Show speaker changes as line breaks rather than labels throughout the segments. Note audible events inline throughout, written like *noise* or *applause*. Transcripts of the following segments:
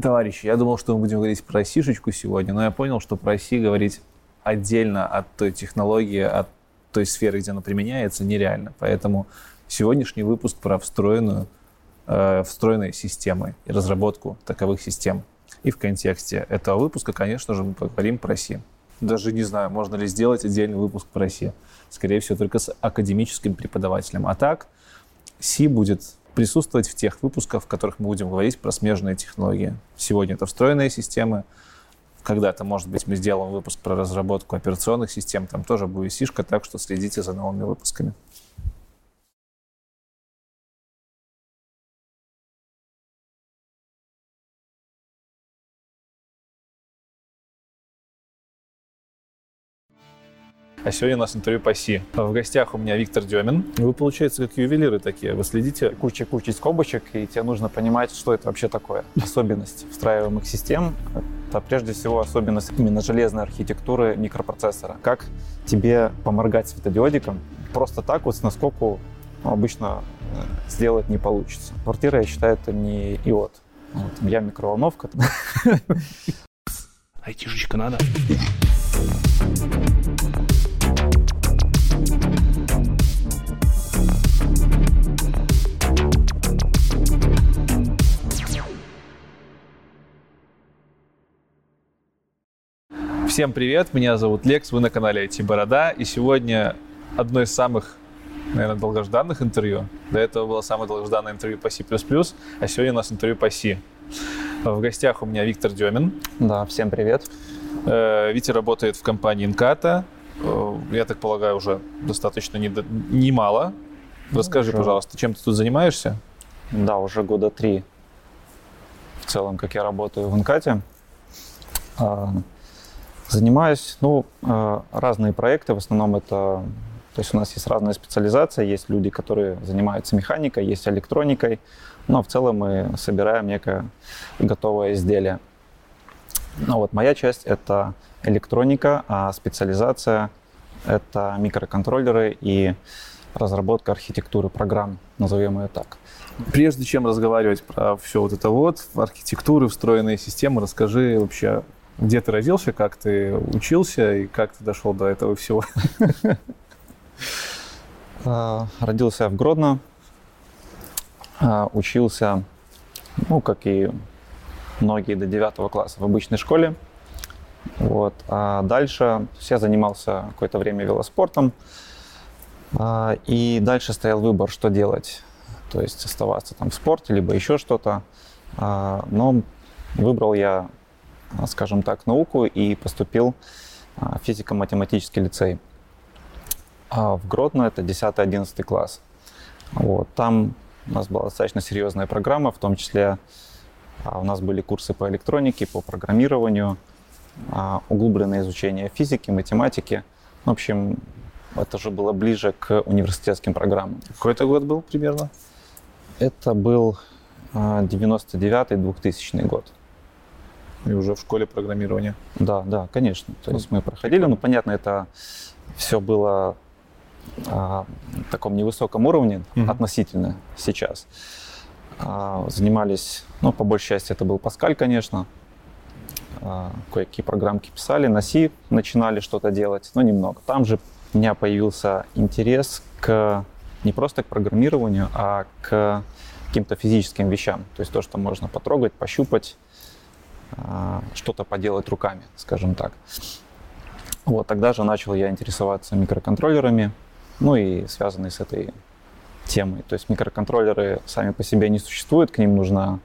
Товарищи, я думал, что мы будем говорить про сишечку сегодня, но я понял, что про си говорить отдельно от той технологии, от той сферы, где она применяется, нереально. Поэтому сегодняшний выпуск про встроенную, э, встроенные системы и разработку таковых систем. И в контексте этого выпуска, конечно же, мы поговорим про си. Даже не знаю, можно ли сделать отдельный выпуск про си. Скорее всего, только с академическим преподавателем. А так, си будет присутствовать в тех выпусках, в которых мы будем говорить про смежные технологии. Сегодня это встроенные системы. Когда-то, может быть, мы сделаем выпуск про разработку операционных систем. Там тоже будет сишка, так что следите за новыми выпусками. А сегодня у нас интервью по Си. В гостях у меня Виктор Демин. Вы, получается, как ювелиры такие. Вы следите...
Куча-куча скобочек, и тебе нужно понимать, что это вообще такое. Особенность встраиваемых систем — это прежде всего особенность именно железной архитектуры микропроцессора. Как тебе поморгать светодиодиком просто так вот с наскоку обычно э, сделать не получится. Квартира, я считаю, это не иод. Вот, я микроволновка.
Айтишечка надо. Всем привет, меня зовут Лекс, вы на канале IT Борода, и сегодня одно из самых, наверное, долгожданных интервью. До этого было самое долгожданное интервью по C++, а сегодня у нас интервью по C. В гостях у меня Виктор Демин.
Да, всем привет.
Э, Витя работает в компании Инката. Э, я так полагаю, уже достаточно немало. Расскажи, уже. пожалуйста, чем ты тут занимаешься?
Да, уже года три в целом, как я работаю в Инкате. Занимаюсь, ну, э, разные проекты, в основном это, то есть у нас есть разная специализация, есть люди, которые занимаются механикой, есть электроникой, но в целом мы собираем некое готовое изделие. Ну вот моя часть это электроника, а специализация это микроконтроллеры и разработка архитектуры программ, назовем ее так.
Прежде чем разговаривать про все вот это вот, архитектуры, встроенные системы, расскажи вообще, где ты родился, как ты учился и как ты дошел до этого всего?
А, родился в Гродно, а, учился, ну, как и многие до 9 класса в обычной школе. Вот. А дальше я занимался какое-то время велоспортом. А, и дальше стоял выбор, что делать. То есть оставаться там в спорте, либо еще что-то. Но выбрал я скажем так, науку и поступил а, в физико-математический лицей. А в Гродно это 10-11 класс. Вот. Там у нас была достаточно серьезная программа, в том числе у нас были курсы по электронике, по программированию, углубленное изучение физики, математики. В общем, это же было ближе к университетским программам.
Какой это год был примерно?
Это был 99-2000 год
и уже в школе программирования.
Да, да, конечно. То есть мы проходили, ну, понятно, это все было а, на таком невысоком уровне mm относительно сейчас. А, занимались, ну, по большей части это был Паскаль, конечно. А, кое-какие программки писали, на C начинали что-то делать, но немного. Там же у меня появился интерес к не просто к программированию, а к каким-то физическим вещам. То есть то, что можно потрогать, пощупать, что-то поделать руками, скажем так. Вот тогда же начал я интересоваться микроконтроллерами, ну и связанные с этой темой. То есть микроконтроллеры сами по себе не существуют, к ним нужна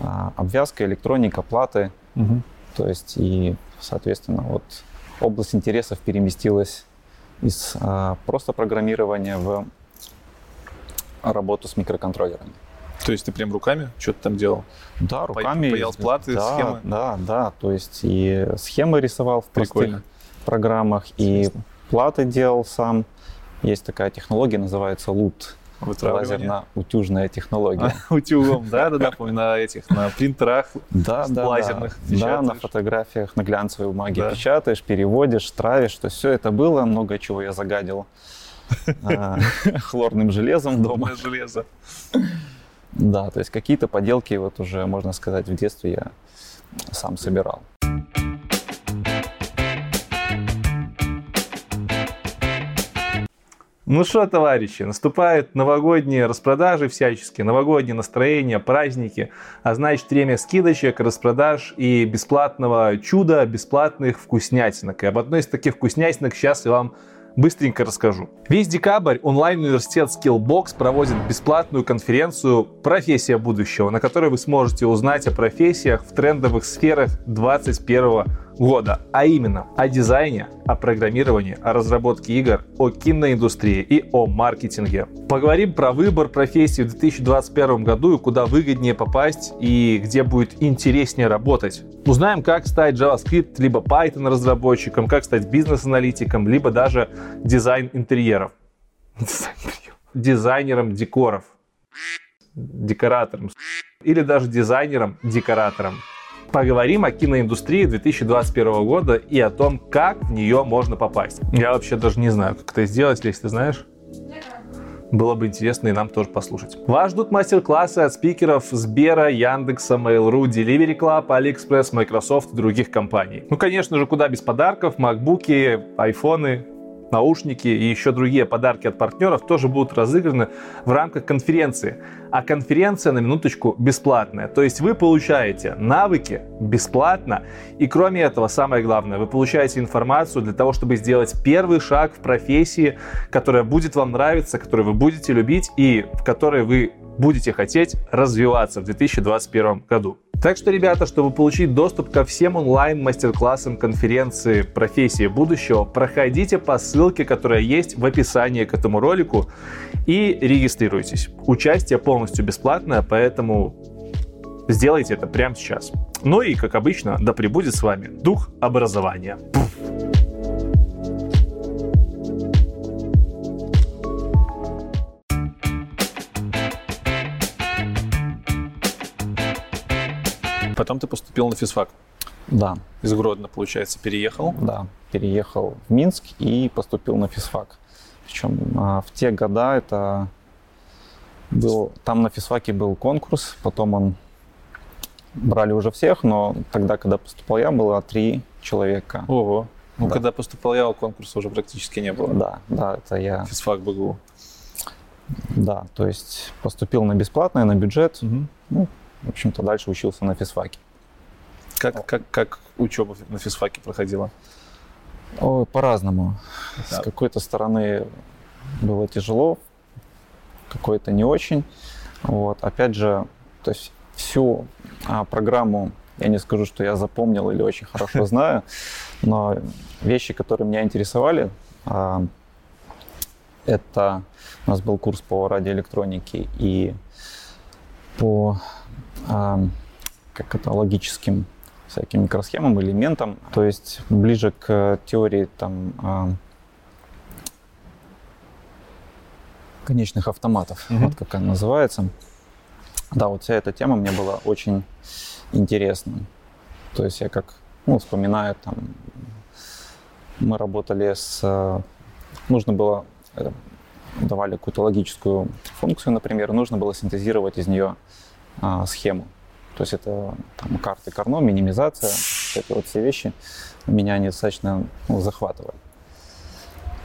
а, обвязка, электроника, платы. Угу. То есть и, соответственно, вот область интересов переместилась из а, просто программирования в работу с микроконтроллерами.
То есть ты прям руками что-то там делал?
Да, руками.
Паял платы,
да,
схемы?
Да, да. То есть и схемы рисовал в Прикольно. простых программах, Интересно. и платы делал сам. Есть такая технология, называется лут. Лазерно-утюжная технология.
А, *laughs* утюгом, да, да, да, помню, на этих, на принтерах
да, да, лазерных да. да, на фотографиях, на глянцевой бумаге да. печатаешь, переводишь, травишь, то все это было, много чего я загадил а, *laughs* *laughs* хлорным железом дома.
железо.
Да, то есть какие-то поделки вот уже, можно сказать, в детстве я сам собирал.
Ну что, товарищи, наступают новогодние распродажи всяческие, новогодние настроения, праздники, а значит время скидочек, распродаж и бесплатного чуда, бесплатных вкуснятинок. И об одной из таких вкуснятинок сейчас я вам быстренько расскажу. Весь декабрь онлайн-университет Skillbox проводит бесплатную конференцию «Профессия будущего», на которой вы сможете узнать о профессиях в трендовых сферах 2021 года, а именно о дизайне, о программировании, о разработке игр, о киноиндустрии и о маркетинге. Поговорим про выбор профессии в 2021 году и куда выгоднее попасть и где будет интереснее работать. Узнаем, как стать JavaScript либо Python разработчиком, как стать бизнес-аналитиком, либо даже дизайн интерьеров. *laughs* Дизайнером декоров. Декоратором. Или даже дизайнером-декоратором поговорим о киноиндустрии 2021 года и о том, как в нее можно попасть. Я вообще даже не знаю, как это сделать, если ты знаешь. Было бы интересно и нам тоже послушать. Вас ждут мастер-классы от спикеров Сбера, Яндекса, Mail.ru, Delivery Club, AliExpress, Microsoft и других компаний. Ну, конечно же, куда без подарков, макбуки, айфоны, наушники и еще другие подарки от партнеров тоже будут разыграны в рамках конференции. А конференция, на минуточку, бесплатная. То есть вы получаете навыки бесплатно. И кроме этого, самое главное, вы получаете информацию для того, чтобы сделать первый шаг в профессии, которая будет вам нравиться, которую вы будете любить и в которой вы будете хотеть развиваться в 2021 году. Так что, ребята, чтобы получить доступ ко всем онлайн-мастер-классам конференции «Профессия будущего», проходите по ссылке, которая есть в описании к этому ролику и регистрируйтесь. Участие полностью бесплатное, поэтому сделайте это прямо сейчас. Ну и, как обычно, да пребудет с вами дух образования. Потом ты поступил на физфак.
Да.
Из Гродно, получается, переехал.
Да, переехал в Минск и поступил на физфак. Причем а, в те года это был, там на физфаке был конкурс, потом он брали уже всех, но тогда, когда поступал я, было три человека.
Ого. Ну, да. когда поступал я, конкурса уже практически не было.
Да, да, это я.
Физфак БГУ.
Да, то есть поступил на бесплатное, на бюджет. Угу. Ну, в общем-то, дальше учился на физфаке.
Как, как, как учеба на физфаке проходила?
Ой, по-разному. Да. С какой-то стороны было тяжело, какой-то не очень. Вот. Опять же, то есть всю а, программу я не скажу, что я запомнил или очень хорошо *laughs* знаю, но вещи, которые меня интересовали, а, это у нас был курс по радиоэлектронике и по как это, логическим всяким микросхемам, элементам, то есть ближе к теории там конечных автоматов, mm-hmm. вот как она называется. Да, вот вся эта тема мне была очень интересна. То есть я как, ну, вспоминаю, там, мы работали с... Нужно было... Э, давали какую-то логическую функцию, например, нужно было синтезировать из нее а, схему. То есть это там, карты Карно, минимизация, эти вот все вещи меня они достаточно ну, захватывали.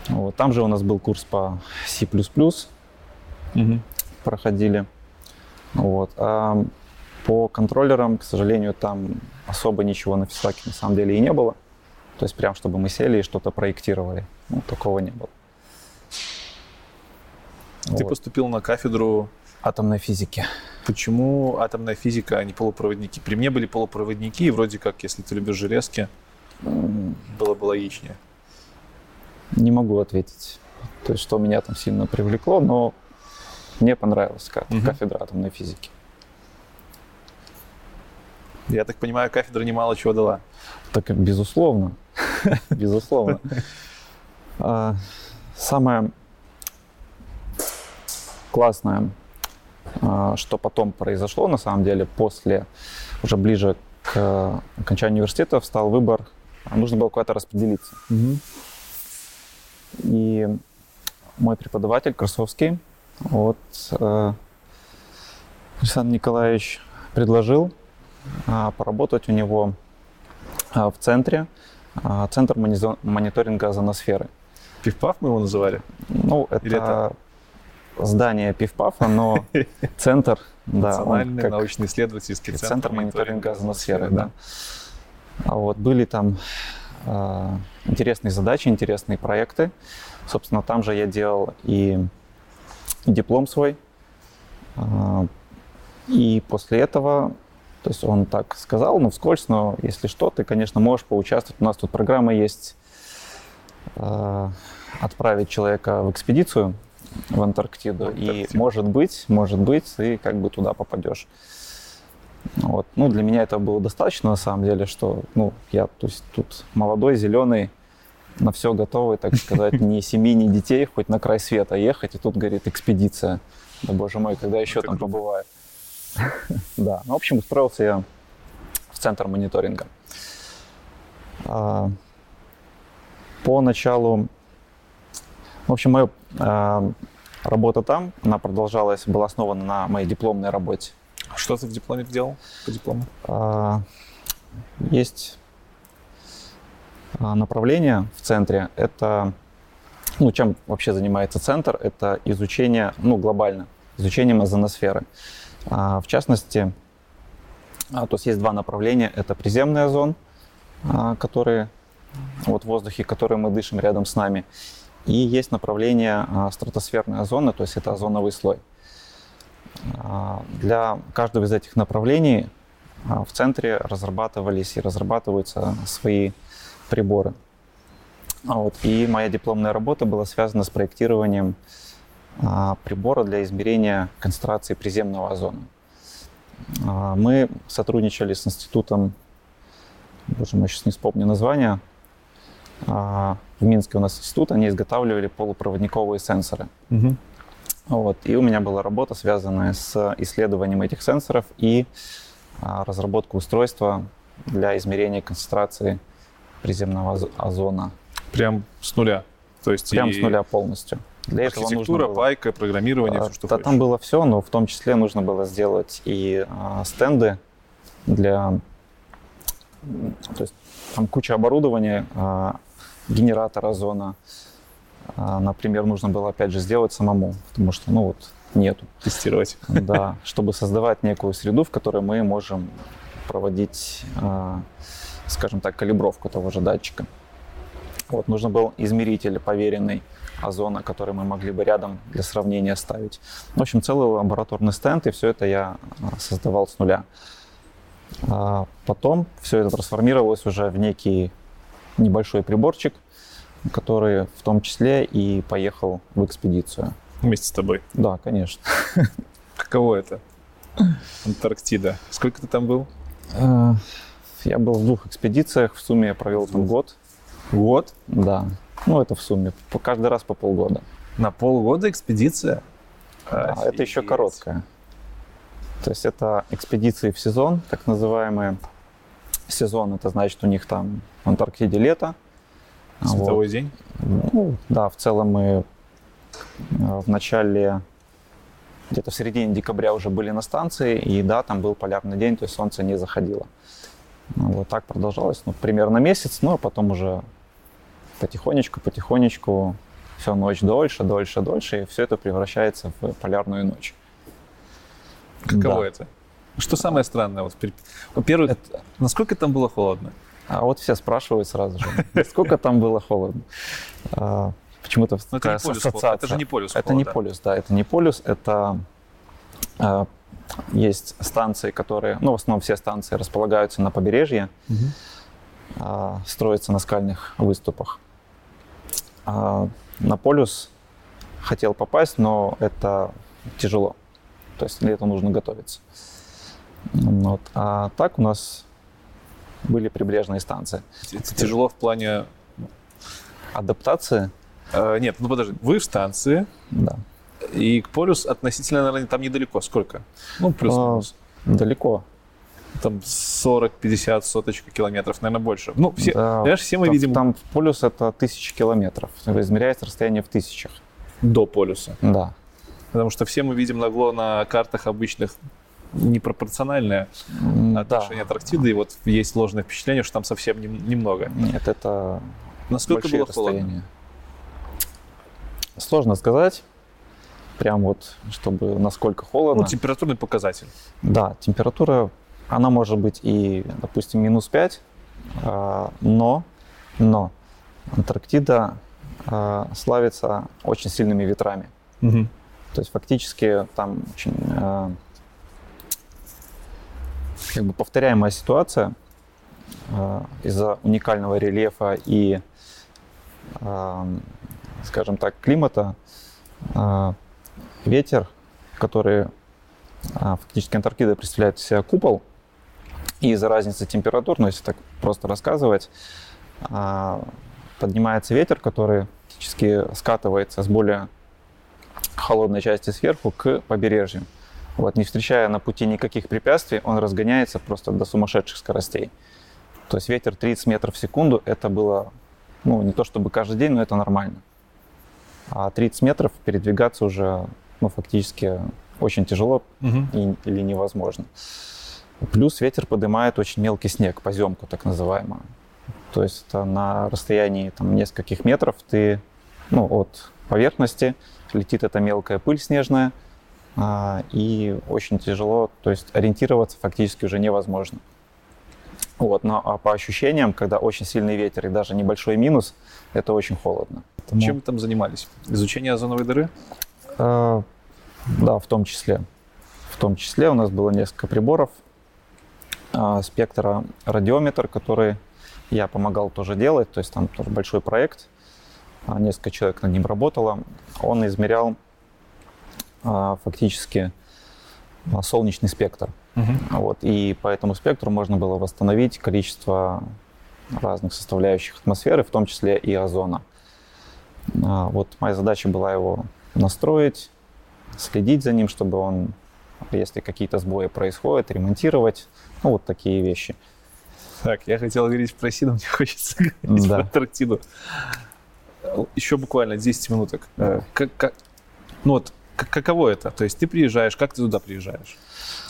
Вот. Там же у нас был курс по C++, угу. проходили. Вот. А по контроллерам, к сожалению, там особо ничего на физфаке на самом деле и не было. То есть прям, чтобы мы сели и что-то проектировали. Ну, такого не было.
Ты вот. поступил на кафедру
атомной физики.
Почему атомная физика, а не полупроводники? При мне были полупроводники, и вроде как, если ты любишь железки, было бы логичнее.
Не могу ответить. То есть, что меня там сильно привлекло, но мне понравилась как угу. кафедра атомной физики.
Я так понимаю, кафедра немало чего дала.
Так, безусловно. *laughs* Безусловно. А, самое классное что потом произошло, на самом деле, после, уже ближе к окончанию университета, встал выбор, а нужно было куда-то распределиться. Угу. И мой преподаватель Красовский, вот, э, Александр Николаевич предложил а, поработать у него а, в центре, а, центр мониторинга озоносферы.
Пивпав мы его называли?
Ну, это, это... здание Пивпафа, но *laughs* центр,
да. Национальный научно-исследовательский
центр, центр мониторинга озоносферы, да. А вот были там э, интересные задачи, интересные проекты. Собственно, там же я делал и диплом свой. Э, и после этого, то есть он так сказал, ну, вскользь, но если что, ты, конечно, можешь поучаствовать. У нас тут программа есть э, отправить человека в экспедицию в Антарктиду. В Антарктиду. И может быть, может быть, ты как бы туда попадешь. Вот. Ну, для меня это было достаточно, на самом деле, что ну, я то есть, тут молодой, зеленый, на все готовый, так сказать, ни семьи, ни детей, хоть на край света ехать, и тут, говорит, экспедиция. Да, боже мой, когда еще там побываю. *laughs* Да, ну, в общем, устроился я в центр мониторинга. А, по началу, в общем, моя а, работа там, она продолжалась, была основана на моей дипломной работе.
Что ты в дипломе делал по диплому?
А, есть направление в центре. Это, ну, чем вообще занимается центр, это изучение, ну, глобально, изучением озоносферы. В частности, то есть есть два направления. Это приземный озон, которые вот в воздухе, который мы дышим рядом с нами. И есть направление стратосферной озоны, то есть это озоновый слой. А, для каждого из этих направлений а, в центре разрабатывались и разрабатываются свои приборы. А вот. И моя дипломная работа была связана с проектированием прибора для измерения концентрации приземного озона. Мы сотрудничали с институтом, боже мой, сейчас не вспомню название, в Минске у нас институт, они изготавливали полупроводниковые сенсоры. Угу. Вот. И у меня была работа, связанная с исследованием этих сенсоров и а, разработка устройства для измерения концентрации приземного озона.
Прям с нуля?
То есть Прям и... с нуля полностью.
Для Архитектура, было... пайка, программирование,
все, что да, Там было все, но в том числе нужно было сделать и а, стенды для... То есть там куча оборудования, а, генератор озона, а, например, нужно было опять же сделать самому, потому что, ну вот, нету.
Тестировать.
Да, *laughs* чтобы создавать некую среду, в которой мы можем проводить, а, скажем так, калибровку того же датчика. Вот, нужно был измеритель поверенный озона, который мы могли бы рядом для сравнения ставить. В общем, целый лабораторный стенд, и все это я а, создавал с нуля. Потом все это трансформировалось уже в некий небольшой приборчик – который в том числе и поехал в экспедицию.
Вместе с тобой?
Да, конечно. *laughs*
Каково это? Антарктида. Сколько ты там был?
Э, я был в двух экспедициях. В сумме я провел там год.
Год?
Да. Ну, это в сумме. Каждый раз по полгода.
На полгода экспедиция?
Да, это еще короткая. То есть это экспедиции в сезон, так называемые. Сезон это значит у них там в Антарктиде лето,
Световой вот. день?
Ну, да, в целом мы э, в начале, где-то в середине декабря уже были на станции, и да, там был полярный день, то есть солнце не заходило. Ну, вот так продолжалось, ну, примерно месяц, ну, а потом уже потихонечку, потихонечку все ночь дольше, дольше, дольше, и все это превращается в полярную ночь.
Каково да. это? Что самое странное? Вот, во-первых, это... насколько там было холодно?
А вот все спрашивают сразу же, сколько там было холодно. А, почему-то
Но это ассоциация. Это же не полюс.
Это не полюс, да, это не полюс, это а, есть станции, которые, ну, в основном все станции располагаются на побережье, угу. строятся на скальных выступах. На полюс хотел попасть, но это тяжело. То есть для этого нужно готовиться. Вот. А так у нас были прибрежные станции.
Это тяжело в плане
адаптации?
Э, нет, ну подожди, вы в станции.
Да.
И к полюс относительно, наверное, там недалеко. Сколько? Ну, плюс-минус.
А, далеко.
Там 40-50 соточка километров, наверное, больше. Ну, все, да,
понимаешь, все мы там, видим... Там полюс это тысячи километров. Измеряется расстояние в тысячах.
До полюса?
Да.
Потому что все мы видим нагло на картах обычных непропорциональное отношение да. Антарктиды, и вот есть ложное впечатление, что там совсем немного.
Нет, это
Насколько было холодно?
Сложно сказать. Прям вот, чтобы насколько холодно.
Ну, температурный показатель.
Да, температура, она может быть и, допустим, минус 5, а, но, но Антарктида а, славится очень сильными ветрами. Угу. То есть фактически там очень а, как бы повторяемая ситуация из-за уникального рельефа и скажем так, климата, а, ветер, который фактически Антарктида представляет себя купол, и из-за разницы температур, ну если так просто рассказывать, поднимается ветер, который фактически скатывается с более холодной части сверху к побережью. Вот, не встречая на пути никаких препятствий, он разгоняется просто до сумасшедших скоростей. То есть ветер 30 метров в секунду, это было, ну, не то чтобы каждый день, но это нормально а 30 метров передвигаться уже ну, фактически очень тяжело угу. и, или невозможно. Плюс ветер поднимает очень мелкий снег, поземку так называемую. То есть это на расстоянии там, нескольких метров ты ну, от поверхности летит эта мелкая пыль снежная, и очень тяжело, то есть ориентироваться фактически уже невозможно. Вот, но а по ощущениям, когда очень сильный ветер и даже небольшой минус, это очень холодно.
Поэтому... Чем вы там занимались? Изучение озоновой дыры?
Э, да, в том числе. В том числе у нас было несколько приборов. Э, спектра радиометр, который я помогал тоже делать, то есть там тоже большой проект, э, несколько человек над ним работало. Он измерял фактически э, солнечный спектр. Угу. Вот, и по этому спектру можно было восстановить количество разных составляющих атмосферы, в том числе и озона. А, вот моя задача была его настроить, следить за ним, чтобы он, если какие-то сбои происходят, ремонтировать. Ну, вот такие вещи.
Так, я хотел говорить про Сиду, *laughs* мне хочется говорить да. про Антарктиду. Еще буквально 10 минуток. Э, как, как, ну вот, каково это? То есть ты приезжаешь, как ты туда приезжаешь?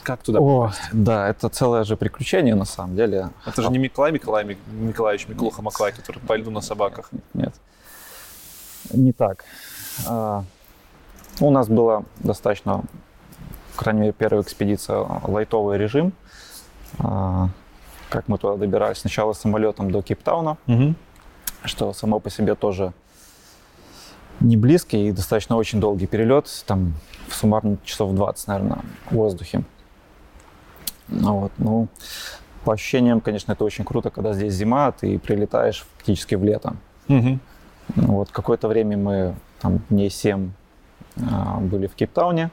Как туда
О, Да, это целое же приключение на самом деле.
Это же не Миколай Миколай Николаевич Миколуха Маклай, который по льду на собаках.
Нет не так. А, у нас была достаточно, по крайней мере, первая экспедиция, лайтовый режим. А, как мы туда добирались? Сначала самолетом до Кейптауна, угу. что само по себе тоже не близкий и достаточно очень долгий перелет, там суммарно часов 20, наверное, в воздухе. Ну, вот, ну, по ощущениям, конечно, это очень круто, когда здесь зима, ты прилетаешь фактически в лето. Угу. Вот какое-то время мы там дней 7 а, были в Кейптауне,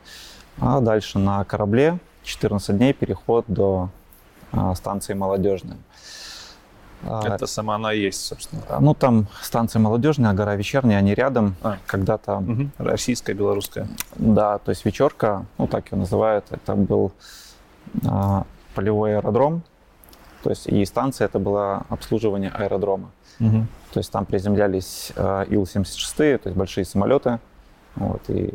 а дальше на корабле 14 дней переход до а, станции Молодежная.
А, Это сама она есть, собственно.
Ну, там станция Молодежная, гора Вечерняя, они рядом. А. Когда-то...
Угу. Российская, белорусская.
Да, то есть вечерка, ну, так ее называют, это был а, полевой аэродром. То есть и станция это было обслуживание аэродрома. Угу. То есть там приземлялись э, Ил-76, то есть большие самолеты. Вот, и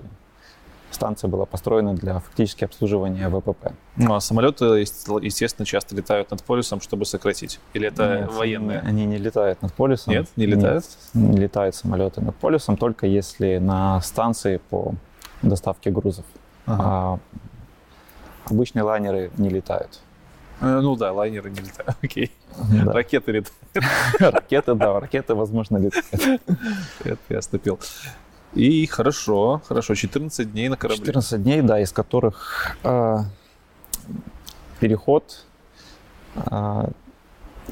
станция была построена для фактически обслуживания ВПП.
Ну, а самолеты, естественно, часто летают над полюсом, чтобы сократить? Или это Нет, военные?
Они, не летают над полюсом.
Нет, не летают?
Нет, не летают самолеты над полюсом, только если на станции по доставке грузов. Ага. А обычные лайнеры не летают.
Э, ну да, лайнеры не летают, *laughs* окей.
Да.
Ракеты летают. *laughs*
Ракеты, да, ракеты, возможно, летают. *laughs*
Это я оступил. И хорошо, хорошо, 14 дней на корабле.
14 дней, да, из которых э, переход, э,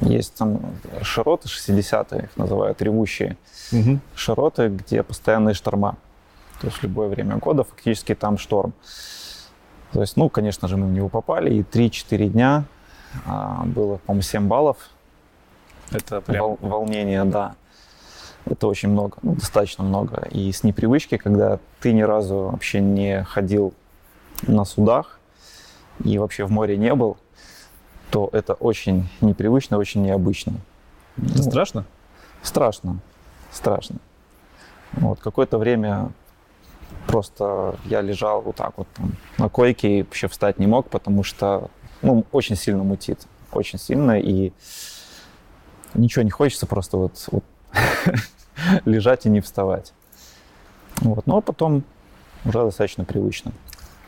есть там широты, 60-е их называют, ревущие угу. широты, где постоянные шторма. То есть в любое время года фактически там шторм. То есть, ну, конечно же, мы в него попали, и 3-4 дня а, было, по-моему, 7 баллов.
Это прям... Вол-
волнение, да. Это очень много, ну, достаточно много. И с непривычки, когда ты ни разу вообще не ходил на судах и вообще в море не был, то это очень непривычно, очень необычно.
Это ну, страшно?
Страшно, страшно. Вот какое-то время просто я лежал вот так вот там, на койке и вообще встать не мог, потому что ну, очень сильно мутит, очень сильно, и ничего не хочется, просто вот, вот *laughs* лежать и не вставать. Вот. Но потом уже достаточно привычно.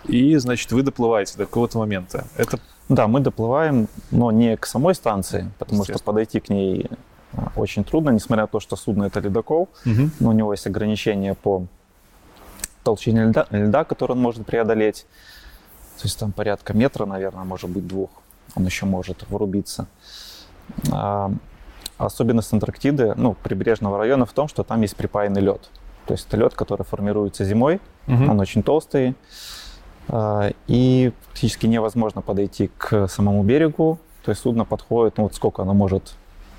И, значит, вы доплываете до какого-то момента. Это...
Да, мы доплываем, но не к самой станции, потому что подойти к ней а, очень трудно, несмотря на то, что судно это ледокол, угу. но у него есть ограничения по толщине льда, льда, который он может преодолеть. То есть там порядка метра, наверное, может быть двух. Он еще может врубиться. Особенность Антарктиды, ну, прибрежного района в том, что там есть припаянный лед. То есть это лед, который формируется зимой, угу. он очень толстый, а, и практически невозможно подойти к самому берегу. То есть судно подходит, ну вот сколько оно может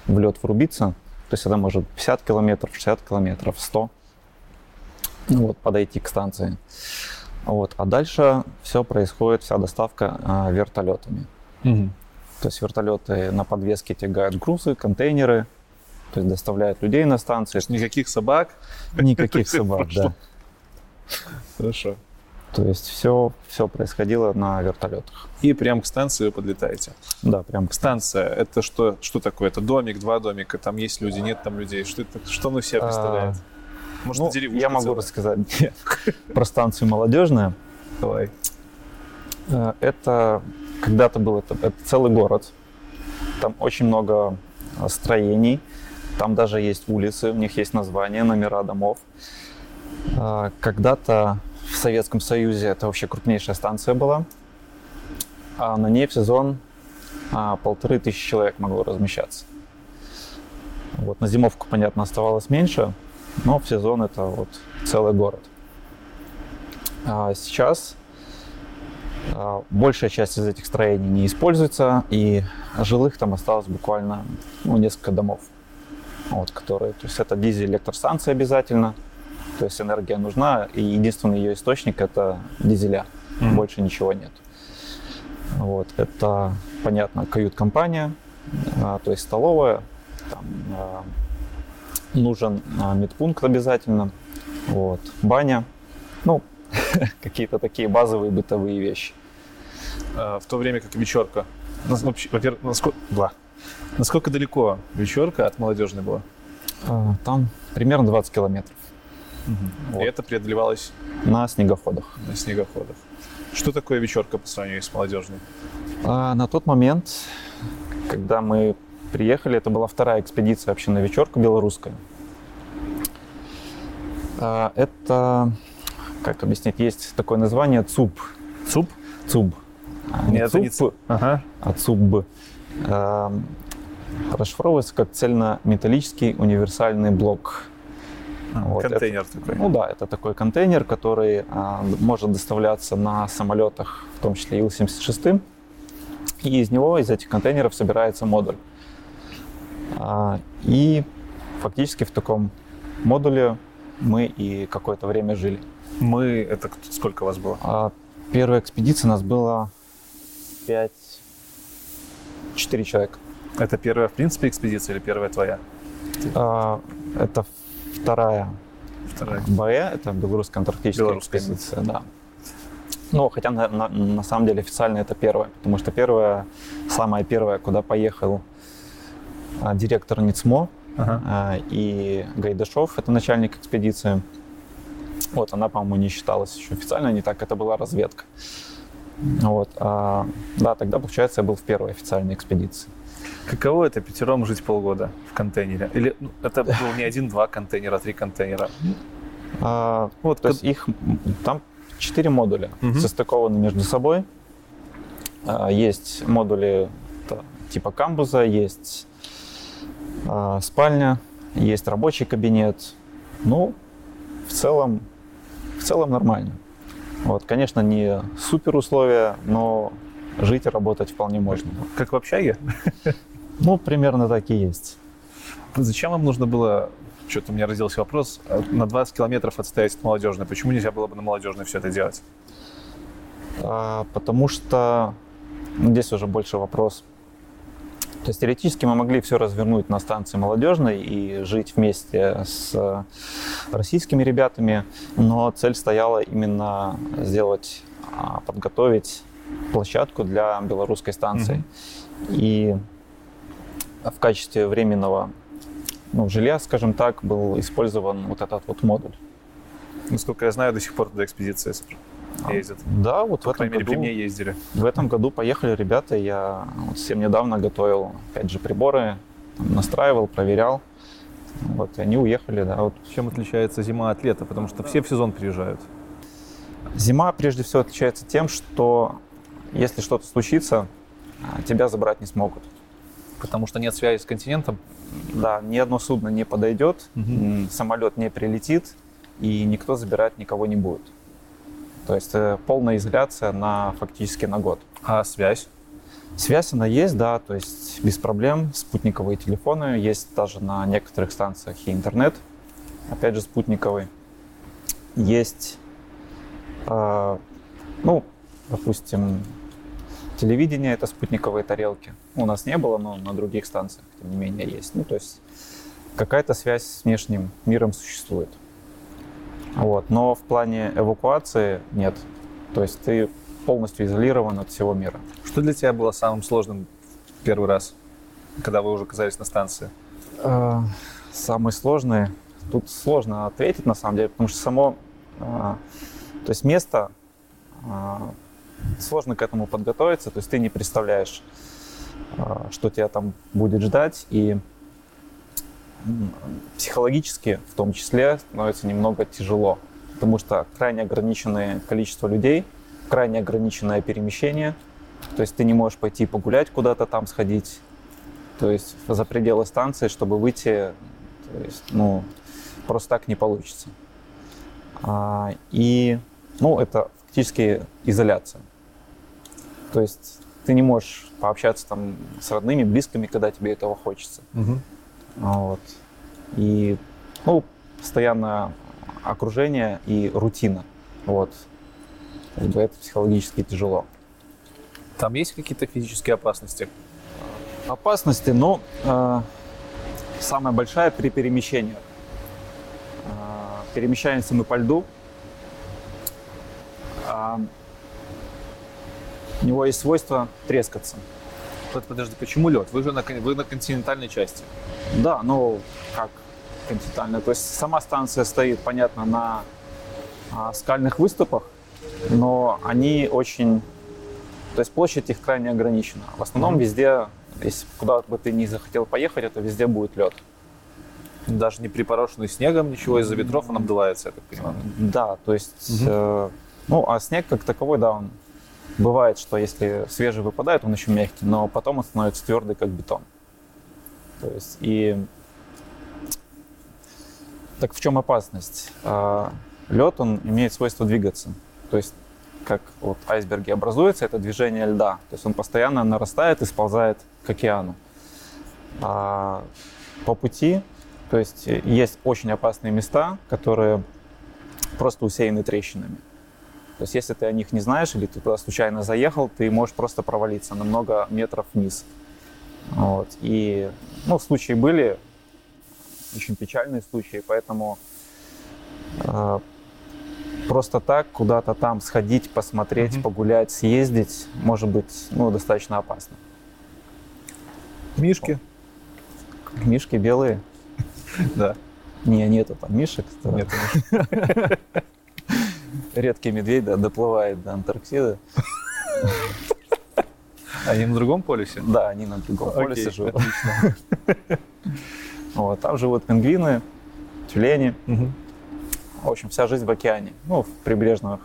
в лед врубиться, то есть это может 50 километров, 60 километров, 100, ну, вот, подойти к станции. Вот. А дальше все происходит, вся доставка а, вертолетами. Угу. То есть вертолеты на подвеске тягают грузы, контейнеры, то есть доставляют людей на станцию.
Никаких собак?
Никаких *laughs* собак, да.
Хорошо.
То есть все, все происходило на вертолетах.
И прямо к станции вы подлетаете?
Да, прям к
Станция, это что, что такое? Это домик, два домика, там есть люди, нет там людей? Что, это, что оно себя представляет?
А, Может, ну, я могу целая? рассказать *laughs* про станцию «Молодежная».
Давай.
Э, это когда-то был это, это целый город. Там очень много а, строений. Там даже есть улицы, у них есть названия, номера домов. А, когда-то в Советском Союзе это вообще крупнейшая станция была. А на ней в сезон а, полторы тысячи человек могло размещаться. Вот, на зимовку, понятно, оставалось меньше, но в сезон это вот целый город. А сейчас большая часть из этих строений не используется, и жилых там осталось буквально ну, несколько домов, вот, которые, то есть это дизель-электростанция обязательно, то есть энергия нужна, и единственный ее источник это дизеля. Mm-hmm. Больше ничего нет. Вот, это, понятно, кают-компания, а, то есть столовая, там, а, нужен а, медпункт обязательно, вот, баня, ну, *laughs* какие-то такие базовые бытовые вещи.
А, в то время как вечерка, во-первых, насколько, насколько далеко вечерка от молодежной была?
А, там примерно 20 километров.
Угу. Вот. И это преодолевалось?
На снегоходах.
На снегоходах. Что такое вечерка по сравнению с молодежной?
А, на тот момент, когда мы приехали, это была вторая экспедиция вообще на вечерку белорусская. А, это, как объяснить, есть такое название ЦУП.
ЦУП?
ЦУБ.
А, не Нет, ЦУП, это не ЦУП,
ага. а ЦУБ. А, расшифровывается как цельнометаллический универсальный блок
вот контейнер
это,
такой.
Ну да, это такой контейнер, который а, может доставляться на самолетах, в том числе Ил-76. И из него, из этих контейнеров собирается модуль. А, и фактически в таком модуле мы и какое-то время жили.
Мы, это сколько у вас было? А,
первая экспедиция у нас было 5, 4 человека.
Это первая, в принципе, экспедиция или первая твоя?
А, это вторая.
Вторая.
БЭ, это белорусская антарктическая Белорусская. экспедиция, да. Ну, хотя на, на, на самом деле официально это первая, потому что первая, самая первая, куда поехал а, директор НИЦМО ага. а, и Гайдашов, это начальник экспедиции. Вот, она, по-моему, не считалась еще официально, не так, это была разведка. Вот, а, да, тогда, получается, я был в первой официальной экспедиции.
Каково это пятером жить полгода в контейнере? Или ну, это был не один-два контейнера, а три контейнера?
А, вот, то есть их там четыре модуля угу. состыкованы между собой. А, есть модули типа камбуза, есть а, спальня, есть рабочий кабинет. Ну, в целом, в целом нормально. Вот, конечно, не супер условия, но жить и работать вполне можно.
Как в общаге?
Ну, примерно так и есть.
Зачем вам нужно было, что-то у меня родился вопрос, на 20 километров отстоять от молодежной? Почему нельзя было бы на молодежной все это делать?
А, потому что ну, здесь уже больше вопрос То есть теоретически мы могли все развернуть на станции молодежной и жить вместе с российскими ребятами, но цель стояла именно сделать, а, подготовить площадку для белорусской станции. Mm-hmm. И в качестве временного ну, жилья, скажем так, был использован вот этот вот модуль.
Насколько я знаю, до сих пор туда экспедиция а, ездит.
Да, вот
По
в этом
мере,
году.
при мне ездили.
В этом году поехали ребята. Я вот совсем недавно готовил, опять же, приборы, там, настраивал, проверял. Вот, и они уехали, да. Вот.
Чем отличается зима от лета? Потому что все в сезон приезжают.
Зима, прежде всего, отличается тем, что если что-то случится, а, тебя забрать не смогут.
Потому что нет связи с континентом?
Да, ни одно судно не подойдет, угу. самолет не прилетит, и никто забирать никого не будет. То есть э, полная изоляция на фактически на год.
А связь?
Связь она есть, да, то есть без проблем. Спутниковые телефоны есть даже на некоторых станциях и интернет, опять же спутниковый. Есть, э, ну, допустим, телевидение это спутниковые тарелки. У нас не было, но на других станциях, тем не менее, есть. Ну, то есть какая-то связь с внешним миром существует. Вот. Но в плане эвакуации нет. То есть ты полностью изолирован от всего мира.
Что для тебя было самым сложным первый раз, когда вы уже оказались на станции?
Э, самый сложный? Тут сложно ответить на самом деле, потому что само, э, то есть место, э, сложно к этому подготовиться, то есть ты не представляешь, что тебя там будет ждать, и психологически в том числе становится немного тяжело, потому что крайне ограниченное количество людей, крайне ограниченное перемещение, то есть ты не можешь пойти погулять куда-то там сходить, то есть за пределы станции, чтобы выйти, то есть, ну, просто так не получится. А, и, ну, это фактически изоляция. То есть ты не можешь пообщаться там с родными, близкими, когда тебе этого хочется. Угу. Вот. И ну, постоянное окружение и рутина. Вот. Как бы это психологически тяжело.
Там есть какие-то физические опасности?
Опасности, ну, э, самая большая при перемещении. Э, перемещаемся мы по льду. Э, у него есть свойство трескаться.
Подожди, почему лед? Вы же на, вы на континентальной части.
Да, ну как континентальная. То есть сама станция стоит, понятно, на а, скальных выступах, но они очень... То есть площадь их крайне ограничена. В основном mm-hmm. везде, если куда бы ты ни захотел поехать, это везде будет лед.
Даже не припорошенный снегом, ничего из-за ветров он обдувается, я так понимаю.
Да, то есть... Mm-hmm. Э, ну, а снег как таковой, да, он Бывает, что если свежий выпадает, он еще мягкий, но потом он становится твердый, как бетон. То есть и так в чем опасность? А, лед, он имеет свойство двигаться. То есть как вот айсберги образуются, это движение льда. То есть он постоянно нарастает и сползает к океану. А по пути, то есть есть очень опасные места, которые просто усеяны трещинами. То есть если ты о них не знаешь или ты туда случайно заехал, ты можешь просто провалиться на много метров вниз. Вот. И ну, случаи были, очень печальные случаи, поэтому э, просто так куда-то там сходить, посмотреть, mm-hmm. погулять, съездить, может быть, ну, достаточно опасно.
Мишки?
Мишки белые? *laughs*
Да.
Не, нету там мишек.
Нет *laughs*
редкий медведь да, доплывает до Антарктиды.
Они на другом полюсе?
Да, они на другом Окей, полюсе живут. Отлично. *laughs* Вот, там живут пингвины, тюлени. Угу. В общем, вся жизнь в океане, ну, в прибрежных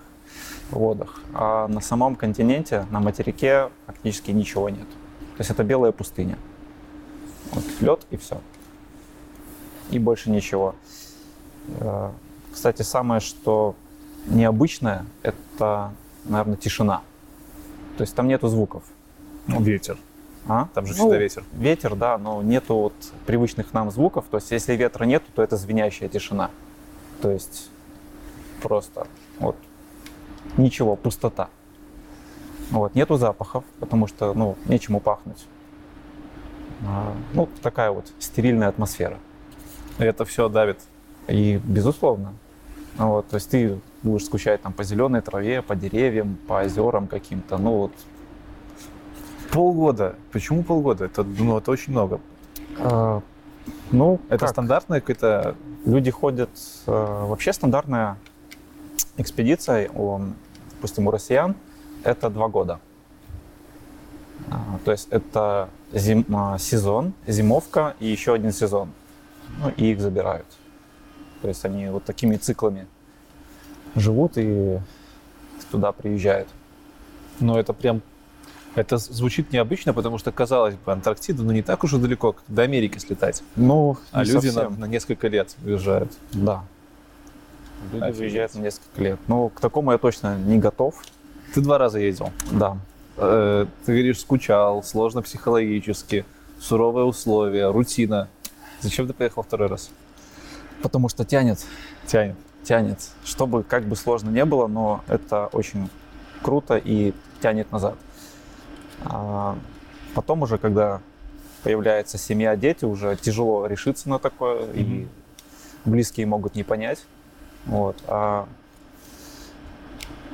водах. А на самом континенте, на материке, фактически ничего нет. То есть это белая пустыня. Вот, лед и все. И больше ничего. Э, кстати, самое, что необычное – это, наверное, тишина. То есть там нету звуков.
Ну, ветер.
А?
Там же всегда ну, ветер.
Ветер, да, но нету вот привычных нам звуков. То есть если ветра нету, то это звенящая тишина. То есть просто вот ничего, пустота. Вот, нету запахов, потому что, ну, нечему пахнуть. а, ну, такая вот стерильная атмосфера.
И это все давит.
И, безусловно. Вот, то есть ты будешь скучать там по зеленой траве, по деревьям, по озерам каким-то. Ну вот.
Полгода. Почему полгода? Это, ну, это очень много.
А, ну,
это
как?
стандартная какая-то...
Люди ходят... А, вообще стандартная экспедиция, у, допустим, у россиян, это два года. А, то есть это зим, а, сезон, зимовка и еще один сезон. Ну, и их забирают. То есть они вот такими циклами живут и туда приезжают.
Но это прям это звучит необычно, потому что, казалось бы, Антарктида, ну, не так уж и далеко, как до Америки слетать.
Ну,
а люди на, на несколько лет уезжают.
Да. Люди Офигеть. уезжают на несколько лет. Ну, к такому я точно не готов.
Ты два раза ездил?
Да.
Э, ты говоришь, скучал, сложно психологически, суровые условия, рутина. Зачем ты поехал второй раз?
Потому что тянет.
Тянет.
Тянет. Чтобы как бы сложно не было, но это очень круто и тянет назад. А потом уже, когда появляется семья, дети, уже тяжело решиться на такое, mm-hmm. и близкие могут не понять. Вот. А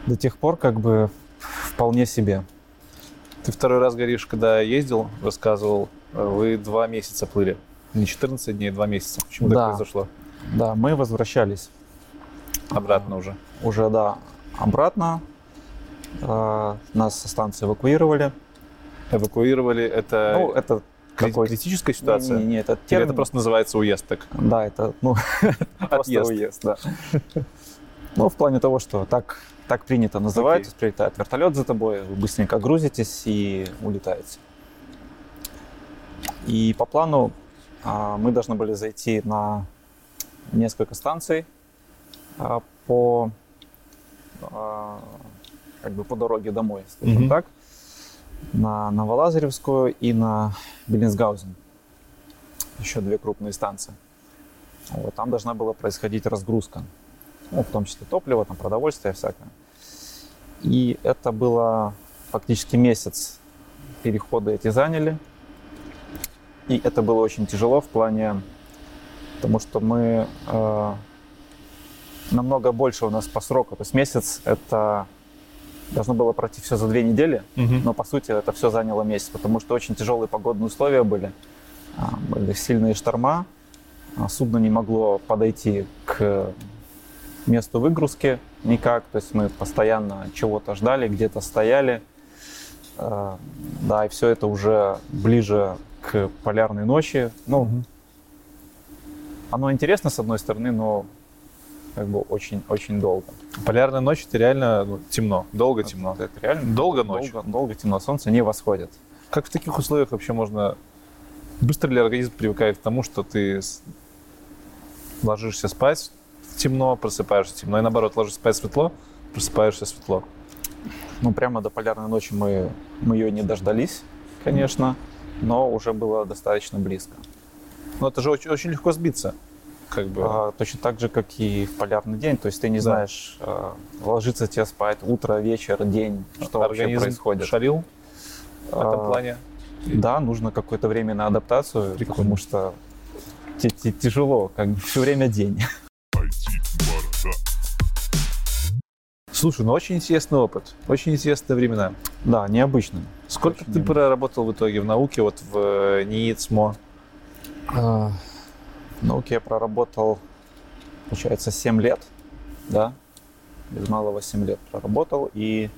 до тех пор как бы вполне себе.
Ты второй раз говоришь, когда ездил, рассказывал, вы два месяца плыли. Не 14 дней, два месяца. Почему да. так произошло?
Да, мы возвращались.
Обратно уже?
Уже, да, обратно. А, нас со станции эвакуировали.
Эвакуировали, это...
Ну, это
какой? критическая ситуация?
Не, не, не это
термин... Или это просто называется уезд так?
Да, это, ну, *laughs* просто уезд, да. Ну, в плане того, что так, так принято называть, okay. прилетает вертолет за тобой, вы быстренько грузитесь и улетаете. И по плану а, мы должны были зайти на несколько станций а, по а, как бы по дороге домой, скажем mm-hmm. так на Новолазаревскую и на Беллинсгаузен. Еще две крупные станции. Вот, там должна была происходить разгрузка. Ну, в том числе топливо, там, продовольствие всякое. И это было фактически месяц перехода эти заняли. И это было очень тяжело в плане, потому что мы э, намного больше у нас по сроку. То есть месяц это Должно было пройти все за две недели, угу. но по сути это все заняло месяц, потому что очень тяжелые погодные условия были. А, были сильные шторма, а, судно не могло подойти к месту выгрузки никак, то есть мы постоянно чего-то ждали, где-то стояли. А, да, и все это уже ближе к полярной ночи. Ну, угу. Оно интересно с одной стороны, но как бы очень-очень долго.
Полярная ночь это реально ну, темно, долго это, темно.
Это реально
долго ночь.
Долго, долго темно, солнце не восходит.
Как в таких условиях вообще можно... Быстро ли организм привыкает к тому, что ты ложишься спать темно, просыпаешься темно, и наоборот, ложишься спать светло, просыпаешься светло?
Ну, прямо до полярной ночи мы, мы ее не дождались, конечно, но уже было достаточно близко.
Но это же очень, очень легко сбиться
как бы. А, точно так же, как и в полярный день. То есть ты не да. знаешь, а, ложиться тебе спать, утро, вечер, день, что Организм вообще происходит.
шалил в этом а, плане?
Да, нужно какое-то время на адаптацию, Прикольно. потому что тяжело, как бы все время день.
Слушай, ну очень интересный опыт, очень интересные времена.
Да, необычно.
Сколько очень ты необычно. проработал в итоге в науке, вот в э, НИИЦМО?
А, в науке я проработал, получается, 7 лет, да, без малого 7 лет проработал, и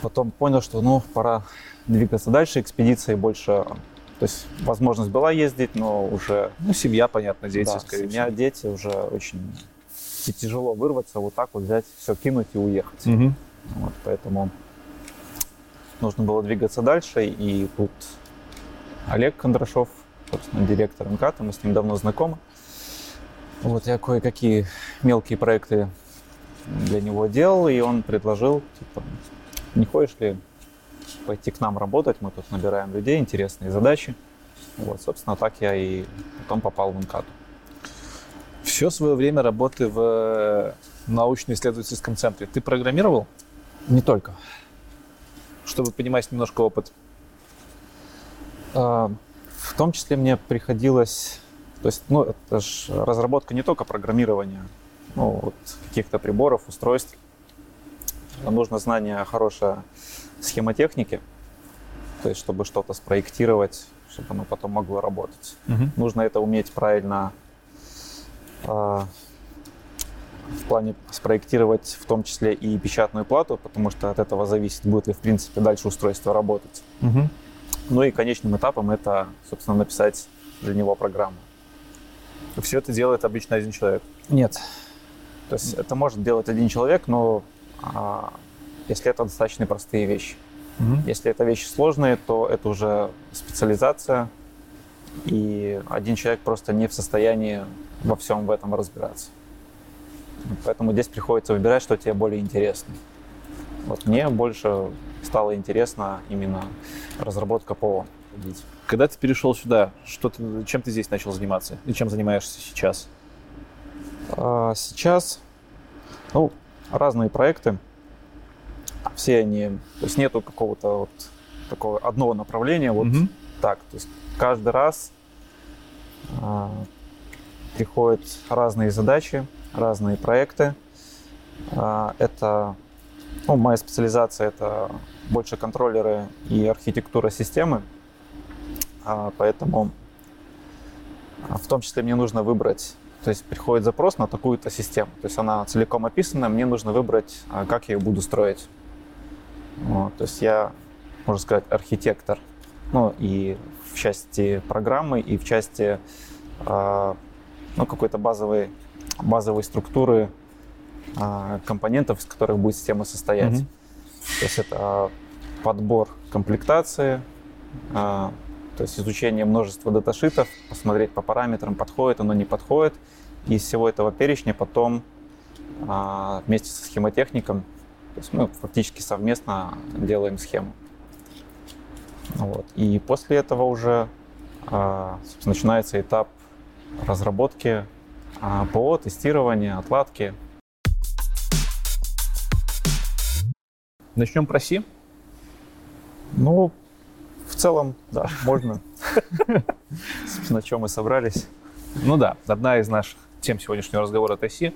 потом понял, что, ну, пора двигаться дальше, экспедиции больше, то есть возможность была ездить, но уже...
Ну, семья, понятно, дети, да,
скорее семья, всего. дети, уже очень и тяжело вырваться, вот так вот взять, все кинуть и уехать. Угу. Вот, поэтому нужно было двигаться дальше, и тут Олег Кондрашов собственно, директор МКАТа, мы с ним давно знакомы. Вот я кое-какие мелкие проекты для него делал, и он предложил, типа, не хочешь ли пойти к нам работать, мы тут набираем людей, интересные задачи. Вот, собственно, так я и потом попал в МКАД.
Все свое время работы в научно-исследовательском центре ты программировал?
Не только.
Чтобы понимать немножко опыт.
В том числе мне приходилось, то есть, ну, это же разработка не только программирования, ну, вот каких-то приборов, устройств. Нужно знание хорошее схемотехники, то есть, чтобы что-то спроектировать, чтобы оно потом могло работать.
Мгм.
Нужно это уметь правильно а, в плане спроектировать в том числе и печатную плату, потому что от этого зависит, будет ли в принципе дальше устройство работать.
Мгм.
Ну и конечным этапом это, собственно, написать для него программу.
Все это делает обычно один человек.
Нет. То есть это может делать один человек, но а, если это достаточно простые вещи.
Мгм.
Если это вещи сложные, то это уже специализация, и один человек просто не в состоянии во всем в этом разбираться. Поэтому здесь приходится выбирать, что тебе более интересно. Вот мне больше стало интересно именно разработка ПО.
Когда ты перешел сюда, что ты, чем ты здесь начал заниматься? И чем занимаешься сейчас?
А Сейчас ну, разные проекты. Все они, то есть нету какого-то вот такого одного направления, вот
Мгм.
так. То есть каждый раз а, приходят разные задачи, разные проекты. А, это, ну, моя специализация это больше контроллеры и архитектура системы, А, поэтому а, в том числе мне нужно выбрать, то есть приходит запрос на такую-то систему, то есть она целиком описана, мне нужно выбрать, а, как я ее буду строить. Вот, то есть я, можно сказать, архитектор, ну и в части программы, и в части ну, какой-то базовой, базовой структуры компонентов, из которых будет система состоять.
Мгм.
То есть это подбор комплектации, а, то есть изучение множества даташитов, посмотреть по параметрам, подходит оно, не подходит. Из всего этого перечня потом а, вместе со схемотехником, то есть мы фактически совместно делаем схему. Вот. И после этого уже а, начинается этап разработки ПО, тестирования, отладки.
Начнем про Си.
Ну, в целом, да, можно. Собственно, на чем мы собрались.
Ну да, одна из наших тем сегодняшнего разговора это Си.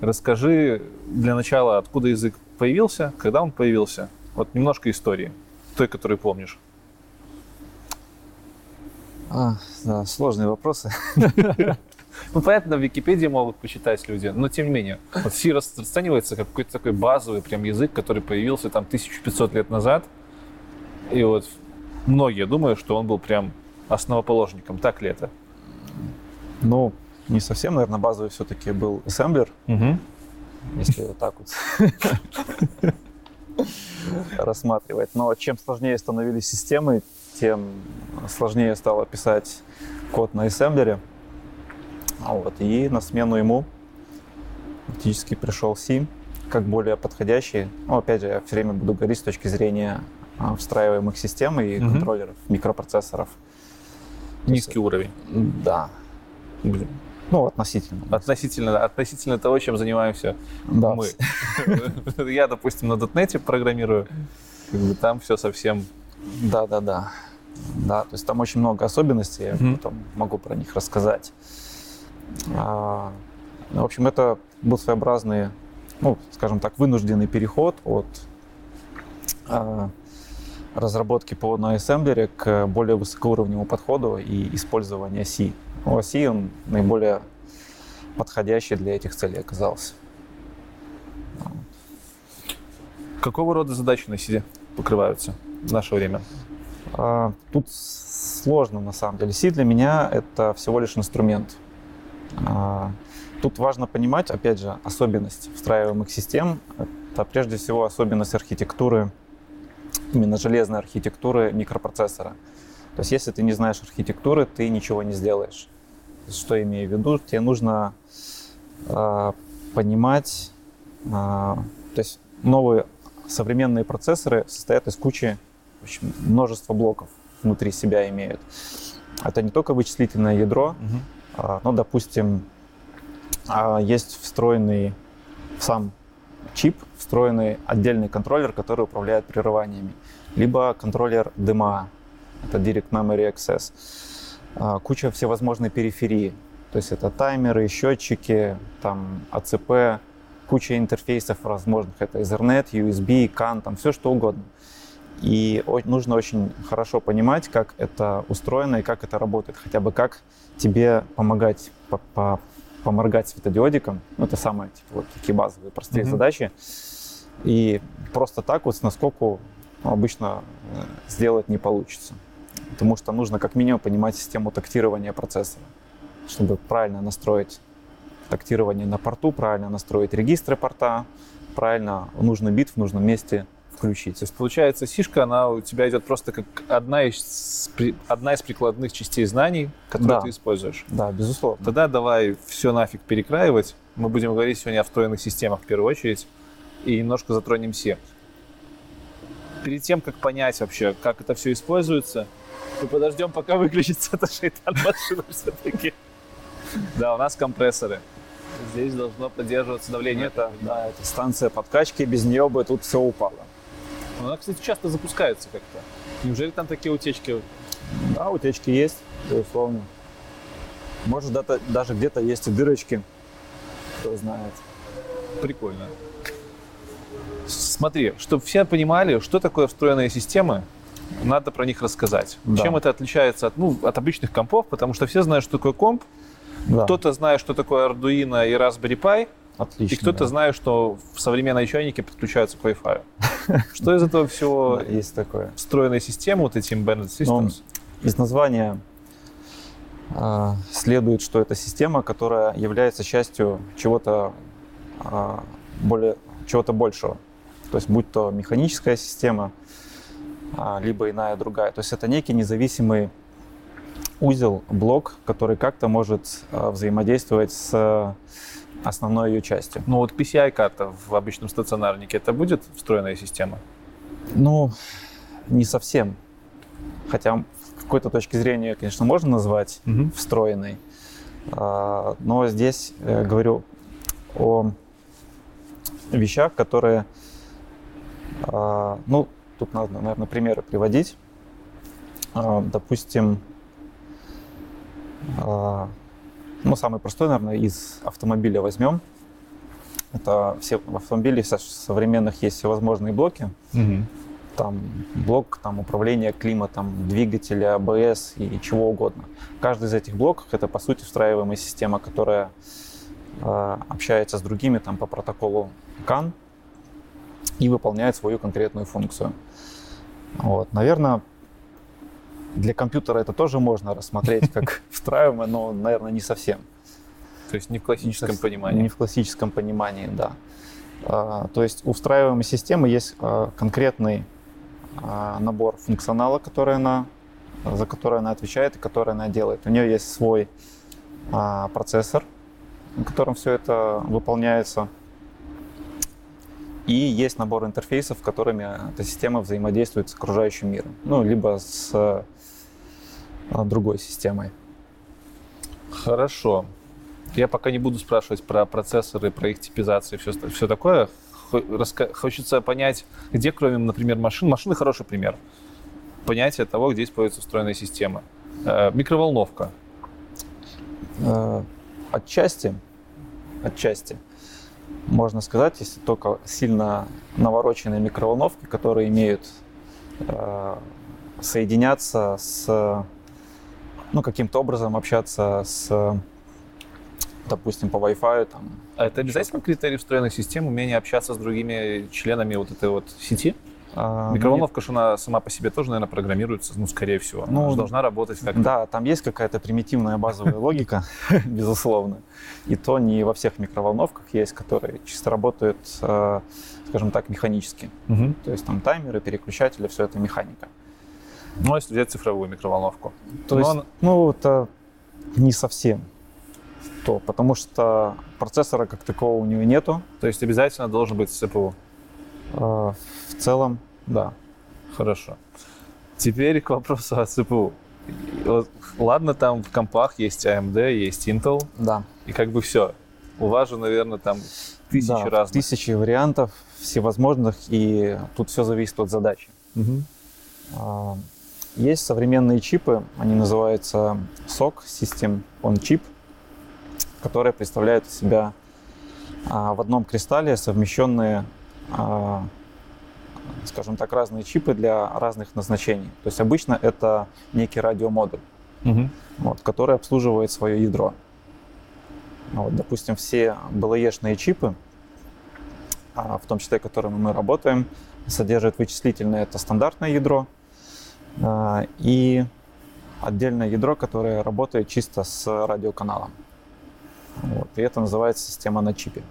Расскажи для начала, откуда язык появился, когда он появился. Вот немножко истории, той, которую помнишь.
А, да, сложные вопросы. *laughs*
Ну, понятно, в Википедии могут почитать люди, но тем не менее. Вот Си рас- расценивается как какой-то такой базовый прям язык, который появился там 1500 лет назад. И вот многие думают, что он был прям основоположником. Так ли это?
Ну, не совсем, наверное, базовый все-таки был ассемблер,
Угу.
если вот так вот *laughs* рассматривать. Но чем сложнее становились системы, тем сложнее стало писать код на ассемблере. Вот. И на смену ему фактически пришел C, как более подходящий. Ну, опять же, я все время буду говорить с точки зрения встраиваемых систем и
Мгм.
контроллеров, микропроцессоров.
Низкий уровень.
Да.
Блин.
Ну, относительно.
Относительно, относительно того, чем занимаемся
Да.
мы. *laughs* Я, допустим, на дотнете программирую. Там все совсем...
Да, да, да. Да, то есть там очень много особенностей, я потом могу про них рассказать. А, ну, в общем, это был своеобразный, ну, скажем так, вынужденный переход от а, разработки по на ассемблере к более высокоуровневому подходу и использованию C. А C он наиболее подходящий для этих целей оказался.
Какого рода задачи на Си покрываются в наше время?
А, Тут сложно на самом деле. C для меня это всего лишь инструмент. А, Тут важно понимать, опять же, особенность встраиваемых систем. Это прежде всего особенность архитектуры, именно железной архитектуры микропроцессора. То есть если ты не знаешь архитектуры, ты ничего не сделаешь. Что имею в виду? Тебе нужно а, понимать, а, то есть новые современные процессоры состоят из кучи в общем, множество блоков внутри себя имеют. Это не только вычислительное ядро, а, но, допустим, а, есть встроенный в сам чип, встроенный отдельный контроллер, который управляет прерываниями, либо контроллер DMA, это Direct Memory Access. А, куча всевозможной периферии, то есть это таймеры, счетчики, там АЦП, куча интерфейсов возможных, это Ethernet, USB, CAN, там все что угодно. И нужно очень хорошо понимать, как это устроено и как это работает, хотя бы как тебе помогать по поморгать светодиодиком. Ну, это самые типа, вот такие базовые простые mm-hmm. задачи. И просто так вот с наскоку обычно э, сделать не получится. Потому что нужно как минимум понимать систему тактирования процессора, чтобы правильно настроить тактирование на порту, правильно настроить регистры порта, правильно нужный бит в нужном месте включить.
То есть получается сишка, она у тебя идет просто как одна из, одна из прикладных частей знаний, которые да. ты используешь.
Да, безусловно.
Тогда давай все нафиг перекраивать. Мы будем говорить сегодня о встроенных системах в первую очередь и немножко затронем все. Перед тем, как понять вообще, как это все используется, мы подождем, пока выключится эта шейтан машина все-таки. Да, у нас компрессоры. Здесь должно поддерживаться давление.
Это, да, это станция подкачки, без нее бы тут все упало.
Она, кстати, часто запускается как-то. Неужели там такие утечки?
Да, утечки есть, безусловно. Может, даже где-то есть и дырочки, кто знает.
Прикольно. Смотри, чтобы все понимали, что такое встроенные системы, надо про них рассказать. Да. Чем это отличается от, ну, от обычных компов, потому что все знают, что такое комп, да. кто-то знает, что такое Arduino и Raspberry Pi,
Отлично,
и кто-то да. знает, что в современной чайнике подключаются к Wi-Fi. Что из этого всего *laughs*
есть такое?
Встроенная система, вот эти embedded systems?
Из названия а, следует, что это система, которая является частью чего-то а, более чего-то большего. То есть будь то механическая система, а, либо иная другая. То есть это некий независимый узел, блок, который как-то может взаимодействовать с основной ее частью.
Ну вот PCI-карта в обычном стационарнике, это будет встроенная система?
Ну, не совсем. Хотя с какой-то точки зрения, конечно, можно назвать угу. встроенной. А, но здесь э, говорю о вещах, которые, ну, тут надо, наверное, примеры приводить. Допустим, ну, самый простой, наверное, из автомобиля возьмем. Это все в автомобиле современных есть всевозможные блоки. Угу. Там блок там, управления климатом, двигателя, АБС и чего угодно. Каждый из этих блоков это по сути встраиваемая система, которая э, общается с другими там, по протоколу CAN и выполняет свою конкретную функцию. Вот. Наверное, для компьютера это тоже можно рассмотреть как *laughs* встраиваемое, но, наверное, не совсем.
То есть не в классическом не понимании?
Не в классическом понимании, да. А, то есть у встраиваемой системы есть а, конкретный а, набор функционала, который она, за который она отвечает и который она делает. У нее есть свой процессор, на котором все это выполняется. И есть набор интерфейсов, которыми эта система взаимодействует с окружающим миром. Ну, либо с другой системой.
Хорошо. Я пока не буду спрашивать про процессоры, про их типизацию и все, все такое. Хочется понять, где, кроме, например, машин, машины хороший пример, понятие того, где используется встроенная система. Э, микроволновка.
Э, отчасти, отчасти, можно сказать, если только сильно навороченные микроволновки, которые имеют э, соединяться с ну, каким-то образом общаться с, допустим, по Wi-Fi. Там,
а это обязательно критерий встроенной системы, умение общаться с другими членами вот этой вот сети? А, Микроволновка, что она сама по себе тоже, наверное, программируется, ну, скорее всего. Она ну, должна работать как-то.
Да, там есть какая-то примитивная базовая логика, *laughs* безусловно. И то не во всех микроволновках есть, которые чисто работают, э, скажем так, механически. То есть там таймеры, переключатели, все это механика.
Ну, а если взять цифровую микроволновку?
То есть, он... ну, это не совсем то, потому что процессора как такого у нее нету.
То есть обязательно должен быть CPU?
Э, в целом, да.
Хорошо. Теперь к вопросу о CPU. Вот, ладно, там в компах есть AMD, есть Intel.
Да.
И как бы все. У вас же, наверное, там тысячи да, разных.
тысячи вариантов всевозможных, и тут все зависит от задачи. Угу. Есть современные чипы, они называются SOC, System on Chip, которые представляют из себя а, в одном кристалле совмещенные, а, скажем так, разные чипы для разных назначений. То есть обычно это некий радиомодуль, угу. вот, который обслуживает свое ядро. Вот, допустим, все BLE-шные чипы, а, в том числе, которыми мы работаем, содержат вычислительное, это стандартное ядро, и отдельное ядро, которое работает чисто с радиоканалом. Вот, и это называется система на чипе.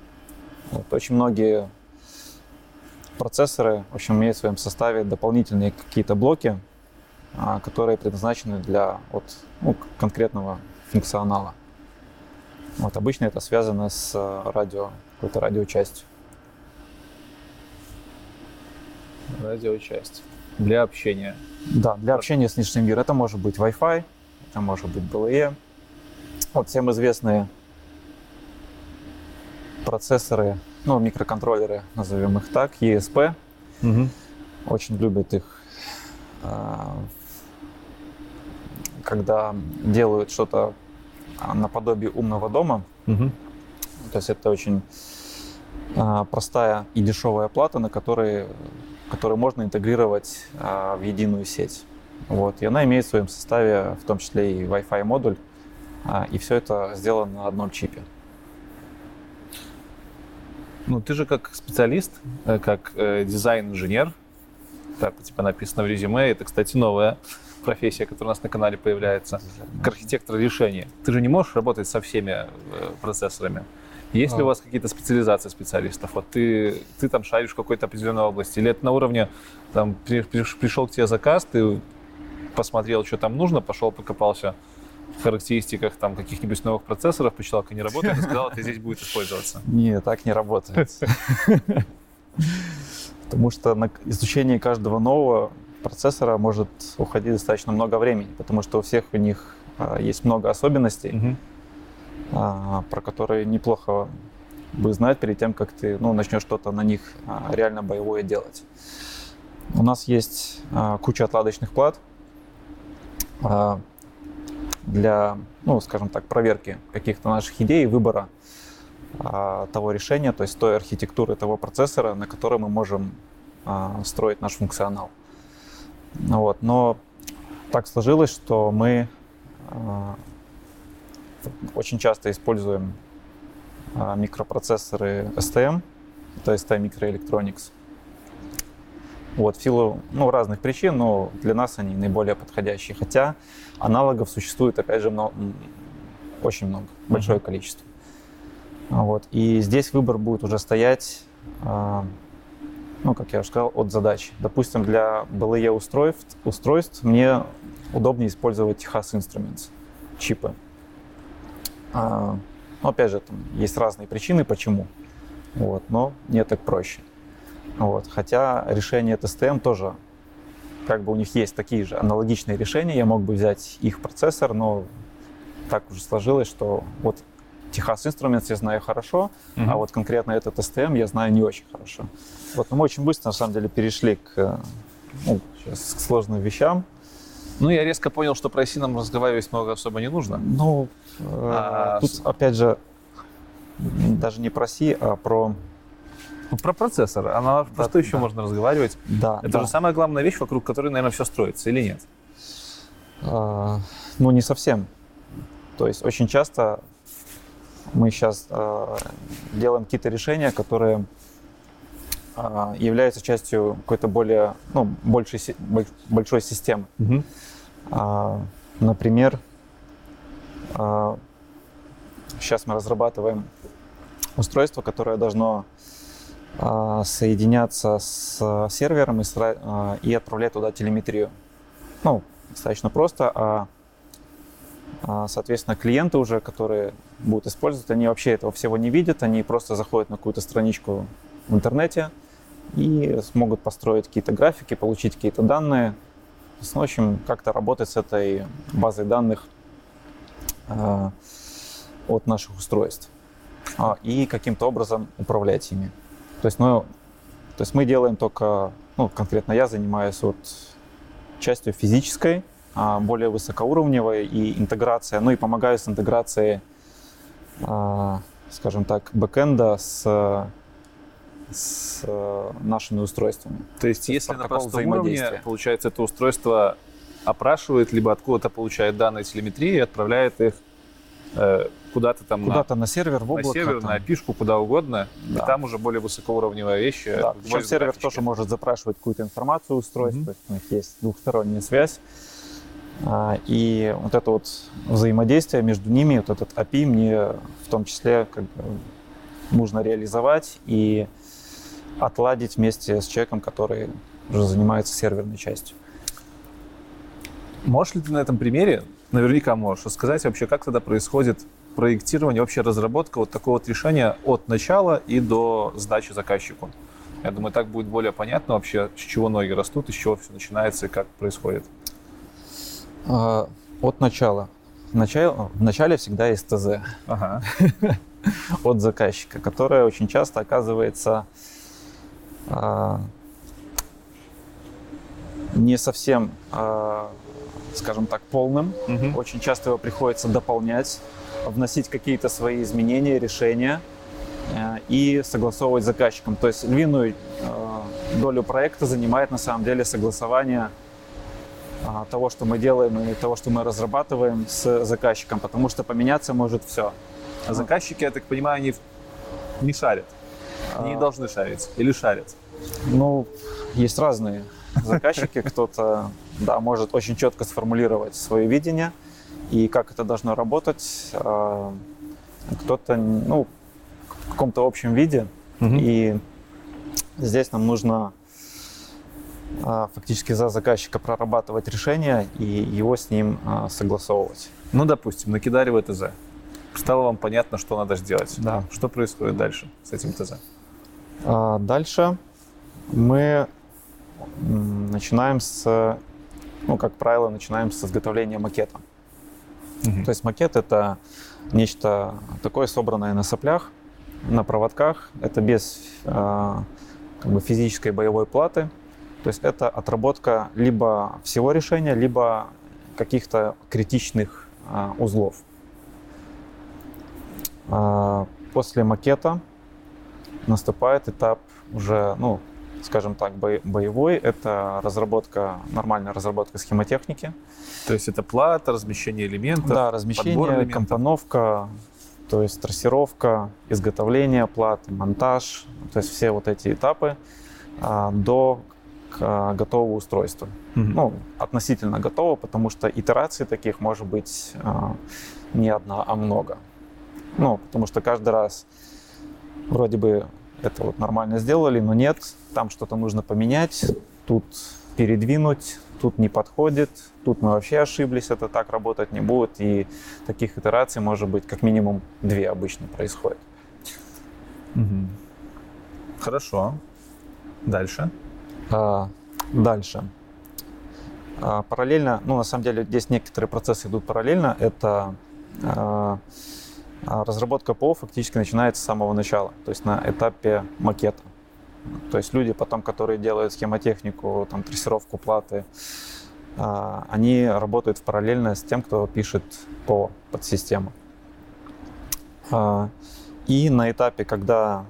Вот, очень многие процессоры, в общем, имеют в своем составе дополнительные какие-то блоки, а, которые предназначены для вот, ну, конкретного функционала. Вот, обычно это связано с радио, какой-то радиочастью.
Радиочасть. Для общения.
Да, для общения с внешним миром. Это может быть Wi-Fi, это может быть BLE. Вот всем известные процессоры, ну, микроконтроллеры, назовем их так, ESP. Угу. Очень любят их, а, когда делают что-то наподобие умного дома. Угу. То есть это очень а, простая и дешевая плата, на которой которую можно интегрировать а, в единую сеть. Вот. И она имеет в своем составе в том числе и Wi-Fi модуль, а, и все это сделано на одном чипе.
Ну, ты же как специалист, э, как э, дизайн-инженер, так у тебя написано в резюме, это, кстати, новая профессия, которая у нас на канале появляется, как архитектор решения. Ты же не можешь работать со всеми э, процессорами. Есть а. ли у вас какие-то специализации специалистов? Вот ты, ты там шаришь в какой-то определенной области? Или это на уровне, там, при, при, пришел к тебе заказ, ты посмотрел, что там нужно, пошел покопался в характеристиках там каких-нибудь новых процессоров, почитал, как они работают, и сказал, это здесь будет использоваться. *laughs*
Нет, так не работает. *laughs* Потому что на изучение каждого нового процессора может уходить достаточно много времени, потому что у всех у них а, есть много особенностей. А, про которые неплохо бы знать перед тем, как ты ну, начнешь что-то на них а, реально боевое делать. У нас есть а, куча отладочных плат для, ну, скажем так, проверки каких-то наших идей выбора того решения, то есть той архитектуры того процессора, на которой мы можем строить наш функционал. Вот. Но так сложилось, что мы очень часто используем а, микропроцессоры STM, то есть STM Microelectronics. Вот, в силу ну, разных причин, но для нас они наиболее подходящие. Хотя аналогов существует, опять же, много, очень много, большое mm-hmm. количество. Вот. И здесь выбор будет уже стоять, а, ну, как я уже сказал, от задачи. Допустим, для BLE устройств, устройств мне удобнее использовать Texas Instruments, чипы. А, ну, опять же, там есть разные причины, почему. Вот, но не так проще. Вот, хотя решение TSTM тоже, как бы у них есть такие же аналогичные решения, я мог бы взять их процессор, но так уже сложилось, что вот Техас Instruments я знаю хорошо, mm-hmm. а вот конкретно этот STM я знаю не очень хорошо. Вот мы очень быстро, на самом деле, перешли к, ну, сейчас, к сложным вещам.
Ну, я резко понял, что про нам разговаривать много особо не нужно.
Ну, а, тут, опять же, даже не про Си, а про...
Про процессор. А на, про да, что еще да. можно разговаривать?
Да.
Это
да.
же самая главная вещь, вокруг которой, наверное, все строится, или нет?
А, ну, не совсем. То есть очень часто мы сейчас а, делаем какие-то решения, которые а, являются частью какой-то более, ну, большей, большой системы. Угу. А, например, а, сейчас мы разрабатываем устройство, которое должно а, соединяться с сервером и, а, отправлять туда телеметрию. Ну, достаточно просто, а, а, соответственно, клиенты уже, которые будут использовать, они вообще этого всего не видят, они просто заходят на какую-то страничку в интернете и смогут построить какие-то графики, получить какие-то данные, в общем, как-то работать с этой базой данных от наших устройств а, и каким-то образом управлять ими. То есть, ну, то есть мы делаем только, ну, конкретно я занимаюсь вот частью физической, а, более высокоуровневой и интеграция, ну и помогаю с интеграцией, а, скажем так, бэкэнда с с нашими устройствами.
То есть, если на простом уровне, получается, это устройство опрашивает, либо откуда-то получает данные телеметрии и отправляет их э, куда-то там
куда-то на, на сервер, в облако,
на сервер,
там.
на пишку, куда угодно, да. и там уже более высокоуровневые вещи. Да,
причем сервер графички. тоже может запрашивать какую-то информацию устройства, mm-hmm. то есть у них есть двухсторонняя связь. А, и вот это вот взаимодействие между ними, вот этот API мне в том числе как бы нужно реализовать и отладить вместе с человеком, который уже занимается серверной частью.
Можешь ли ты на этом примере, наверняка можешь, рассказать вообще, как тогда происходит проектирование, вообще разработка вот такого вот решения от начала и до сдачи заказчику? Я думаю, так будет более понятно вообще, с чего ноги растут, из чего все начинается и как происходит.
А, от начала. В начале, всегда есть ТЗ ага. *laughs* от заказчика, которое очень часто оказывается а, не совсем а, скажем так, полным. Угу. Очень часто его приходится дополнять, вносить какие-то свои изменения, решения э, и согласовывать с заказчиком. То есть львиную э, долю проекта занимает на самом деле согласование э, того, что мы делаем и того, что мы разрабатываем с заказчиком, потому что поменяться может все.
А заказчики, я так понимаю, они не шарят. Они а... не должны шарить или шарят?
Ну, есть разные заказчики. *laughs* Кто-то да, может очень четко сформулировать свое видение и как это должно работать. А, кто-то, ну, в каком-то общем виде. Угу. И здесь нам нужно а, фактически за заказчика прорабатывать решение и его с ним а, согласовывать.
Ну, допустим, накидали в ТЗ. Стало вам понятно, что надо сделать.
Да.
Что происходит дальше с этим ТЗ?
Дальше мы начинаем с ну, как правило, начинаем с изготовления макета. Угу. То есть макет это нечто такое собранное на соплях, на проводках. Это без э, как бы физической боевой платы. То есть это отработка либо всего решения, либо каких-то критичных э, узлов. Э, после макета наступает этап уже, ну, скажем так, боевой. Это разработка, нормальная разработка схемотехники.
То есть это плата, размещение элементов,
Да, размещение, компоновка, то есть трассировка, изготовление платы, монтаж, то есть все вот эти этапы а, до а, готового устройства. Угу. Ну, относительно готово, потому что итераций таких может быть а, не одна, а много. Ну, потому что каждый раз вроде бы это вот нормально сделали, но нет, там что-то нужно поменять, тут передвинуть, тут не подходит, тут мы вообще ошиблись, это так работать не будет, и таких итераций может быть как минимум две обычно происходит.
Угу. Хорошо. Дальше.
А, дальше. А, параллельно, ну на самом деле здесь некоторые процессы идут параллельно. Это а, разработка ПО фактически начинается с самого начала, то есть на этапе макета. То есть люди потом, которые делают схемотехнику, там, трассировку платы, а, они работают параллельно с тем, кто пишет ПО под систему. А, и на этапе, когда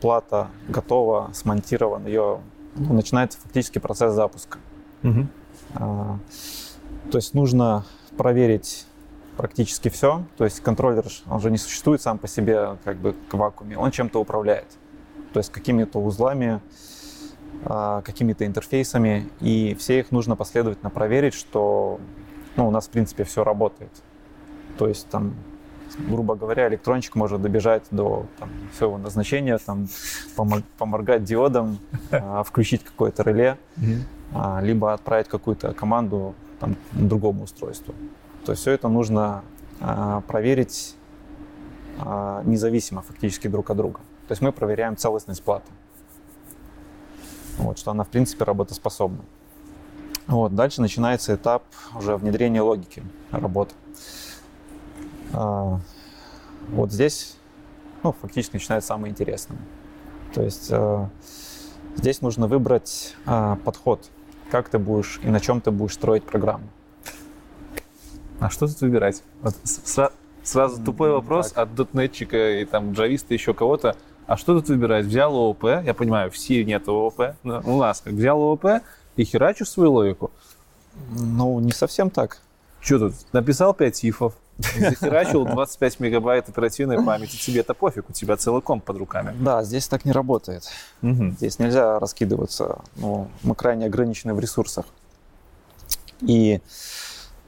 плата готова, смонтирована, ее ну, начинается фактически процесс запуска. Угу. То есть нужно проверить практически все. То есть контроллер, он же не существует сам по себе как бы в вакууме, он чем-то управляет. То есть какими-то узлами, а, какими-то интерфейсами, и все их нужно последовательно проверить, что ну, у нас в принципе все работает. То есть там грубо говоря, электрончик может добежать до там, своего назначения, там, поморгать диодом, *laughs* а, включить какое-то реле, а, либо отправить какую-то команду там, другому устройству. То все это нужно а, проверить а, независимо фактически друг от друга. То есть мы проверяем целостность платы. Вот, что она в принципе работоспособна. Вот, дальше начинается этап уже внедрения логики работы. А, вот здесь ну, фактически начинается самое интересное. То есть здесь нужно выбрать подход как ты будешь и на чем ты будешь строить программу.
А что тут выбирать? Вот с- сразу тупой вопрос так. от дотнетчика и там джависта еще кого-то. А что тут выбирать? Взял ООП, я понимаю, в C нет ООП, но у нас как взял ООП и херачишь свою логику?
Ну, не совсем так.
Что тут? Написал 5 ифов, захерачил 25 мегабайт оперативной памяти, тебе это пофиг, у тебя целый комп под руками.
Да, здесь так не работает. Угу. Здесь нельзя раскидываться. Ну, мы крайне ограничены в ресурсах. И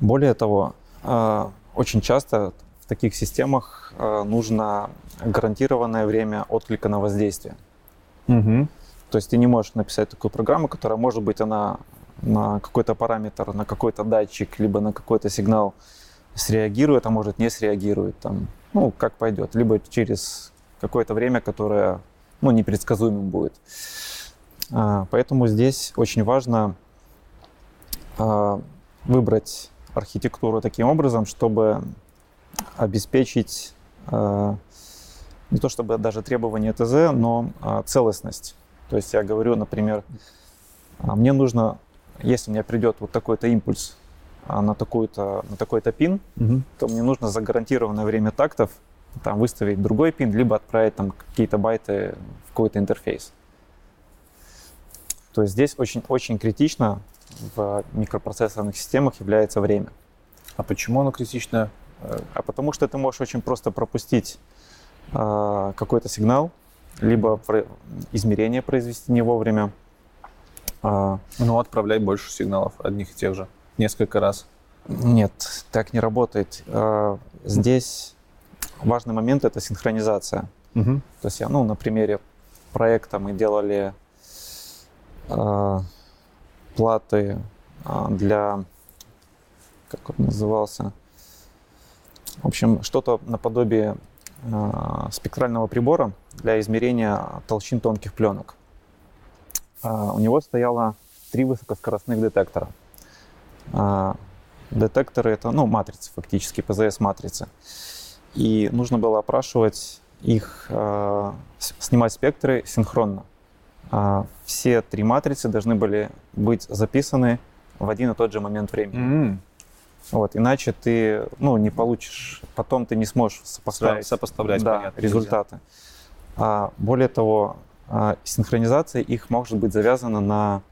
более того, а, очень часто в таких системах а, нужно гарантированное время отклика на воздействие. Угу. То есть ты не можешь написать такую программу, которая, может быть, она на какой-то параметр, на какой-то датчик, либо на какой-то сигнал среагирует, а может не среагирует. Там, ну, как пойдет. Либо через какое-то время, которое ну, непредсказуемым будет. А, поэтому здесь очень важно выбрать архитектуру таким образом, чтобы обеспечить а, не то чтобы даже требования ТЗ, но а, целостность. То есть я говорю, например, а, мне нужно, если меня придет вот такой-то импульс а, на, такую-то, на такой-то пин, угу. то мне нужно за гарантированное время тактов там, выставить другой пин, либо отправить там какие-то байты в какой-то интерфейс. То есть здесь очень-очень критично в микропроцессорных системах является время.
А почему оно критично?
А потому что ты можешь очень просто пропустить э, какой-то сигнал, либо измерение произвести не вовремя.
А, ну, отправлять больше сигналов, одних и тех же, несколько раз.
Нет, так не работает. А, здесь важный момент – это синхронизация. Угу. То есть, я, ну, на примере проекта мы делали э, платы э, для, как он назывался, в общем, что-то наподобие э, спектрального прибора для измерения толщин тонких пленок. Э, у него стояло три высокоскоростных детектора. Детекторы это, ну, матрицы фактически, ПЗС-матрицы. И нужно было опрашивать их, снимать спектры синхронно. Э, все три матрицы должны были быть записаны в один и тот же момент времени. Mm-hmm. Вот, иначе ты ну, не получишь, потом ты не сможешь сопоставить,
сопоставлять
да, понятно, результаты. А, более того, а, синхронизация их может быть завязана на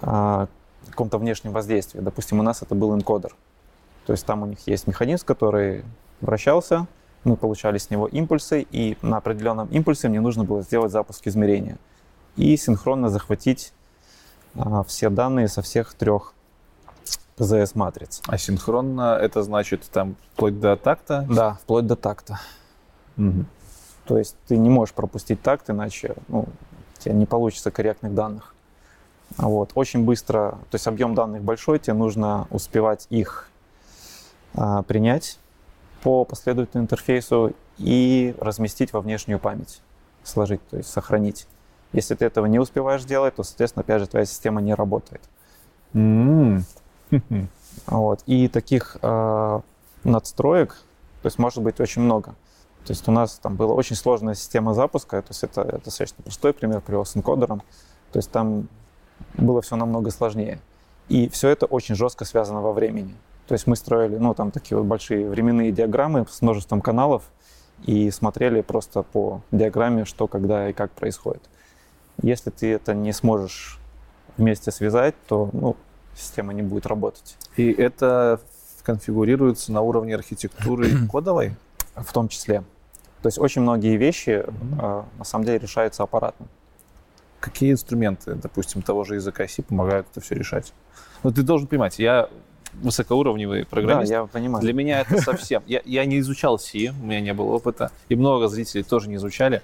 а, каком-то внешнем воздействии. Допустим, у нас это был энкодер. То есть там у них есть механизм, который вращался, мы получали с него импульсы, и на определенном импульсе мне нужно было сделать запуск измерения и синхронно захватить а, все данные со всех трех ПЗС-матриц.
Асинхронно это значит там вплоть до такта?
Да, вплоть до такта. Угу. То есть ты не можешь пропустить такт, иначе ну, у тебя не получится корректных данных. Вот. Очень быстро, то есть объем данных большой, тебе нужно успевать их а, принять по последовательному интерфейсу и разместить во внешнюю память, сложить, то есть сохранить. Если ты этого не успеваешь делать, то, соответственно, опять же, твоя система не работает. Mm. *laughs* Вот. И таких э, надстроек, то есть может быть очень много. То есть у нас там была очень сложная система запуска, то есть это, это достаточно простой пример, привел с энкодером. То есть там было все намного сложнее. И все это очень жестко связано во времени. То есть мы строили, ну, там такие вот большие временные диаграммы с множеством каналов и смотрели просто по диаграмме, что, когда и как происходит. Если ты это не сможешь вместе связать, то, ну, система не будет работать.
И это конфигурируется на уровне архитектуры *clears throat* кодовой?
В том числе. То есть очень многие вещи mm-hmm. на самом деле решаются аппаратно.
Какие инструменты, допустим, того же языка C помогают это все решать? Ну, ты должен понимать, я высокоуровневый программист.
Да, я понимаю.
Для меня это совсем... Я, я не изучал C, у меня не было опыта, и много зрителей тоже не изучали.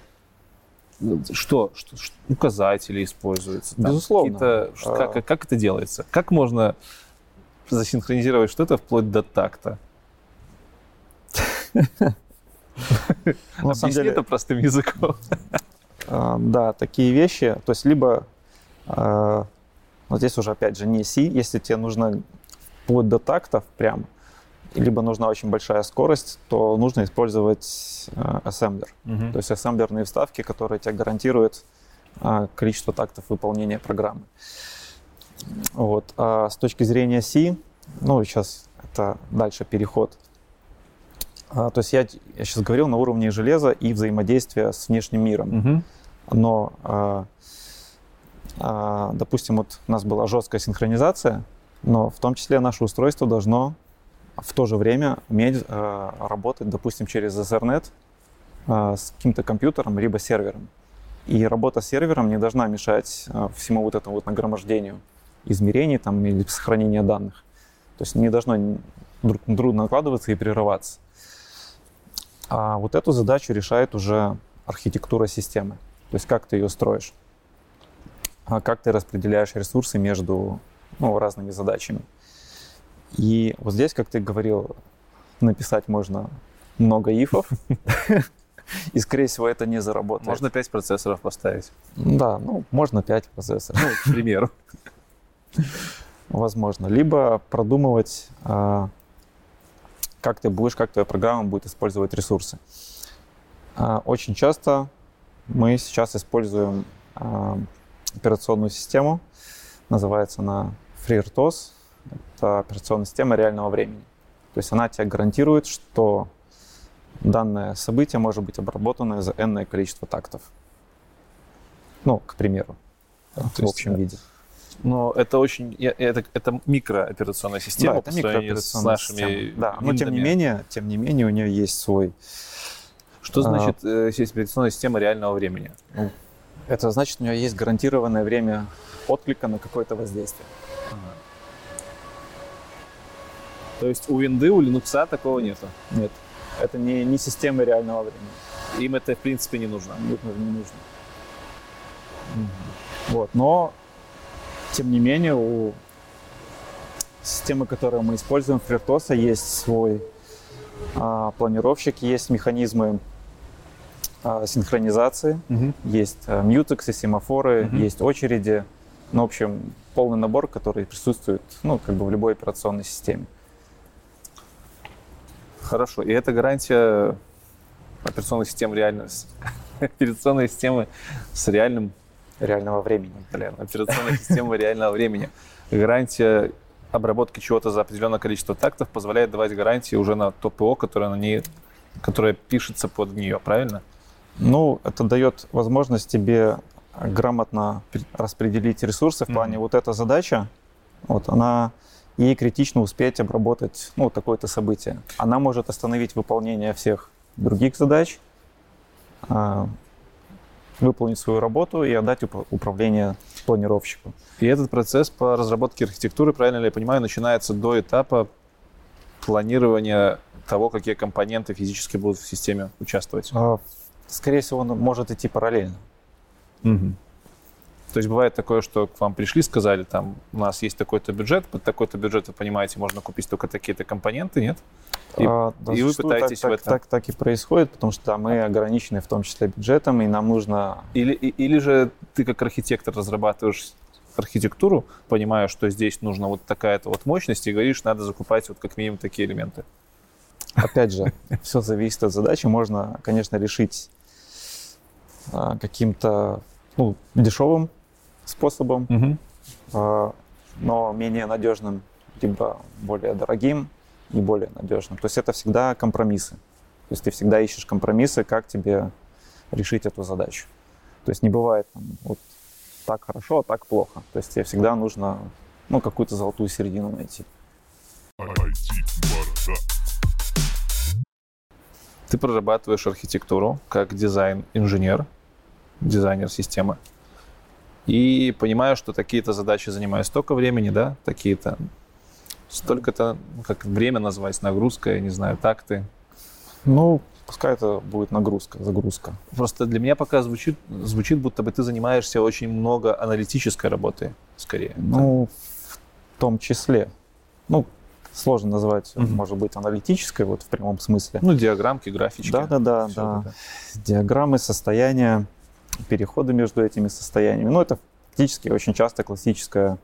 Что, что, что указатели используются?
Там Безусловно.
А... Как, как это делается? Как можно засинхронизировать что-то вплоть до такта? *laughs* Объясни это простым языком.
А, да, такие вещи. То есть либо, а, вот здесь уже опять же не C, если тебе нужно вплоть до тактов прям, либо нужна очень большая скорость, то нужно использовать э, ассемблер. Uh-huh. То есть ассемблерные вставки, которые тебе гарантируют э, количество тактов выполнения программы. Вот. А с точки зрения C, ну, сейчас это дальше переход. А, то есть я, я сейчас говорил на уровне железа и взаимодействия с внешним миром.
Мгм.
Но, а, а, допустим, вот у нас была жесткая синхронизация, но в том числе наше устройство должно в то же время уметь а, работать, допустим, через Ethernet а, с каким-то компьютером либо сервером. И работа с сервером не должна мешать а, всему вот этому вот нагромождению измерений там, или сохранения данных. То есть не должно друг на друга накладываться и прерываться. А вот эту задачу решает уже архитектура системы. То есть как ты ее строишь, а как ты распределяешь ресурсы между ну, разными задачами. И вот здесь, как ты говорил, написать можно много ифов, *laughs* и, скорее всего, это не заработает.
Можно 5 процессоров поставить.
Да, ну, можно 5 процессоров,
Ну, к примеру.
возможно. Либо продумывать, а, как ты будешь, как твоя программа будет использовать ресурсы. А, Очень часто мы сейчас используем а, операционную систему, называется она FreeRTOS, это операционная система реального времени. То есть она тебе гарантирует, что данное событие может быть обработано за n количество тактов. Ну, к примеру,
то
в
есть,
общем
э,
виде.
Но это очень... Это, это микрооперационная система
Да, это
по сравнению с
микрооперационная
нашими
система. Да, но тем не менее, тем не менее у нее есть свой.
Что
а,
значит сеть операционная система реального времени?
Ну, это значит, у нее есть гарантированное время отклика на какое-то воздействие.
То есть у винды, у Linux такого нету.
Нет, это не, не система реального времени.
Им это, в принципе, не нужно.
Это не нужно. Вот, но тем не менее у системы, которую мы используем, FreeRTOS, есть свой а, планировщик, есть механизмы а, синхронизации, есть э, мьютексы, семафоры,
Мгм.
есть очереди. Ну, в общем, полный набор, который присутствует, ну, как бы в любой операционной системе.
Хорошо. И это гарантия операционной системы реально... с- *laughs* Операционной системы с реальным...
Реального времени.
Блин, операционной системы реального времени. Гарантия обработки чего-то за определенное количество тактов позволяет давать гарантии уже на то ПО, которое на ней которое пишется под нее, правильно?
Ну, это дает возможность тебе грамотно пр- распределить ресурсы в плане
Мгм.
вот эта задача, вот она ей критично успеть обработать ну, такое-то событие. Она может остановить выполнение всех других задач, а, выполнить свою работу и отдать уп- управление планировщику.
И этот процесс по разработке архитектуры, правильно ли я понимаю, начинается до этапа планирования того, какие компоненты физически будут в системе участвовать.
А, Скорее всего, он может идти параллельно.
То есть бывает такое, что к вам пришли, сказали, там, у нас есть такой-то бюджет, под такой-то бюджет, вы понимаете, можно купить только такие-то компоненты, нет? И-
А, да,
и вы пытаетесь
так,
в
так,
этом-
так, так и происходит, потому что мы ограничены в том числе бюджетом, и нам нужно
Или, и- или же ты как архитектор разрабатываешь архитектуру, понимая, что здесь нужна вот такая-то вот мощность, и говоришь, надо закупать вот как минимум такие элементы.
Опять же, *laughs* все зависит от задачи. Можно, конечно, решить а, каким-то ну, дешевым способом, а, но менее надежным, либо более дорогим и более надежным. То есть это всегда компромиссы. То есть ты всегда ищешь компромиссы, как тебе решить эту задачу. То есть не бывает там, вот так хорошо, а так плохо. То есть тебе всегда нужно ну, какую-то золотую середину найти.
Ты прорабатываешь архитектуру как дизайн-инженер, дизайнер системы, и понимаешь, что такие-то задачи занимают столько времени, да, такие-то, столько-то, ну, как время назвать, нагрузка, я не знаю, такты.
Ну, пускай это будет нагрузка, загрузка.
Просто для меня пока звучит, звучит, будто бы ты занимаешься очень много аналитической работой, скорее.
Ну, в том числе. Ну, сложно назвать,
Мгм.
может быть, аналитической, вот в прямом смысле.
Ну, диаграммки, графички.
Да, да, да, да. Диаграммы, состояния, переходы между этими состояниями. Ну, это фактически очень часто классическая,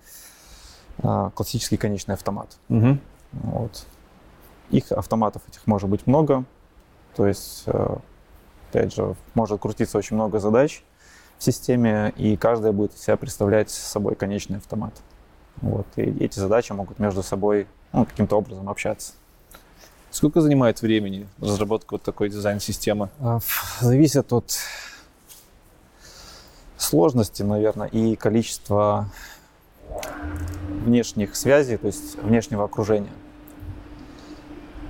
а, классический конечный автомат.
Мгм.
Вот. Их автоматов этих может быть много. То есть, э, опять же, может крутиться очень много задач в системе, и каждая будет из себя представлять собой конечный автомат. Вот, и эти задачи могут между собой ну, каким-то образом общаться.
Сколько занимает времени разработка вот такой дизайн-системы?
А, зависит от сложности, наверное, и количества внешних связей, то есть внешнего окружения.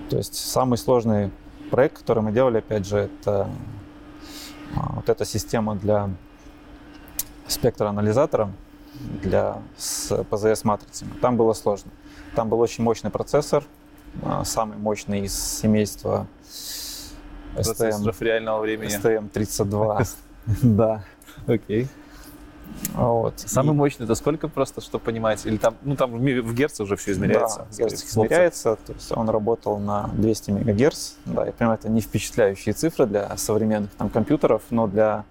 То есть самый сложный проект, который мы делали, опять же, это а, вот эта система для спектроанализатора для с PZS-матрицами. Там было сложно. Там был очень мощный процессор, а, самый мощный из семейства
STM, реального времени.
STM32. *laughs* Да.
Окей. Вот. Самый и... мощный это сколько просто, чтобы понимать? Или там, ну там в герц уже все измеряется?
Да, герц измеряется, то есть он работал на 200 мегагерц. Да, я понимаю, это не впечатляющие цифры для современных там компьютеров, но для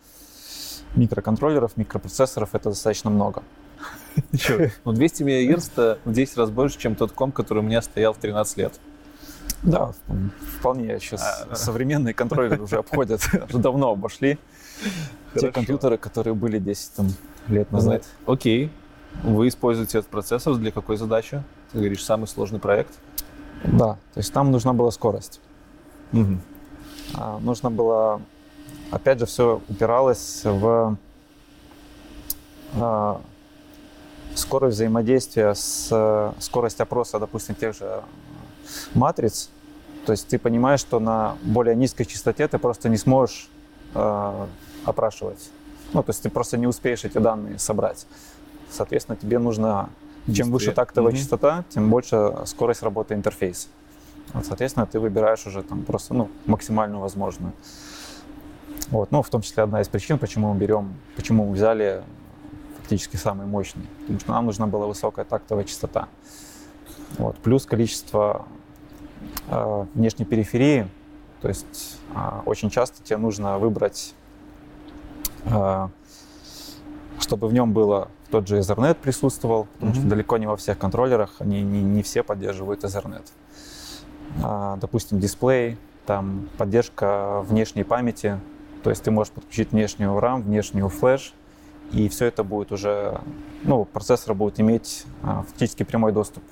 микроконтроллеров, микропроцессоров это достаточно много. *laughs*
Ну 200 МГц это в 10 раз больше, чем тот комп, который у меня стоял в 13 лет.
Да, вполне. Сейчас а, современные контроллеры уже обходят, *laughs* уже давно обошли те компьютеры, которые были 10 там, лет назад.
Окей. Вы используете этот процессор для какой задачи? Ты говоришь, самый сложный проект?
Да, то есть там нужна была скорость. Угу. А, нужно было, опять же, все упиралось в а, скорость взаимодействия с скорость опроса, допустим, тех же матриц. То есть ты понимаешь, что на более низкой частоте ты просто не сможешь э, опрашивать. Ну, то есть ты просто не успеешь эти данные собрать. Соответственно, тебе нужно, Быстрее. чем выше тактовая mm-hmm. частота, тем больше скорость работы интерфейса. Вот, соответственно, ты выбираешь уже там просто ну, максимальную возможную. Вот, ну, в том числе одна из причин, почему мы берем, почему мы взяли фактически самый мощный. Потому что нам нужна была высокая тактовая частота. Вот, плюс количество э, внешней периферии. То есть э, очень часто тебе нужно выбрать а, чтобы в нем было тот же Ethernet присутствовал, потому mm-hmm. что далеко не во всех контроллерах они не, не все поддерживают Ethernet. А, допустим, дисплей, там поддержка внешней памяти, то есть ты можешь подключить внешнюю RAM, внешнюю флеш, и все это будет уже, ну, процессор будет иметь а, фактически прямой доступ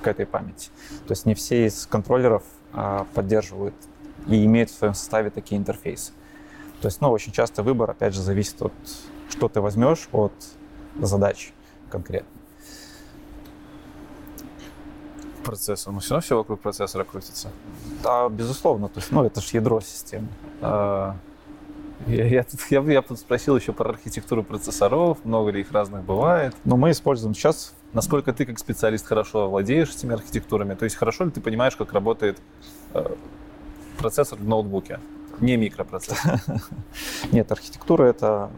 к этой памяти. То есть не все из контроллеров а, поддерживают и имеют в своем составе такие интерфейсы. То есть, ну, очень часто выбор, опять же, зависит от, что ты возьмешь от задач конкретно.
Процессор. Ну, все равно все вокруг процессора крутится.
Да, безусловно. То есть, ну, это же ядро системы. А,
я, я, тут, я, я тут спросил еще про архитектуру процессоров, много ли их разных бывает.
Но мы используем сейчас...
Насколько ты как специалист хорошо владеешь этими архитектурами? То есть хорошо ли ты понимаешь, как работает э, процессор в ноутбуке? Не микропроцессор. *laughs*
Нет, архитектура это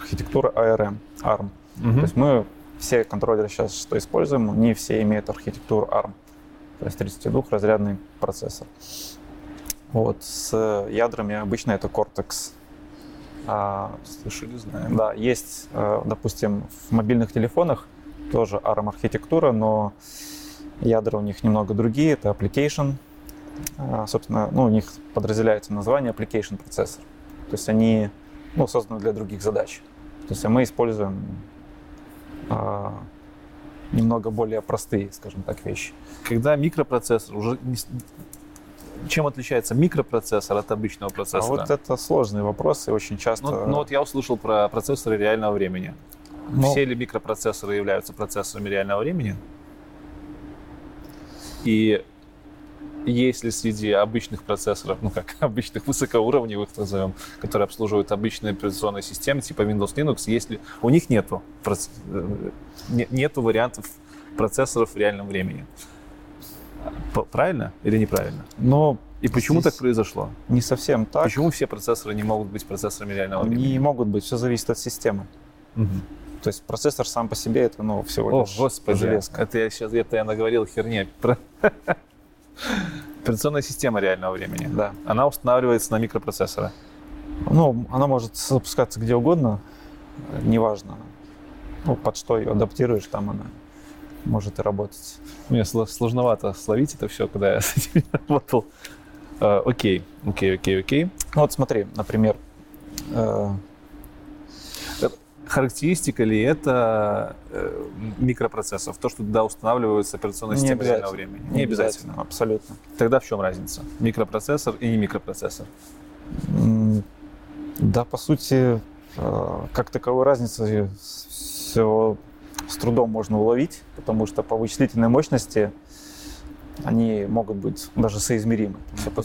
архитектура ARM, ARM. То есть мы все контроллеры сейчас, что используем, не все имеют архитектуру ARM. То есть 32-разрядный процессор. Вот, с ядрами обычно это Cortex.
А, Слышали, знаем.
Да, есть, э, допустим, в мобильных телефонах тоже ARM-архитектура, но ядра у них немного другие. Это application собственно, ну, у них подразделяется название application процессор. То есть они ну, созданы для других задач. То есть мы используем а, немного более простые, скажем так, вещи.
Когда микропроцессор уже не... Чем отличается микропроцессор от обычного процессора? А
вот это сложный вопрос и очень часто...
Ну, ну вот я услышал про процессоры реального времени. Ну. Все ли микропроцессоры являются процессорами реального времени? И если среди обычных процессоров, ну как *laughs* обычных высокоуровневых, назовем, которые обслуживают обычные операционные системы типа Windows, Linux, если у них нету, э, нету вариантов процессоров в реальном времени. Правильно или неправильно?
Но
и почему так произошло?
Не совсем так.
Почему все процессоры не могут быть процессорами реального времени?
Не могут быть, все зависит от системы. Угу. То есть процессор сам по себе это ну, всего лишь
О, господи, железка. Это я сейчас где-то я наговорил херня. *laughs* Операционная система реального времени.
Да.
Она устанавливается на микропроцессоры.
Ну, она может запускаться где угодно, неважно. Ну, под что ее адаптируешь, там она может и работать.
Мне сложновато словить это все, когда я *laughs* с этим работал. Uh, окей, окей, окей, окей.
Ну вот смотри, например, uh,
характеристика ли это э, микропроцессов, то, что туда устанавливаются операционные системы реального времени?
Не, не обязательно. обязательно.
Абсолютно. Тогда в чем разница? Микропроцессор и не микропроцессор?
Да, по сути, э, как таковой разницы все с трудом можно уловить, потому что по вычислительной мощности они могут быть даже соизмеримы.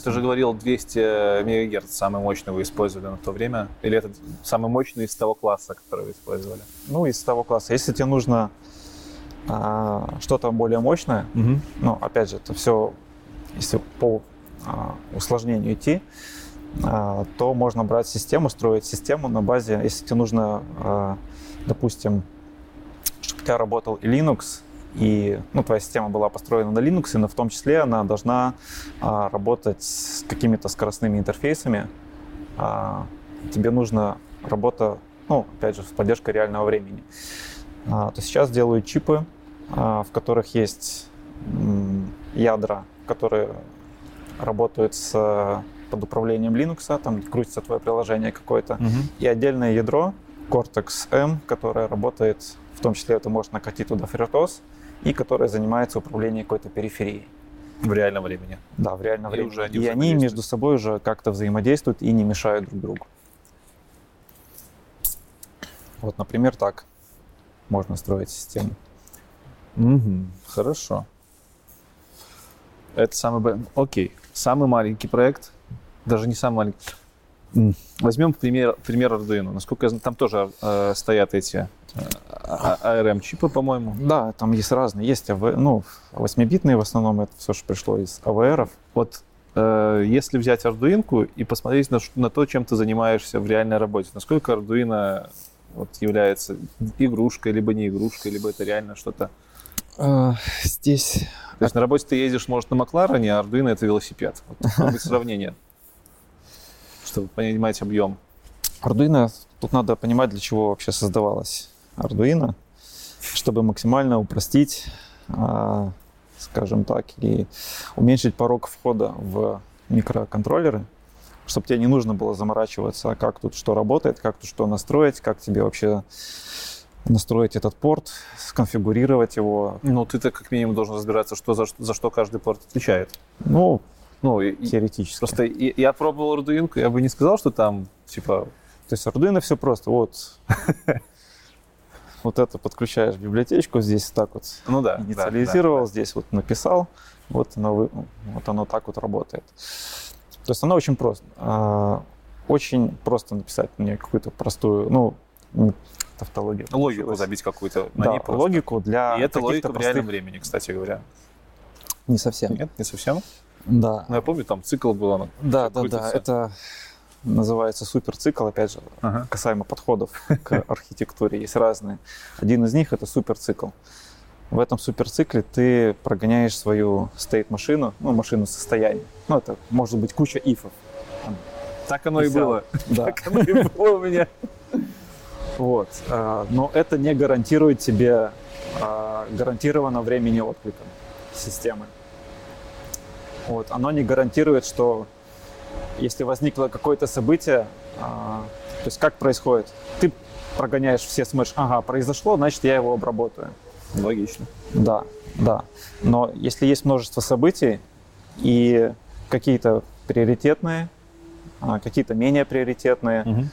Ты же говорил, 200 МГц самый мощный вы использовали на то время, или это самый мощный из того класса, который вы использовали?
Ну, из того класса. Если тебе нужно а, что-то более мощное, угу. ну, опять же, это все, если по а, усложнению идти, а, то можно брать систему, строить систему на базе, если тебе нужно, а, допустим, чтобы у тебя работал и Linux, и ну, твоя система была построена на Linux, но в том числе она должна а, работать с какими-то скоростными интерфейсами. А, тебе нужна работа, ну, опять же, с поддержкой реального времени. А, то сейчас делают чипы, а, в которых есть м, ядра, которые работают с под управлением Linux, там крутится твое приложение какое-то, угу. и отдельное ядро Cortex-M, которое работает, в том числе это может накатить туда FreeRTOS, и которая занимается управлением какой-то периферией.
В реальном времени.
Да, в реальном и времени. Уже они и они между собой уже как-то взаимодействуют и не мешают друг другу. Вот, например, так можно строить систему.
Угу, хорошо. Это самый... Окей. Самый маленький проект, даже не самый маленький. Возьмем пример, пример Arduino. Насколько я знаю, там тоже э, стоят эти ARM-чипы, по-моему.
Да, там есть разные. Есть AV, ну, 8-битные в основном, это все, что пришло из AVR.
Вот э, если взять Arduino и посмотреть на, на то, чем ты занимаешься в реальной работе, насколько Arduino вот, является игрушкой, либо не игрушкой, либо это реально что-то...
А, здесь...
То есть на работе ты ездишь, может, на Макларене, а Arduino — это велосипед. Вот, сравнение, чтобы понимать объем.
Arduino, тут надо понимать, для чего вообще создавалось Arduino, чтобы максимально упростить, а, скажем так, и уменьшить порог входа в микроконтроллеры, чтобы тебе не нужно было заморачиваться, как тут что работает, как тут что настроить, как тебе вообще настроить этот порт, сконфигурировать его.
Ну, ты-то как минимум должен разбираться, что за, за что каждый порт отвечает.
Ну, ну теоретически.
Просто я, я пробовал Arduino, я бы не сказал, что там, типа...
То есть Arduino все просто, вот, *laughs* вот это подключаешь в библиотечку, здесь так вот
ну, да,
инициализировал,
да, да,
здесь вот написал, вот оно, вот оно так вот работает. То есть оно очень просто. А, очень просто написать мне какую-то простую, ну, тавтологию.
Логику получилось. забить какую-то
на да, ней просто. логику для
И это логика простых... в реальном времени, кстати говоря.
Не совсем.
Нет, не совсем?
Да.
Ну, я помню, там цикл был. Оно
да, да, да. Это называется суперцикл, опять же, ага. касаемо подходов *laughs* к архитектуре, есть разные. Один из них это суперцикл. В этом суперцикле ты прогоняешь свою стейт-машину, ну, машину состояния. Ну, это может быть куча ифов.
Так оно и, и было. *laughs*
Да. Так оно и было у меня. Вот. А, но это не гарантирует тебе а, гарантированно времени отклика системы. Вот. Оно не гарантирует, что если возникло какое-то событие, а, то есть как происходит? Ты прогоняешь все смеш, ага, произошло, значит я его обработаю.
Логично.
Да, да. Но если есть множество событий и какие-то приоритетные, а, какие-то менее приоритетные, угу.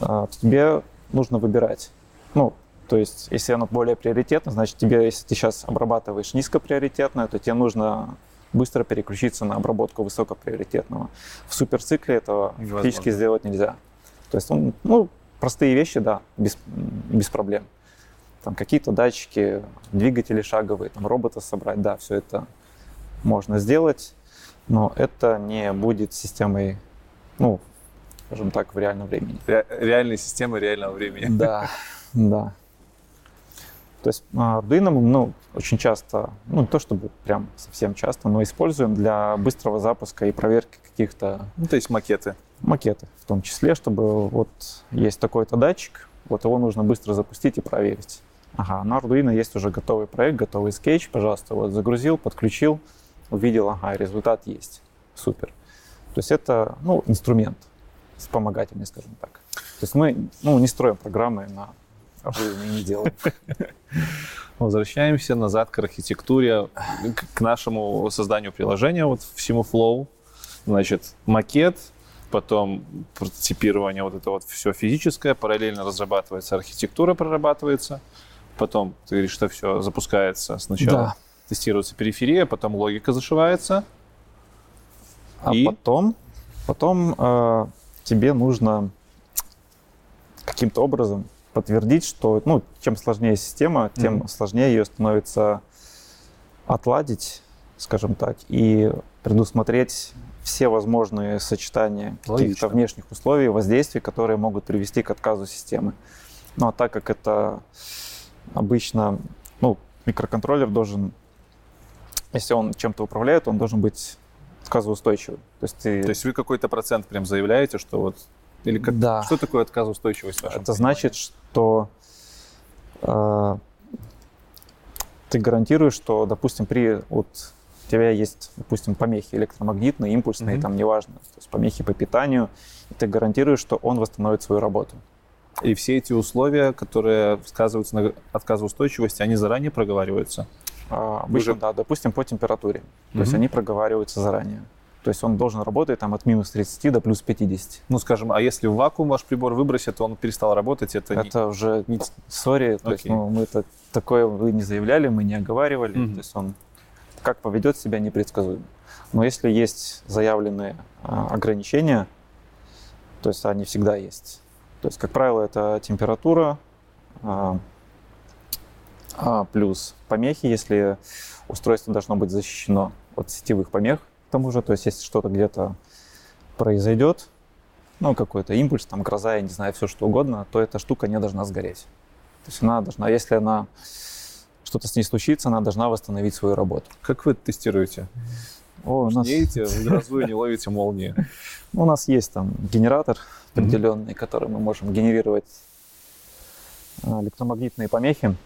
то тебе нужно выбирать. Ну, то есть, если оно более приоритетно, значит, тебе, если ты сейчас обрабатываешь низкоприоритетное, то тебе нужно быстро переключиться на обработку высокоприоритетного. В суперцикле этого Невозможно. фактически сделать нельзя. То есть, он, ну, простые вещи, да, без, без проблем. Там какие-то датчики, двигатели шаговые, там робота собрать, да, все это можно сделать, но это не будет системой, ну, скажем так, в реальном времени.
Ре- реальной системы реального времени.
Да, *laughs* да. То есть Arduino мы ну, очень часто, ну не то чтобы прям совсем часто, но используем для быстрого запуска и проверки каких-то...
Ну, то есть макеты.
Макеты в том числе, чтобы вот есть такой-то датчик, вот его нужно быстро запустить и проверить. Ага, на Arduino есть уже готовый проект, готовый скетч, пожалуйста, вот загрузил, подключил, увидел, ага, результат есть. Супер. То есть это, ну, инструмент вспомогательный, скажем так. То есть мы, ну, не строим программы на обоими не делаем. *laughs*
Возвращаемся назад к архитектуре, к нашему созданию приложения, вот всему Flow. Значит, макет, потом прототипирование, вот это вот все физическое, параллельно разрабатывается архитектура, прорабатывается, потом, ты говоришь, что все запускается сначала, да. тестируется периферия, потом логика зашивается.
А и... потом, потом э, тебе нужно каким-то образом подтвердить, что ну, чем сложнее система, тем mm-hmm. сложнее ее становится отладить, скажем так, и предусмотреть все возможные сочетания каких-то внешних условий, воздействий, которые могут привести к отказу системы. Ну а так как это обычно, ну, микроконтроллер должен, если он чем-то управляет, он должен быть отказоустойчивый.
То есть, ты... То есть вы какой-то процент прям заявляете, что вот или как, да. что такое отказоустойчивость?
Это значит, что э, ты гарантируешь, что, допустим, при вот у тебя есть, допустим, помехи электромагнитные, импульсные, mm-hmm. там неважно, то есть помехи по питанию, и ты гарантируешь, что он восстановит свою работу.
И все эти условия, которые сказываются на отказоустойчивости, они заранее проговариваются?
А, обычно, Уже... да, допустим, по температуре. Mm-hmm. То есть они проговариваются заранее. То есть он должен работать там от минус 30 до плюс 50.
Ну, скажем, а если в вакуум ваш прибор выбросит, то он перестал работать, это...
Это не... уже, не... okay. то есть ну, мы это такое вы не заявляли, мы не оговаривали, mm-hmm. то есть он как поведет себя непредсказуемо. Но если есть заявленные а, ограничения, то есть они всегда есть. То есть, как правило, это температура а, а, плюс помехи, если устройство должно быть защищено от сетевых помех, к тому же, то есть если что-то где-то произойдет, ну, какой-то импульс, там, гроза, я не знаю, все что угодно, то эта штука не должна сгореть. То есть она должна, если она что-то с ней случится, она должна восстановить свою работу.
Как вы тестируете? О, у нас... Едете, в грозу не *laughs* ловите молнии.
У нас есть там генератор определенный, который мы можем генерировать а, электромагнитные помехи.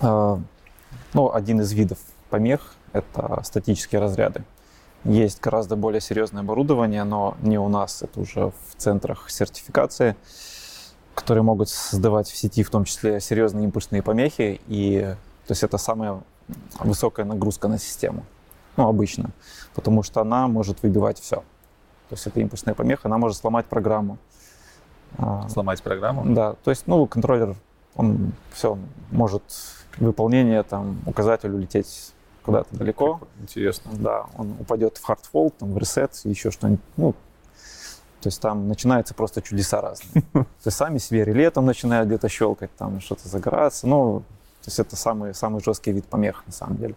А, ну, один из видов помех – это статические разряды. Есть гораздо более серьезное оборудование, но не у нас, это уже в центрах сертификации, которые могут создавать в сети в том числе серьезные импульсные помехи. И то есть это самая высокая нагрузка на систему, ну, обычно, потому что она может выбивать все. То есть эта импульсная помеха, она может сломать программу.
А, сломать программу?
Да, то есть, ну, контроллер, он все, может выполнение, там, указатель улететь куда-то далеко.
Интересно.
Да, он упадет в hardfold, там, в reset, еще что-нибудь. Ну, то есть там начинаются просто чудеса разные. *laughs* То есть сами себе реле там начинают где-то щелкать, там что-то загораться. Ну, то есть это самый, самый жесткий вид помех на самом деле.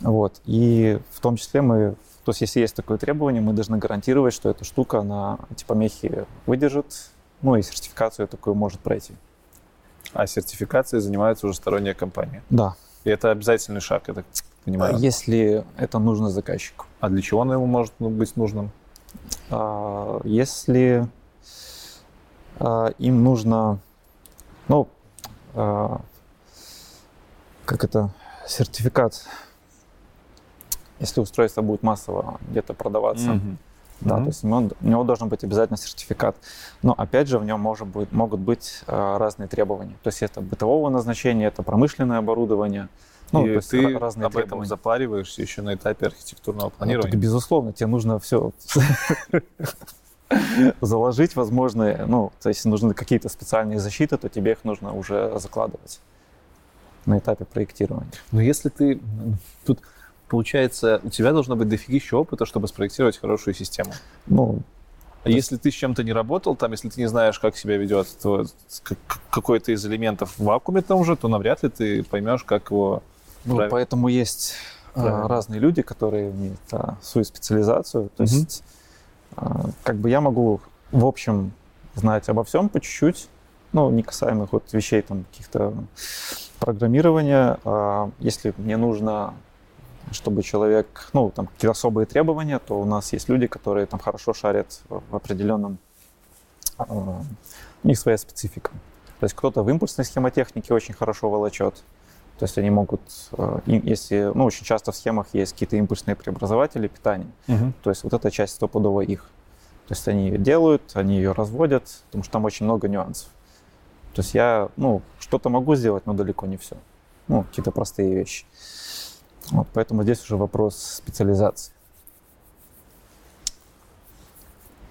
Вот. И в том числе мы, то есть если есть такое требование, мы должны гарантировать, что эта штука на эти помехи выдержит, ну и сертификацию такую может пройти.
А сертификацией занимается уже сторонняя компания?
Да.
И это обязательный шаг, я так понимаю.
Если это нужно заказчику.
А для чего оно ему может быть нужным?
А, если а, им нужно, ну, а, как это, сертификат, если устройство будет массово где-то продаваться, mm-hmm. Да, mm-hmm. то есть у него, у него должен быть обязательно сертификат. Но опять же в нем может быть, могут быть э, разные требования. То есть это бытового назначения, это промышленное оборудование.
Ну, и то есть ты разные об требования. этом запариваешься еще на этапе архитектурного планирования.
Ну, безусловно, тебе нужно все *laughs* заложить возможные, ну, то есть нужны какие-то специальные защиты, то тебе их нужно уже закладывать на этапе проектирования.
Но если ты тут получается, у тебя должно быть дофигища опыта, чтобы спроектировать хорошую систему.
Ну,
а если ты с чем-то не работал, там, если ты не знаешь, как себя ведет то какой-то из элементов в вакууме там уже, то навряд ли ты поймешь, как его
ну, поэтому есть а, Правильно. разные люди, которые имеют а, свою специализацию. То угу. есть, а, как бы я могу в общем знать обо всем по чуть-чуть, ну, не касаемых вот вещей там каких-то программирования. А, если мне нужно чтобы человек, ну, там какие-то особые требования, то у нас есть люди, которые там хорошо шарят в определенном, у них своя специфика. То есть кто-то в импульсной схемотехнике очень хорошо волочет, то есть они могут, э, если, ну, очень часто в схемах есть какие-то импульсные преобразователи питания, угу. то есть вот эта часть стопудово их. То есть они ее делают, они ее разводят, потому что там очень много нюансов. То есть я, ну, что-то могу сделать, но далеко не все. Ну, какие-то простые вещи. Вот, поэтому здесь уже вопрос специализации.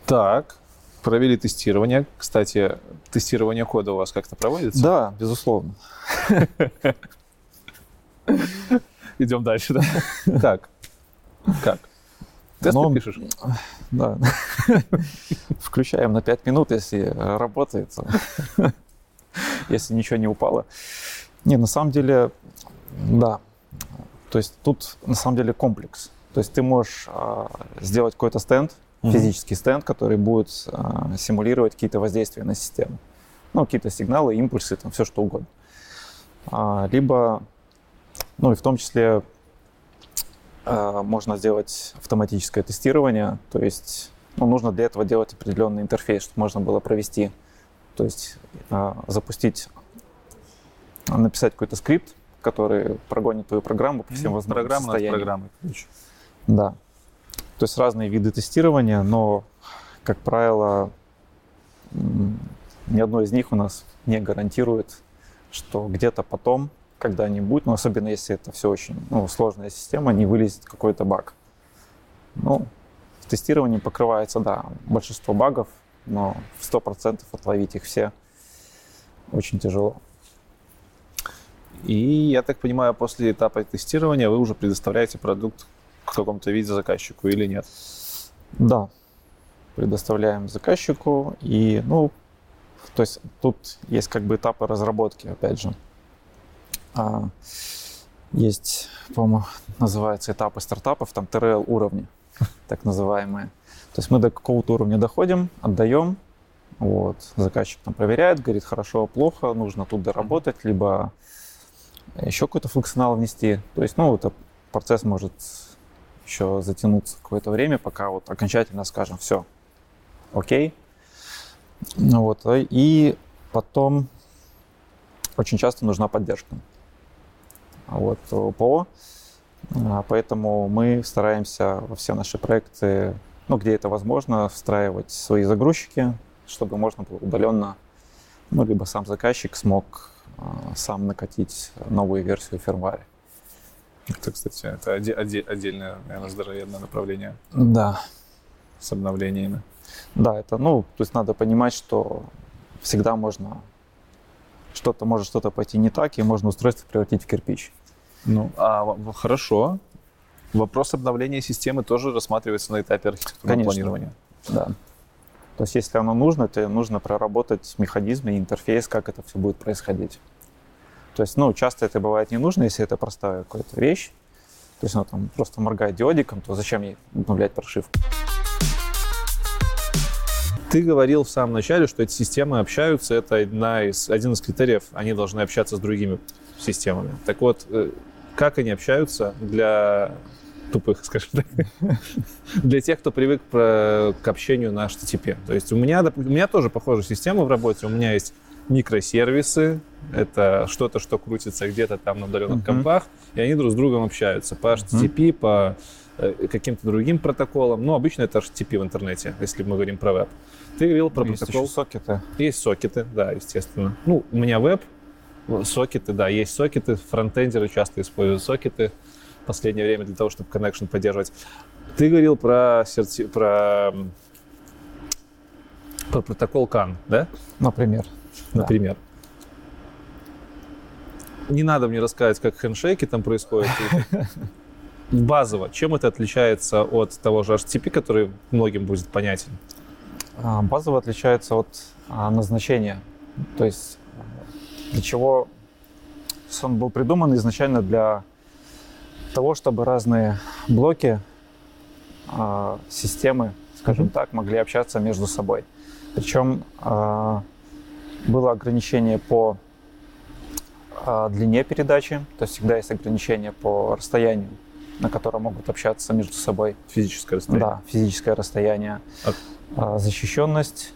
Так, провели тестирование. Кстати, тестирование кода у вас как-то проводится?
Да, безусловно. *laughs*
Идем дальше, да? *laughs* Так, как? Тесты
Но-
пишешь?
Да. *laughs* Включаем на 5 минут, если работает. Если ничего не упало. Не, на самом деле, да. То есть тут на самом деле комплекс. То есть ты можешь а, сделать какой-то стенд,
Мгм.
физический стенд, который будет а, симулировать какие-то воздействия на систему. Ну, какие-то сигналы, импульсы, там все что угодно. А, либо, ну и в том числе а, можно сделать автоматическое тестирование, то есть ну, нужно для этого делать определенный интерфейс, чтобы можно было провести, то есть а, запустить, написать какой-то скрипт, который прогонит твою программу по всем возможным
Программа
состояниям.
программой. короче.
Да. То есть разные виды тестирования, но, как правило, ни одно из них у нас не гарантирует, что где-то потом, когда-нибудь, ну, особенно если это все очень ну, сложная система, не вылезет какой-то баг. Ну, в тестировании покрывается, да, большинство багов, но в 100% отловить их все очень тяжело.
И, я так понимаю, после этапа тестирования вы уже предоставляете продукт в каком-то виде заказчику или нет?
Да, предоставляем заказчику и, ну, то есть тут есть как бы этапы разработки, опять же. А, есть, по-моему, называется этапы стартапов, там ТРЛ уровни, так называемые. То есть мы до какого-то уровня доходим, отдаем, вот, заказчик там проверяет, говорит, хорошо, плохо, нужно тут доработать, либо еще какой-то функционал внести. То есть, ну, это процесс может еще затянуться какое-то время, пока вот окончательно скажем, все, окей. Ну Вот, а и потом очень часто нужна поддержка. Вот, у ПО, А, поэтому мы стараемся во все наши проекты, ну, где это возможно, встраивать свои загрузчики, чтобы можно было удаленно, ну, либо сам заказчик смог сам накатить новую версию фермваре.
Это, кстати, это оде- оде- отдельное, наверное, здоровенное направление
Да,
с обновлениями.
Да, это, ну, то есть надо понимать, что всегда можно, что-то может что-то пойти не так, и можно устройство превратить в кирпич.
Ну, а хорошо. Вопрос обновления системы тоже рассматривается на этапе архитектурного
Конечно.
планирования.
Да. То есть если оно нужно, то нужно проработать механизмы и интерфейс, как это все будет происходить. То есть, ну, часто это бывает не нужно, если это простая какая-то вещь. То есть, ну, там просто моргает диодиком, то зачем ей обновлять прошивку?
Ты говорил в самом начале, что эти системы общаются, это одна из, один из критериев, они должны общаться с другими системами. Так вот, э, как они общаются для тупых, скажем так, *laughs* для тех, кто привык к общению на HTTP. То есть у меня, у меня тоже похожая система в работе, у меня есть микросервисы, это что-то, что крутится где-то там на удаленных
Мгм.
компах, и они друг с другом общаются по HTTP, по э, каким-то другим протоколам. Ну, обычно это HTTP в интернете, если мы говорим про веб. Ты говорил про
Есть
протокол.
еще сокеты.
Есть сокеты, да, естественно. Ну, у меня веб, сокеты, да, есть сокеты. Фронтендеры часто используют сокеты в последнее время для того, чтобы connection поддерживать. Ты говорил про, серти... про... про протокол CAN, да,
Например. Да.
например? Не надо мне рассказывать, как хендшейки там происходят. *laughs* Базово, чем это отличается от того же HTTP, который многим будет понятен?
А, Базово отличается от а, назначения. То есть для чего он был придуман изначально для того, чтобы разные блоки а, системы, скажем
Мгм.
так, могли общаться между собой. Причем а, было ограничение по а, длине передачи, то есть всегда есть ограничение по расстоянию, на котором могут общаться между собой.
Физическое расстояние.
Да, физическое расстояние,
А-
а, защищенность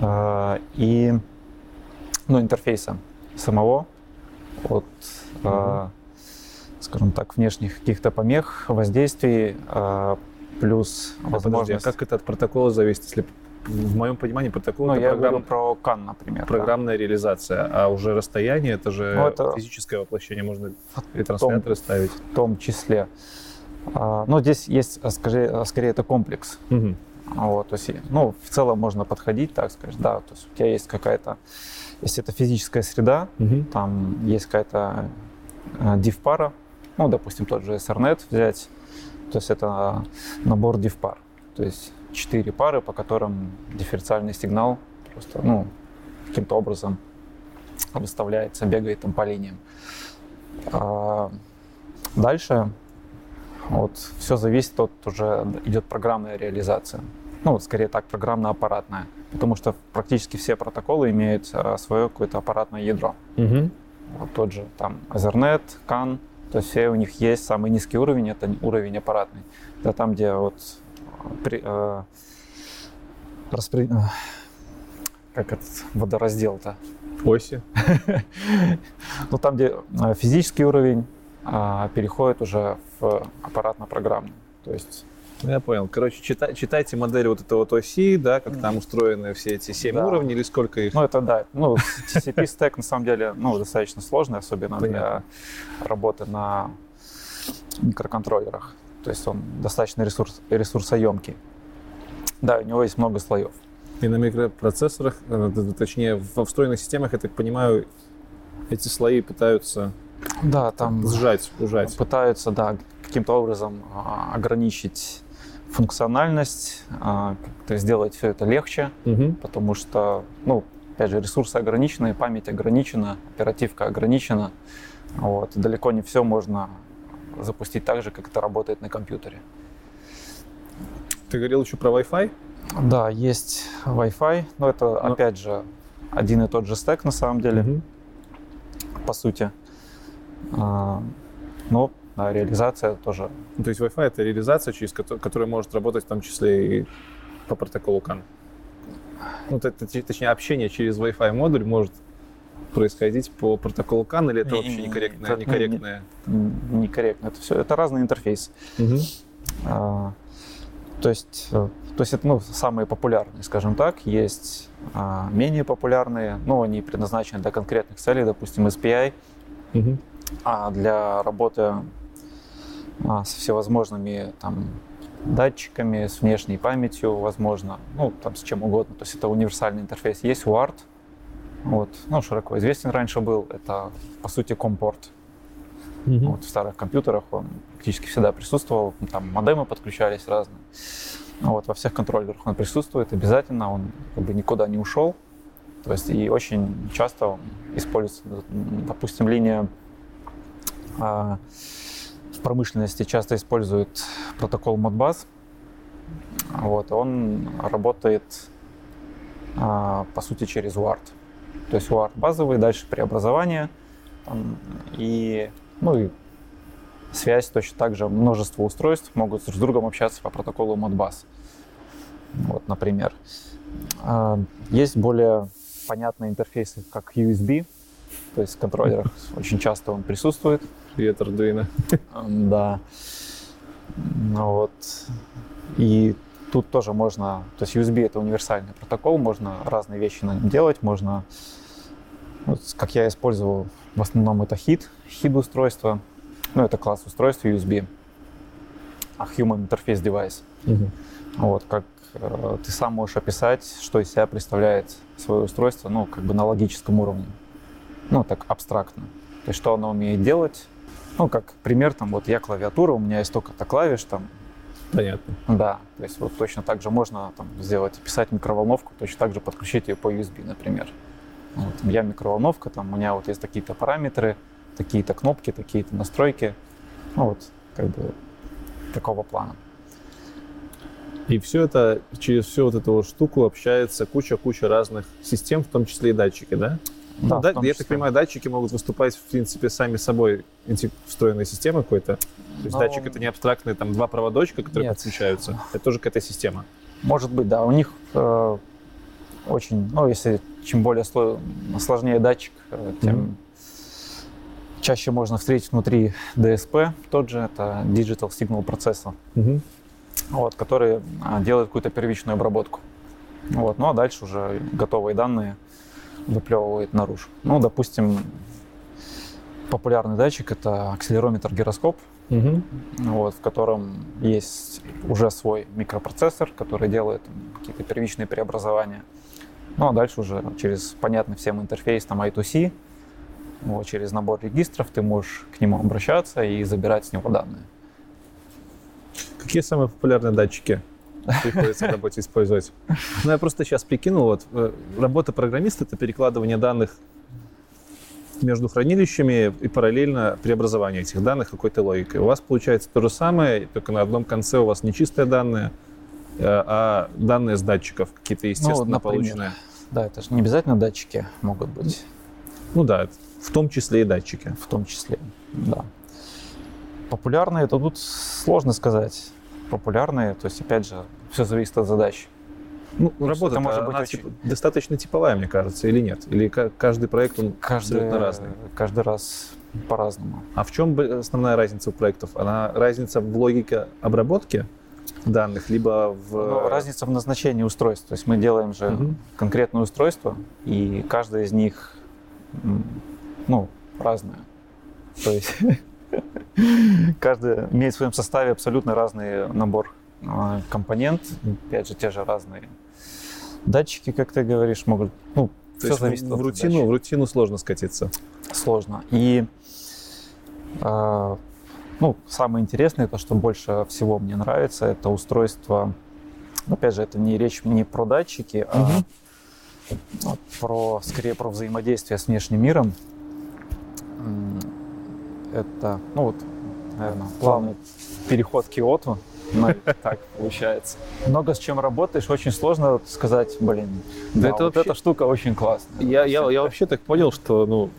а, и ну, интерфейса самого от, а, скажем так, внешних каких-то помех, воздействий, а, плюс
А подожди, а
возможность.
как это от протокола зависит, если в моем понимании протокол
Ну,
это
я
программ-
про CAN, например. да.
программная реализация, а уже расстояние это же
Ну, это-
физическое воплощение, можно и трансляторы ставить.
В том числе. А, Но здесь есть, а, скорее, скорее это комплекс.
Мгм.
Вот, то есть, ну, в целом можно подходить, так сказать, да, то есть у тебя есть какая-то, если это физическая среда,
Мгм.
там есть какая-то э, div-пара, ну, допустим, тот же Ethernet взять, то есть это набор div-пар, то есть четыре пары, по которым дифференциальный сигнал просто, ну, каким-то образом выставляется, бегает там по линиям. А дальше вот все зависит от уже идет программная реализация. Ну, вот скорее так, программно-аппаратная. Потому что практически все протоколы имеют а, свое какое-то аппаратное ядро.
Мгм.
Вот тот же там Ethernet, CAN, то есть все у них есть самый низкий уровень, это уровень аппаратный. Это там, где вот а, при, э, распри- э, как этот водораздел-то?
Оси. *laughs*
Ну, там, где э, физический уровень а, переходит уже в аппаратно-программный. То есть
Я понял. Короче, чита- читайте модель вот этого вот оси, да, как там устроены все эти семь
Да.
уровней или сколько их.
Ну, это да. Ну, TCP стек на самом деле ну, достаточно сложный, особенно для работы на микроконтроллерах. То есть он достаточно ресурс, ресурсоемкий. Да, у него есть много слоев.
И на микропроцессорах, э, точнее, во встроенных системах, я так понимаю, эти слои пытаются
Да, там
сжать, ужать.
пытаются, да, каким-то образом а, ограничить функциональность, а, как-то сделать все это легче,
Мгм.
потому что, ну, опять же, ресурсы ограничены, память ограничена, оперативка ограничена. Вот, далеко не все можно запустить так же, как это работает на компьютере.
Ты говорил еще про Wi-Fi?
Да, есть Wi-Fi, но это,
Но-
опять же, один и тот же стек на самом деле,
Мгм.
по сути. А, Но реализация тоже
То есть Wi-Fi это реализация, через кото- которая может работать в том числе и по протоколу CAN. Ну, точнее, общение через Wi-Fi модуль может происходить по протоколу CAN, или это вообще некорректное?
это, не-
некорректное?
м, некорректно. Это все, это разный интерфейс.
Мгм.
А, То есть, э, то есть это ну, самые популярные, скажем так. Есть а, менее популярные, но они предназначены для конкретных целей, допустим, SPI,
Мгм.
а для работы а, со всевозможными там, датчиками, с внешней памятью, возможно, ну, там, с чем угодно. То есть это универсальный интерфейс. Есть UART, вот, ну, широко известен раньше был, это, по сути, компорт.
Мгм.
Вот в старых компьютерах он практически всегда присутствовал. Там модемы подключались разные. Вот, во всех контроллерах он присутствует обязательно, он как бы никуда не ушел. То есть и очень часто он используется, допустим, линия а, промышленности часто использует протокол Modbus. Вот, он работает а, по сути через UART. То есть UART базовый, дальше преобразование и ну и связь точно так же. Множество устройств могут с другом общаться по протоколу Modbus. Вот, например. А, Есть более понятные интерфейсы, как USB. То есть в контроллерах очень часто он присутствует.
Привет. *laughs*
М, Да. Ну вот. И тут тоже можно, то есть USB это универсальный протокол, можно разные вещи на нем делать, можно, вот, как я использовал, в основном это HID, HID устройство, ну это класс устройств USB, а Human Interface Device.
Мгм.
Вот, как э, ты сам можешь описать, что из себя представляет свое устройство, ну, как бы на логическом уровне. Ну, так абстрактно. То есть, что оно умеет делать. Ну, как пример, там, вот я клавиатура, у меня есть только-то клавиш, там,
Понятно.
да, то есть вот точно так же можно там, сделать, писать микроволновку, точно так же подключить ее по USB, например. Вот, я микроволновка, там у меня вот есть такие-то параметры, такие-то кнопки, такие-то настройки. Ну вот, как бы такого плана.
И все это, через всю вот эту вот штуку общается куча-куча разных систем, в том числе и датчики, да?
Да,
Ну, да,
том
я
числе.
так понимаю, датчики могут выступать, в принципе, сами собой встроенной системой какой-то. То есть
Ну,
датчик это не абстрактные там два проводочка, которые
Нет.
подключаются. Это тоже какая-то система.
Может быть, да. У них э, очень, ну, если чем более сло- сложнее датчик, э, тем
Мгм.
чаще можно встретить внутри DSP, тот же, это Digital Signal Processor, вот, который а, делает какую-то первичную обработку. Вот. Ну а дальше уже готовые данные выплевывает наружу. Ну, допустим, популярный датчик это акселерометр-гироскоп, угу. вот, в котором есть уже свой микропроцессор, который делает какие-то первичные преобразования. Ну а дальше уже через понятный всем интерфейс там I2C, вот, через набор регистров ты можешь к нему обращаться и забирать с него данные.
Какие самые популярные датчики приходится работе использовать? Ну, я просто сейчас прикинул, вот, э, работа программиста — это перекладывание данных между хранилищами и параллельно преобразование этих данных какой-то логикой. У вас получается то же самое, только на одном конце у вас не чистые данные, э, а данные с датчиков какие-то естественно ну, например, полученные.
Да, это же не обязательно датчики могут быть.
Ну да, в том числе и датчики.
В том числе, да. Популярные, это тут сложно сказать. Популярные, то есть, опять же, все зависит от задач.
Ну, работа может быть очень... тип, достаточно типовая, мне кажется, или нет? Или каждый проект, он каждый, абсолютно разный?
Каждый раз по-разному.
А в чем основная разница у проектов? Она разница в логике обработки данных, либо в...
Ну, разница в назначении устройств. То есть мы делаем же угу. конкретное устройство, и каждое из них ну, разное. То есть *laughs* *laughs* каждый имеет в своем составе абсолютно разный набор а, компонент, опять же, те же разные датчики, как ты говоришь, могут, ну,
То все зависит в, от рутину, задачи. в рутину сложно скатиться.
Сложно. И э, ну, самое интересное, то, что больше всего мне нравится, это устройство, опять же, это не речь не про датчики, а, а про, скорее про взаимодействие с внешним миром. Это, ну вот, наверное, плавный переход Киоту. Ну, *laughs* так получается. Много с чем работаешь, очень сложно сказать, блин, да, это вот вообще... эта штука очень классная.
Я, я, я вообще так понял, что, ну,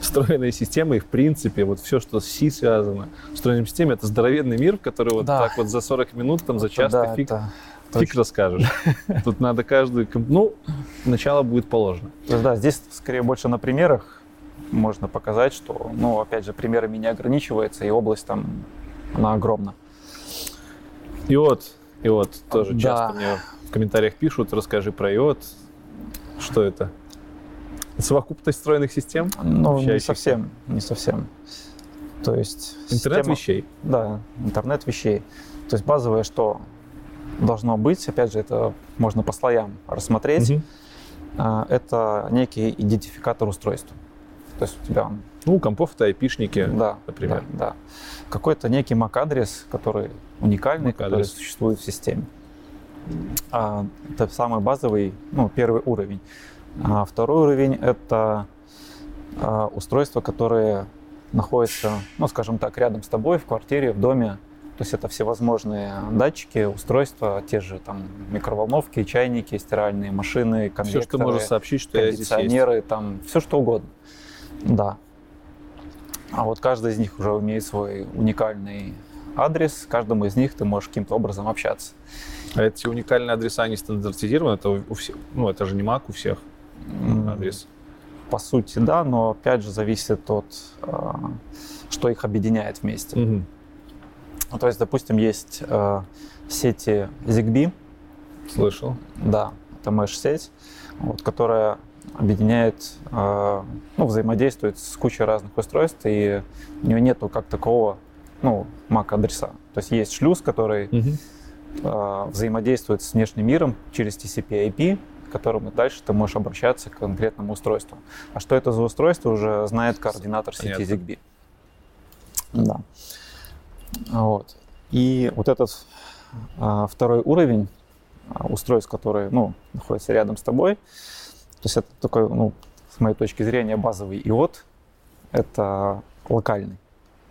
встроенные системы, и в принципе, вот все, что с C связано, встроенной системе, это здоровенный мир, который вот да. так вот за 40 минут, там, за час да, ты фиг, фиг расскажешь. Тут надо каждый... Ну, начало будет положено.
Да, здесь скорее больше на примерах можно показать, что, ну, опять же, примерами не ограничивается, и область там, она огромна.
Иод, Иод тоже да. часто мне в комментариях пишут, расскажи про Иод. Что это? Совокупность встроенных систем?
Ну, не совсем, не совсем. То есть...
Интернет система, вещей?
Да, интернет вещей. То есть базовое, что должно быть, опять же, это можно по слоям рассмотреть, угу. это некий идентификатор устройства. То есть у тебя...
Ну, компов это айпишники, да, например.
Да, да. Какой-то некий MAC-адрес, который уникальный, который существует в системе. А, это самый базовый, ну, первый уровень. А второй уровень — это а, устройства, которые находятся, ну, скажем так, рядом с тобой в квартире, в доме. То есть это всевозможные датчики, устройства, те же там микроволновки, чайники, стиральные машины, конвекторы,
все, что можешь сообщить, что
кондиционеры, там все что угодно. Да. А вот каждый из них уже имеет свой уникальный адрес, каждому из них ты можешь каким-то образом общаться.
А эти уникальные адреса, они стандартизированы? Это у всех, ну, это же не Mac у всех адрес.
По сути, да, но опять же зависит от, а, что их объединяет вместе. Угу. Ну, то есть, допустим, есть э, сети ZigBee.
Слышал.
Да, это mesh-сеть, вот, которая объединяет, э, ну, взаимодействует с кучей разных устройств, и у нее нету как такового, ну, MAC-адреса. То есть есть шлюз, который угу. взаимодействует с внешним миром через TCP/IP, к которому дальше ты можешь обращаться к конкретному устройству. А что это за устройство, уже знает координатор сети Понятно. ZigBee. Да. Вот. И вот этот а, второй уровень а, устройств, которые ну, находятся рядом с тобой, то есть это такой, ну, с моей точки зрения, базовый иод, это локальный.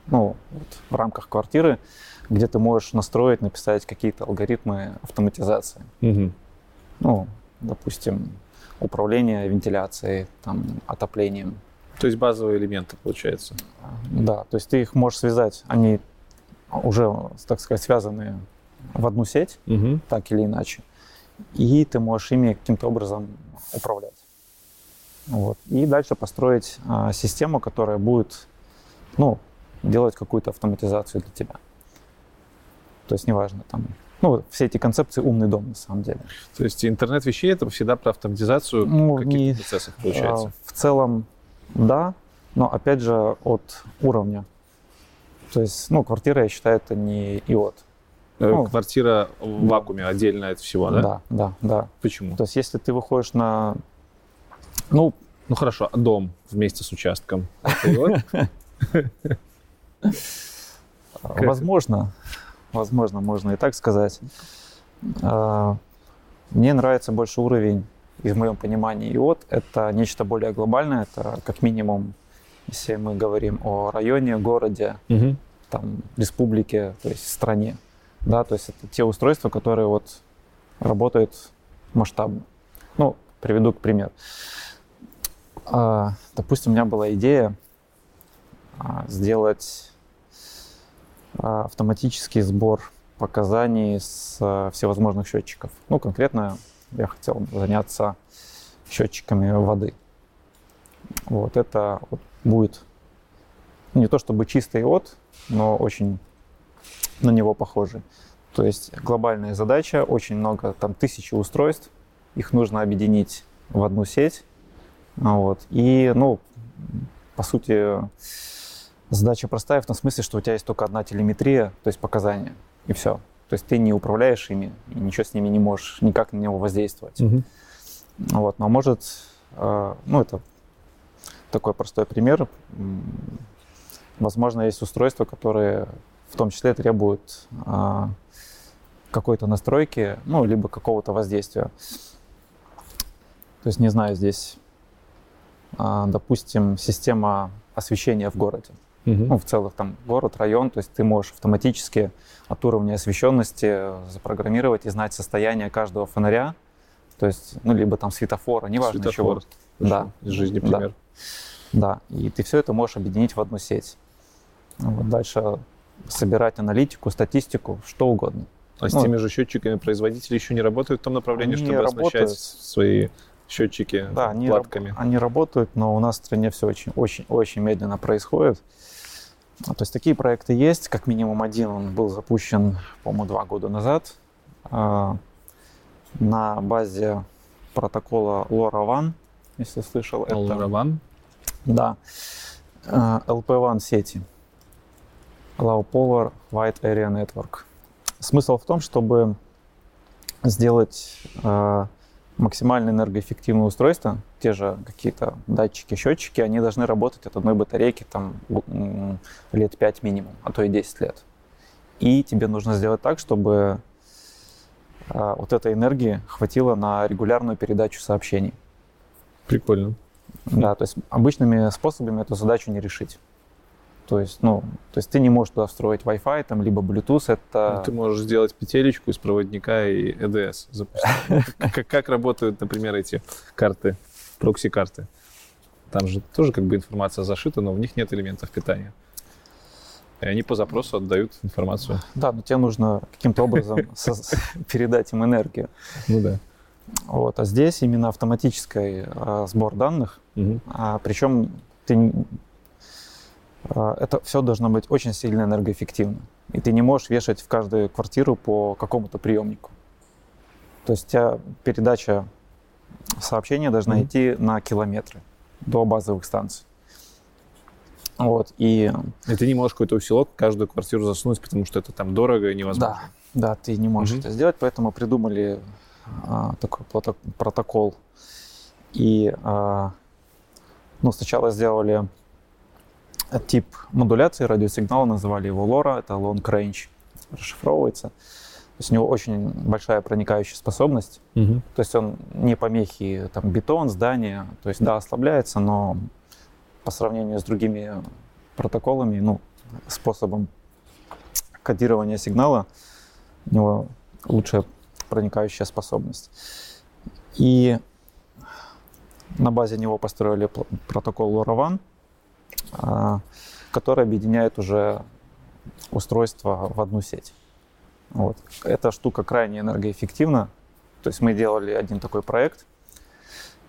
Ну, вот в рамках квартиры, где ты можешь настроить, написать какие-то алгоритмы автоматизации. Угу. Ну, допустим, управление вентиляцией, там, отоплением.
То есть базовые элементы, получается?
Да, то есть ты их можешь связать, они уже, так сказать, связаны в одну сеть, угу. так или иначе, и ты можешь ими каким-то образом управлять. Вот. И дальше построить а, систему, которая будет ну, делать какую-то автоматизацию для тебя. То есть неважно, там, ну, все эти концепции умный дом на самом деле.
То есть интернет вещей это всегда про автоматизацию ну, каких-то процессов получается?
В целом, да, но опять же от уровня. То есть, ну, квартира, я считаю, это не иот.
Э, ну, Квартира в вакууме отдельно от всего, да?
Да, да, да.
Почему?
То есть, если ты выходишь на... Ну,
ну хорошо, дом вместе с участком. *laughs*
Возможно, возможно, можно и так сказать. А, мне нравится больше уровень, и в моем понимании, иот — это нечто более глобальное, это как минимум, если мы говорим о районе, городе, угу. там, республике, то есть стране, да, то есть это те устройства, которые вот работают масштабно. Ну, приведу к примеру. А, допустим, у меня была идея а, сделать а, автоматический сбор показаний с всевозможных счетчиков. Ну, конкретно я хотел заняться счетчиками воды. Вот это будет не то чтобы чистый от, но очень на него похожий. То есть глобальная задача, очень много, там тысячи устройств, их нужно объединить в одну сеть. Вот. И, ну, по сути, Задача простая в том смысле, что у тебя есть только одна телеметрия, то есть показания, и все. То есть ты не управляешь ими, и ничего с ними не можешь никак на него воздействовать. Угу. Вот, но может, э, ну это такой простой пример. Возможно, есть устройства, которые в том числе требуют э, какой-то настройки, ну, либо какого-то воздействия. То есть, не знаю, здесь, допустим, система освещения в городе угу. ну, в целых там город, район, то есть ты можешь автоматически от уровня освещенности запрограммировать и знать состояние каждого фонаря, то есть, ну, либо там светофора, неважно
Светофор. чего. Да. Из жизни пример.
Да. да, и ты все это можешь объединить в одну сеть. Вот дальше собирать аналитику, статистику, что угодно.
А с ну, теми же счетчиками производители еще не работают в том направлении, чтобы работают. оснащать свои счетчики да, платками?
Они, они работают, но у нас в стране все очень, очень, очень медленно происходит. То есть такие проекты есть, как минимум один, он был запущен, по-моему, два года назад а, на базе протокола LoRaWAN, если слышал.
LoRaWAN?
Да. LP1 сети. Low Power Wide Area Network. Смысл в том, чтобы сделать а, максимально энергоэффективное устройство, те же какие-то датчики, счетчики, они должны работать от одной батарейки там лет 5 минимум, а то и 10 лет. И тебе нужно сделать так, чтобы а, вот этой энергии хватило на регулярную передачу сообщений.
Прикольно.
Да, то есть обычными способами эту задачу не решить. То есть, ну, то есть ты не можешь туда встроить Wi-Fi, там, либо Bluetooth, это...
Ну, ты можешь сделать петелечку из проводника и EDS запустить. *laughs* Как работают, например, эти карты, прокси-карты? Там же тоже как бы информация зашита, но в них нет элементов питания. И они по запросу отдают информацию.
Да, но тебе нужно каким-то образом *laughs* передать им энергию.
Ну да.
Вот, а здесь именно автоматический а, сбор данных, а, причем ты это все должно быть очень сильно энергоэффективно. И ты не можешь вешать в каждую квартиру по какому-то приемнику. То есть у тебя передача сообщения должна mm-hmm. идти на километры до базовых станций. Вот, и...
и ты не можешь какой-то усилок каждую квартиру засунуть, потому что это там дорого и невозможно.
Да, да ты не можешь mm-hmm. это сделать, поэтому придумали а, такой протокол. И а, ну, сначала сделали тип модуляции радиосигнала, называли его LoRa, это long range, расшифровывается. То есть у него очень большая проникающая способность. Угу. То есть он не помехи, там, бетон, здание. То есть, да, ослабляется, но по сравнению с другими протоколами, ну, способом кодирования сигнала, у него лучшая проникающая способность. И на базе него построили протокол LoRaWAN, который объединяет уже устройство в одну сеть. Вот. Эта штука крайне энергоэффективна. То есть мы делали один такой проект,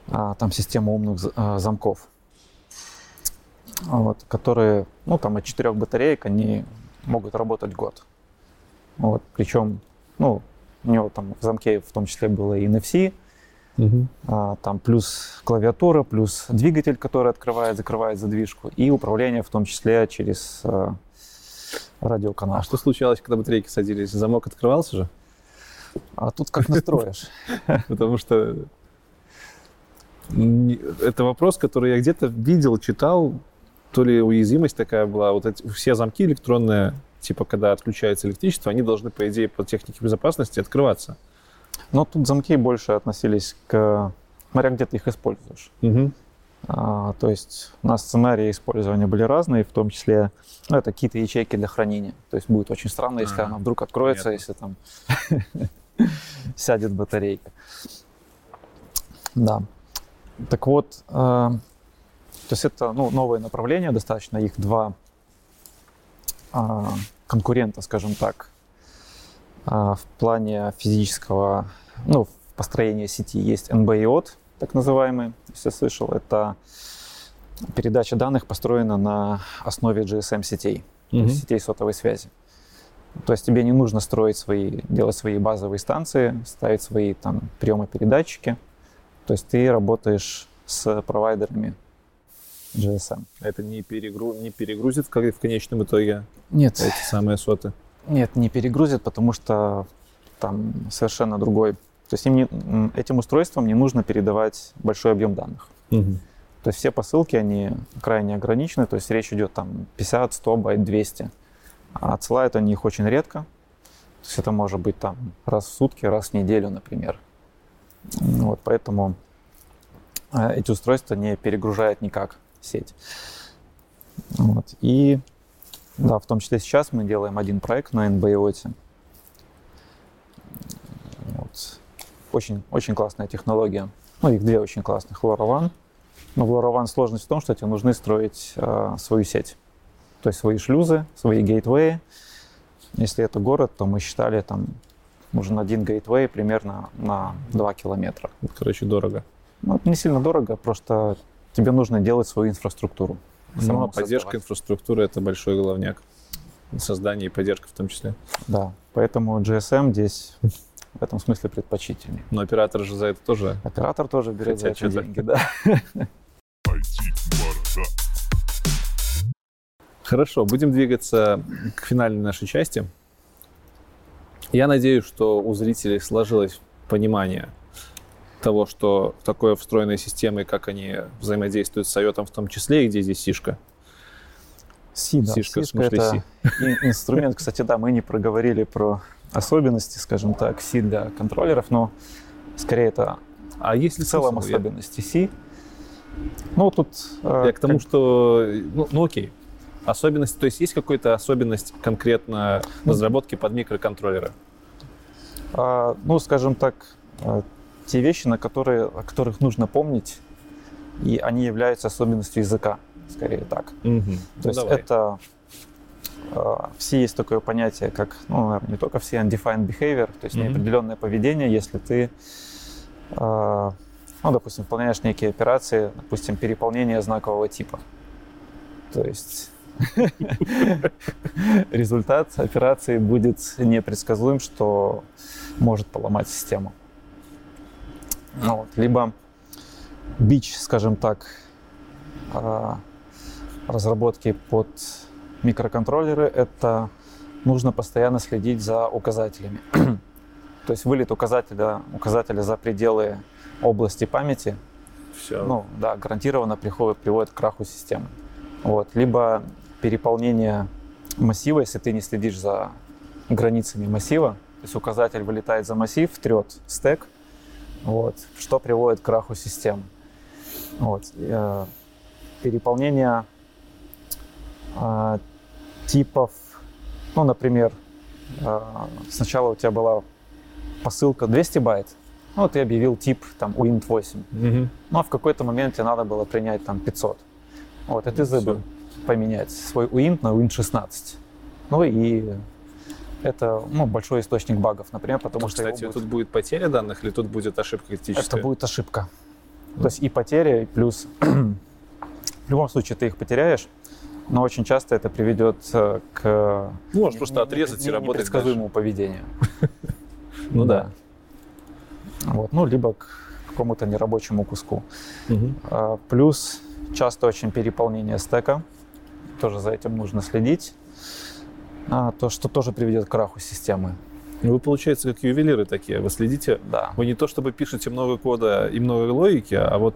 а, там система умных а, замков, вот, которые, ну там от четырех батареек они могут работать год. Вот, причем Ну, у него там в замке в том числе было и NFC, угу. а, там плюс клавиатура, плюс двигатель, который открывает, закрывает задвижку, и управление в том числе через а, радиоканал.
А что случалось, когда батарейки садились? Замок открывался же?
А тут как настроишь. *laughs*
Потому что это вопрос, который я где-то видел, читал, то ли уязвимость такая была. Вот эти, все замки электронные, типа когда отключается электричество, они должны, по идее, по технике безопасности открываться.
Но тут замки больше относились к... Смотря где ты их используешь. Угу. А, то есть у нас сценарии использования были разные, в том числе ну, это какие-то ячейки для хранения. То есть будет очень странно, если а, она вдруг откроется, понятно. если там *laughs* сядет батарейка. Да. Так вот, э, то есть это ну, новое направление, достаточно их два э, конкурента, скажем так, в плане физического, ну, построения сети есть NB-IOT, так называемый, если слышал, это передача данных построена на основе GSM-сетей, mm-hmm. сетей сотовой связи. То есть тебе не нужно строить свои, делать свои базовые станции, ставить свои там приемы-передатчики. То есть ты работаешь с провайдерами GSM.
Это не, перегру... не перегрузит в конечном итоге?
Нет.
Эти самые соты?
Нет, не перегрузит, потому что там совершенно другой. То есть им не, этим устройством не нужно передавать большой объем данных. Угу. То есть все посылки, они крайне ограничены, то есть речь идет там 50, 100 байт, 200. А отсылают они их очень редко. То есть это может быть там раз в сутки, раз в неделю, например. Вот, поэтому э, эти устройства не перегружают никак сеть. Вот. И да, в том числе сейчас мы делаем один проект на NBIOT. Вот. Очень, очень классная технология. Ну, их две очень классных. LoRaWAN. Но в LoRaWAN сложность в том, что тебе нужны строить э, свою сеть. То есть свои шлюзы, свои гейтвеи. Если это город, то мы считали там нужен один гейтвей примерно на 2 километра.
Короче, дорого.
Ну, это не сильно дорого, просто тебе нужно делать свою инфраструктуру.
Ну, поддержка создавать. инфраструктуры – это большой головняк. Создание и поддержка в том числе.
Да, поэтому GSM здесь *laughs* в этом смысле предпочтительнее.
Но оператор же за это тоже...
Оператор тоже берет Хотя за это деньги, *laughs* да.
Хорошо, будем двигаться к финальной нашей части. Я надеюсь, что у зрителей сложилось понимание того, что такое встроенные системы, как они взаимодействуют с IOT в том числе, и где здесь сишка.
Си, да. Сишка, Сишка это си. инструмент. Кстати, да, мы не проговорили про особенности, скажем так, си для контроллеров, но скорее это
а если
в целом особенности си. Ну, тут...
Э, Я к тому, как... что... Ну, ну, окей особенность, то есть есть какая-то особенность конкретно ну, разработки под микроконтроллеры?
А, ну, скажем так, а, те вещи, на которые, о которых нужно помнить, и они являются особенностью языка, скорее так. Угу. То ну, есть давай. это а, все есть такое понятие, как, ну, не только все, undefined behavior, то есть mm неопределенное поведение, если ты, ну, допустим, выполняешь некие операции, допустим, переполнение знакового типа. То есть *laughs* результат операции будет непредсказуем, что может поломать систему. Ну, вот. Либо бич, скажем так, а, разработки под микроконтроллеры, это нужно постоянно следить за указателями. *clears throat* То есть вылет указателя, указателя за пределы области памяти, Все. ну да, гарантированно приходит, приводит к краху системы. Вот. Либо переполнение массива, если ты не следишь за границами массива, то есть указатель вылетает за массив, трет стек, вот, что приводит к краху системы. Вот. Э, переполнение э, типов, ну, например, э, сначала у тебя была посылка 200 байт, ну, ты объявил тип там uint 8, mm-hmm. ну, а в какой-то момент тебе надо было принять там 500. Вот, и ты забыл поменять свой uint на uint 16. Ну и это ну, большой источник багов, например, потому
То,
что...
Кстати, будет... тут будет потеря данных или тут будет ошибка критическая?
Это будет ошибка. Mm. То есть и потеря, и плюс... *clears throat* В любом случае ты их потеряешь, но очень часто это приведет э, к...
Ну, можешь просто отрезать и работать
непредсказуемому поведению. *laughs*
Ну да.
Вот, ну, либо к какому-то нерабочему куску. А, Плюс часто очень переполнение стека. Тоже за этим нужно следить. А, то, что тоже приведет к краху системы.
Ну, Вы, получается, как ювелиры такие. Вы следите,
Да.
вы не то чтобы пишете много кода и много логики, а вот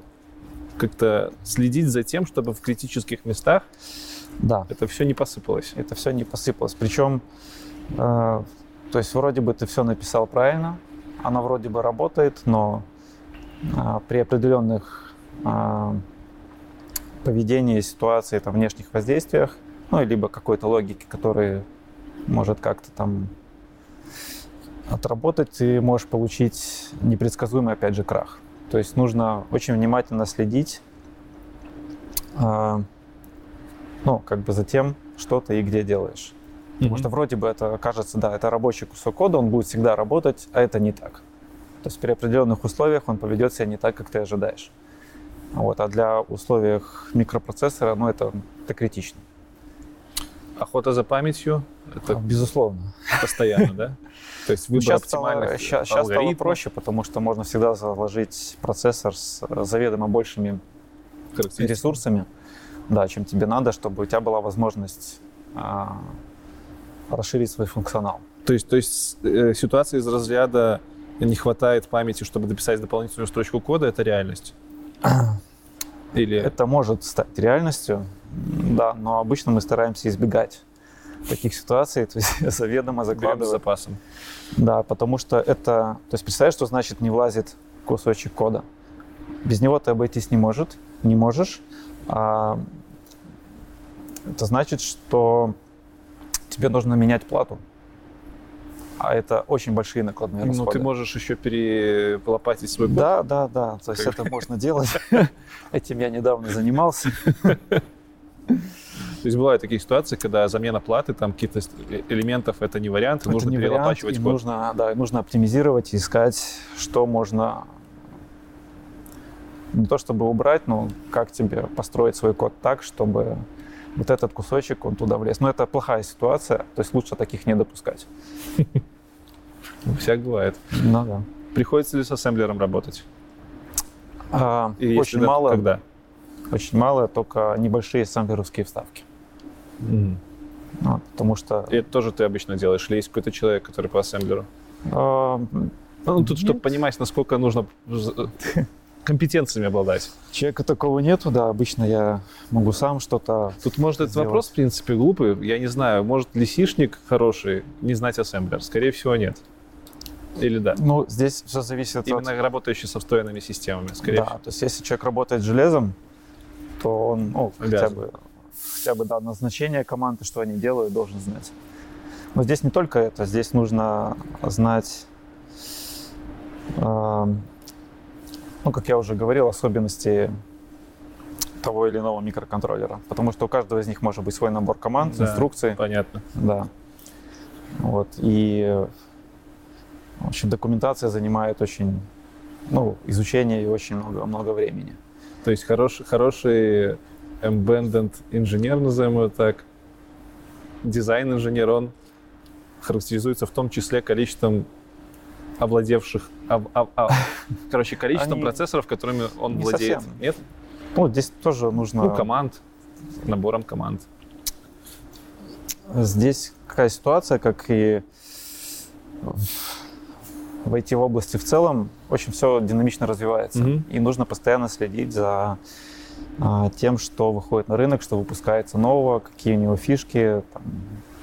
как-то следить за тем, чтобы в критических местах
Да.
это все не посыпалось.
Это все не посыпалось. Причем, э, то есть вроде бы ты все написал правильно, она вроде бы работает, но а, при определенных а, поведении, ситуации, там, внешних воздействиях, ну, либо какой-то логике, которая может как-то там отработать, ты можешь получить непредсказуемый, опять же, крах. То есть нужно очень внимательно следить, а, ну, как бы за тем, что ты и где делаешь. Потому что вроде бы это кажется, да, это рабочий кусок кода, он будет всегда работать, а это не так. То есть при определенных условиях он поведет себя не так, как ты ожидаешь. Вот, а для условиях микропроцессора, ну, это, это критично.
Охота за памятью это
Безусловно.
постоянно, да? *laughs* То есть выбор
сейчас стало,
оптимальных
ща- щас стало проще, потому что можно всегда заложить процессор с э, заведомо большими ресурсами, да, чем тебе надо, чтобы у тебя была возможность а, расширить свой функционал.
То есть, то есть э, ситуация из разряда не хватает памяти, чтобы дописать дополнительную строчку кода, это реальность? *clears throat* Или
Это может стать реальностью, да, но обычно мы стараемся избегать таких ситуаций, *laughs* то есть заведомо
берем с
закладывать.
запасом?
Да, потому что это, то есть представляешь, что значит не влазит кусочек кода. Без него ты обойтись не может, не можешь. А это значит, что тебе нужно менять плату. А это очень большие накладные
Ну,
расходы.
ты можешь еще перелопатить свой код.
Да, да, да. То есть это можно делать. *laughs* Этим я недавно занимался. *laughs*
То есть бывают такие ситуации, когда замена платы, там каких-то с- э- элементов, это не вариант, и
Это
нужно
не вариант,
перелопачивать
и
код.
нужно, да, нужно оптимизировать, искать, что можно не то чтобы убрать, но как тебе построить свой код так, чтобы вот этот кусочек, он туда влез. Но это плохая ситуация, то есть лучше таких не допускать.
Ну, Всяк бывает.
Ну да.
Приходится ли с ассемблером работать?
А,
И
очень
да,
мало,
Когда?
Очень мало, только небольшие самплеровские вставки. Вот, потому что
И это тоже ты обычно делаешь? Или есть какой-то человек, который по ассемблеру?
а,
Ну, тут, чтобы понимать, насколько нужно *laughs* компетенциями обладать.
человека такого нету, да, обычно я могу сам что-то
Тут, может, этот
Сделать.
вопрос, в принципе, глупый. Я не знаю, может, лисишник хороший не знать ассемблер? Скорее всего, нет. Или да?
Ну, здесь все зависит от...
Именно работающий со встроенными системами, скорее
Да,
всего.
то есть если человек работает с железом, то он, ну, хотя бы, хотя бы, да, назначение команды, что они делают, должен знать. Но здесь не только это, здесь нужно знать, эм, ну, как я уже говорил, особенности того или иного микроконтроллера, потому что у каждого из них может быть свой набор команд,
Да.
инструкций,
Понятно.
да. Вот, и, в общем, документация занимает очень, ну, изучение и очень много, много времени.
То есть хороший, хороший embedded инженер, назовем его так, дизайн-инженер, он характеризуется в том числе количеством овладевших, об- об- об- *laughs* короче, количеством
Они
процессоров, которыми он
не
владеет.
совсем.
Нет?
Ну, здесь тоже нужно...
Ну, команд, набором команд.
Здесь какая ситуация, как и в IT-области в целом, очень все динамично развивается.
Мгм.
И нужно постоянно следить за а, тем, что выходит на рынок, что выпускается нового, какие у него фишки, там,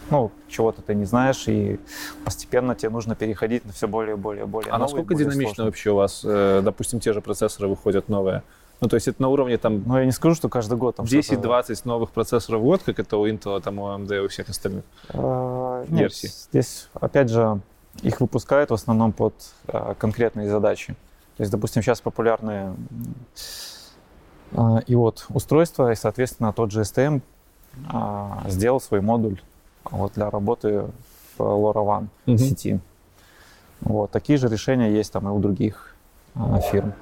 ну, чего-то ты не знаешь, и постепенно тебе нужно переходить на все более, более, более
А
новые,
насколько
более
динамично
сложные.
вообще у вас, э, допустим, те же процессоры выходят новые? Ну, то есть это на уровне там
Ну, я не скажу, что каждый год там что-то-
10-20 новых процессоров в год, как это у Intel, там у AMD и у всех остальных.
А,
версий?
Здесь, опять же, их выпускают в основном под а, конкретные задачи. То есть, допустим, сейчас популярные а, и вот устройства, и, соответственно, тот же STM а, сделал свой модуль вот, для работы в LoRaWAN
Мгм.
сети. Вот, такие же решения есть там и у других а, фирм.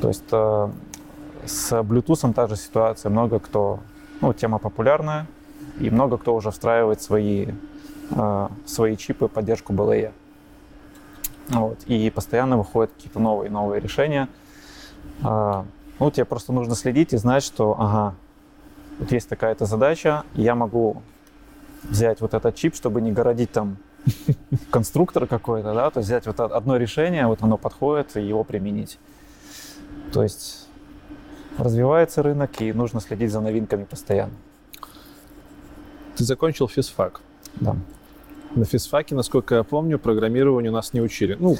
То есть а, с Bluetooth та же ситуация. Много кто, ну, тема популярная, и много кто уже встраивает свои, свои чипы, поддержку BLE. Вот, и постоянно выходят какие-то новые новые решения. А, ну, тебе просто нужно следить и знать, что, ага, вот есть такая-то задача, я могу взять вот этот чип, чтобы не городить там *laughs* конструктор какой-то, да, то есть взять вот одно решение, вот оно подходит, и его применить. То есть развивается рынок, и нужно следить за новинками постоянно.
Ты закончил физфак.
Да.
На физфаке, насколько я помню, программированию нас не учили. Ну,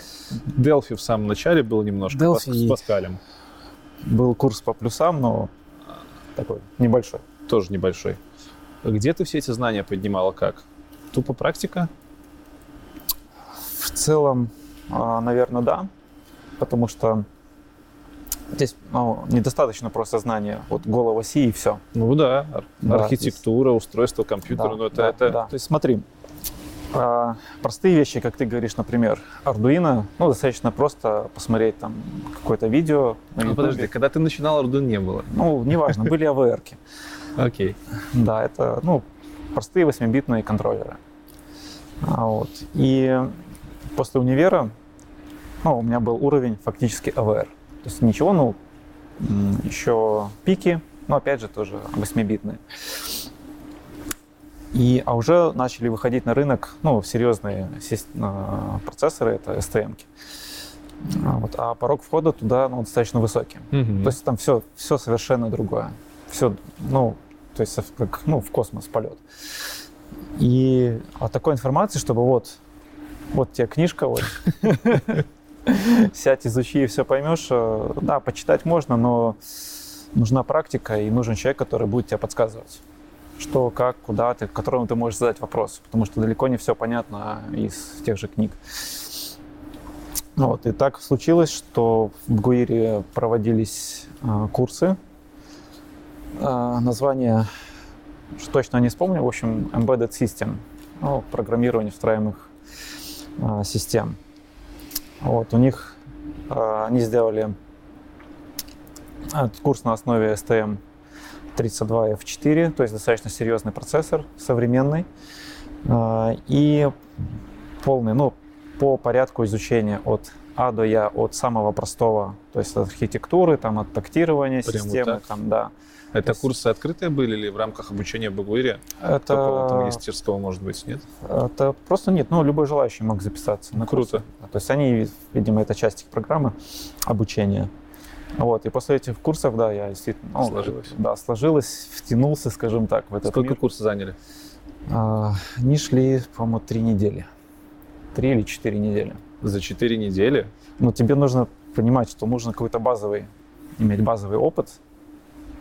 Delphi в самом начале был немножко Delphi... с Паскалем.
Был курс по плюсам, но такой небольшой.
Тоже небольшой. Где ты все эти знания поднимала как? Тупо практика?
В целом, а, наверное, да. Потому что здесь ну, недостаточно просто знания вот голого оси и все.
Ну да, да архитектура, здесь... устройство компьютера. Да, ну, это,
да,
это...
да. То есть смотри, а, простые вещи, как ты говоришь, например, Arduino, ну, достаточно просто посмотреть там какое-то видео.
ну, подожди, когда ты начинал, Arduino не было?
Ну, неважно, *laughs* были avr.
Окей.
Да, это, ну, простые 8-битные контроллеры. А, вот. И после универа, ну, у меня был уровень фактически AVR. То есть ничего, ну, еще пики, но опять же тоже 8-битные. И, а уже начали выходить на рынок ну, серьезные а, процессоры, это STM. -ки. А, вот, а порог входа туда ну, достаточно высокий. Mm-hmm. То есть там все, все совершенно другое. Все, ну, то есть как ну, в космос полет. И от такой информации, чтобы вот, вот тебе книжка, вот, *laughs* *laughs* сядь, изучи и все поймешь. Э, да, почитать можно, но нужна практика и нужен человек, который будет тебе подсказывать что, как, куда ты, которому ты можешь задать вопрос, потому что далеко не все понятно из тех же книг. Вот, и так случилось, что в Гуире проводились э, курсы. Э, название что точно не вспомню, в общем, Embedded System, ну, программирование встраиваемых э, систем. Вот, у них э, они сделали этот курс на основе STM 32F4, то есть достаточно серьезный процессор, современный. А, и полный, ну, по порядку изучения от А до Я, от самого простого, то есть от архитектуры, там, от тактирования Прям системы, вот там, да.
Это есть... курсы открытые были или в рамках обучения в Багуире?
Это...
Какого-то магистерского, может быть, нет?
Это просто нет, ну, любой желающий мог записаться на
Круто.
Курсы. То есть они, видимо, это часть их программы обучения. Вот, и после этих курсов, да, я действительно...
Ну, сложилось.
Да, сложилось, втянулся, скажем так, в этот
Сколько
мир.
курсы заняли?
А, они шли, по-моему, три недели. Три или четыре недели.
За четыре недели?
Ну, тебе нужно понимать, что нужно какой-то базовый, иметь базовый опыт,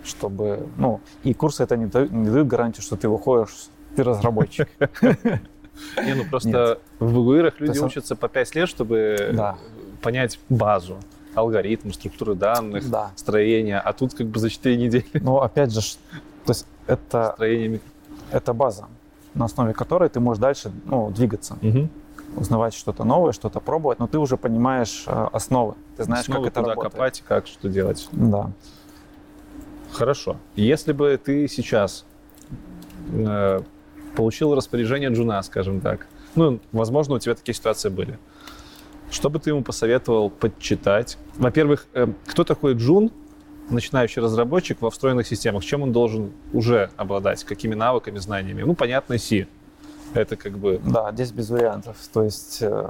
чтобы, ну, и курсы это не дают, не дают гарантию, что ты выходишь, ты разработчик.
Не, ну просто в БГУИРах люди учатся по пять лет, чтобы понять базу алгоритм, структуры данных, да. строение, а тут как бы за 4 недели.
Ну, опять же, то есть это, строение это база, на основе которой ты можешь дальше ну, двигаться. Угу. Узнавать что-то новое, что-то пробовать, но ты уже понимаешь э, основы. Ты знаешь, основы, как это
куда
работает.
копать, как что делать.
Да.
Хорошо. Если бы ты сейчас э, получил в распоряжение джуна, скажем так, ну, возможно, у тебя такие ситуации были. Что бы ты ему посоветовал подчитать? Во-первых, э, кто такой джун, начинающий разработчик во встроенных системах? Чем он должен уже обладать? Какими навыками, знаниями? Ну, понятно, C. Это как бы...
Да, здесь без вариантов. То есть... Э...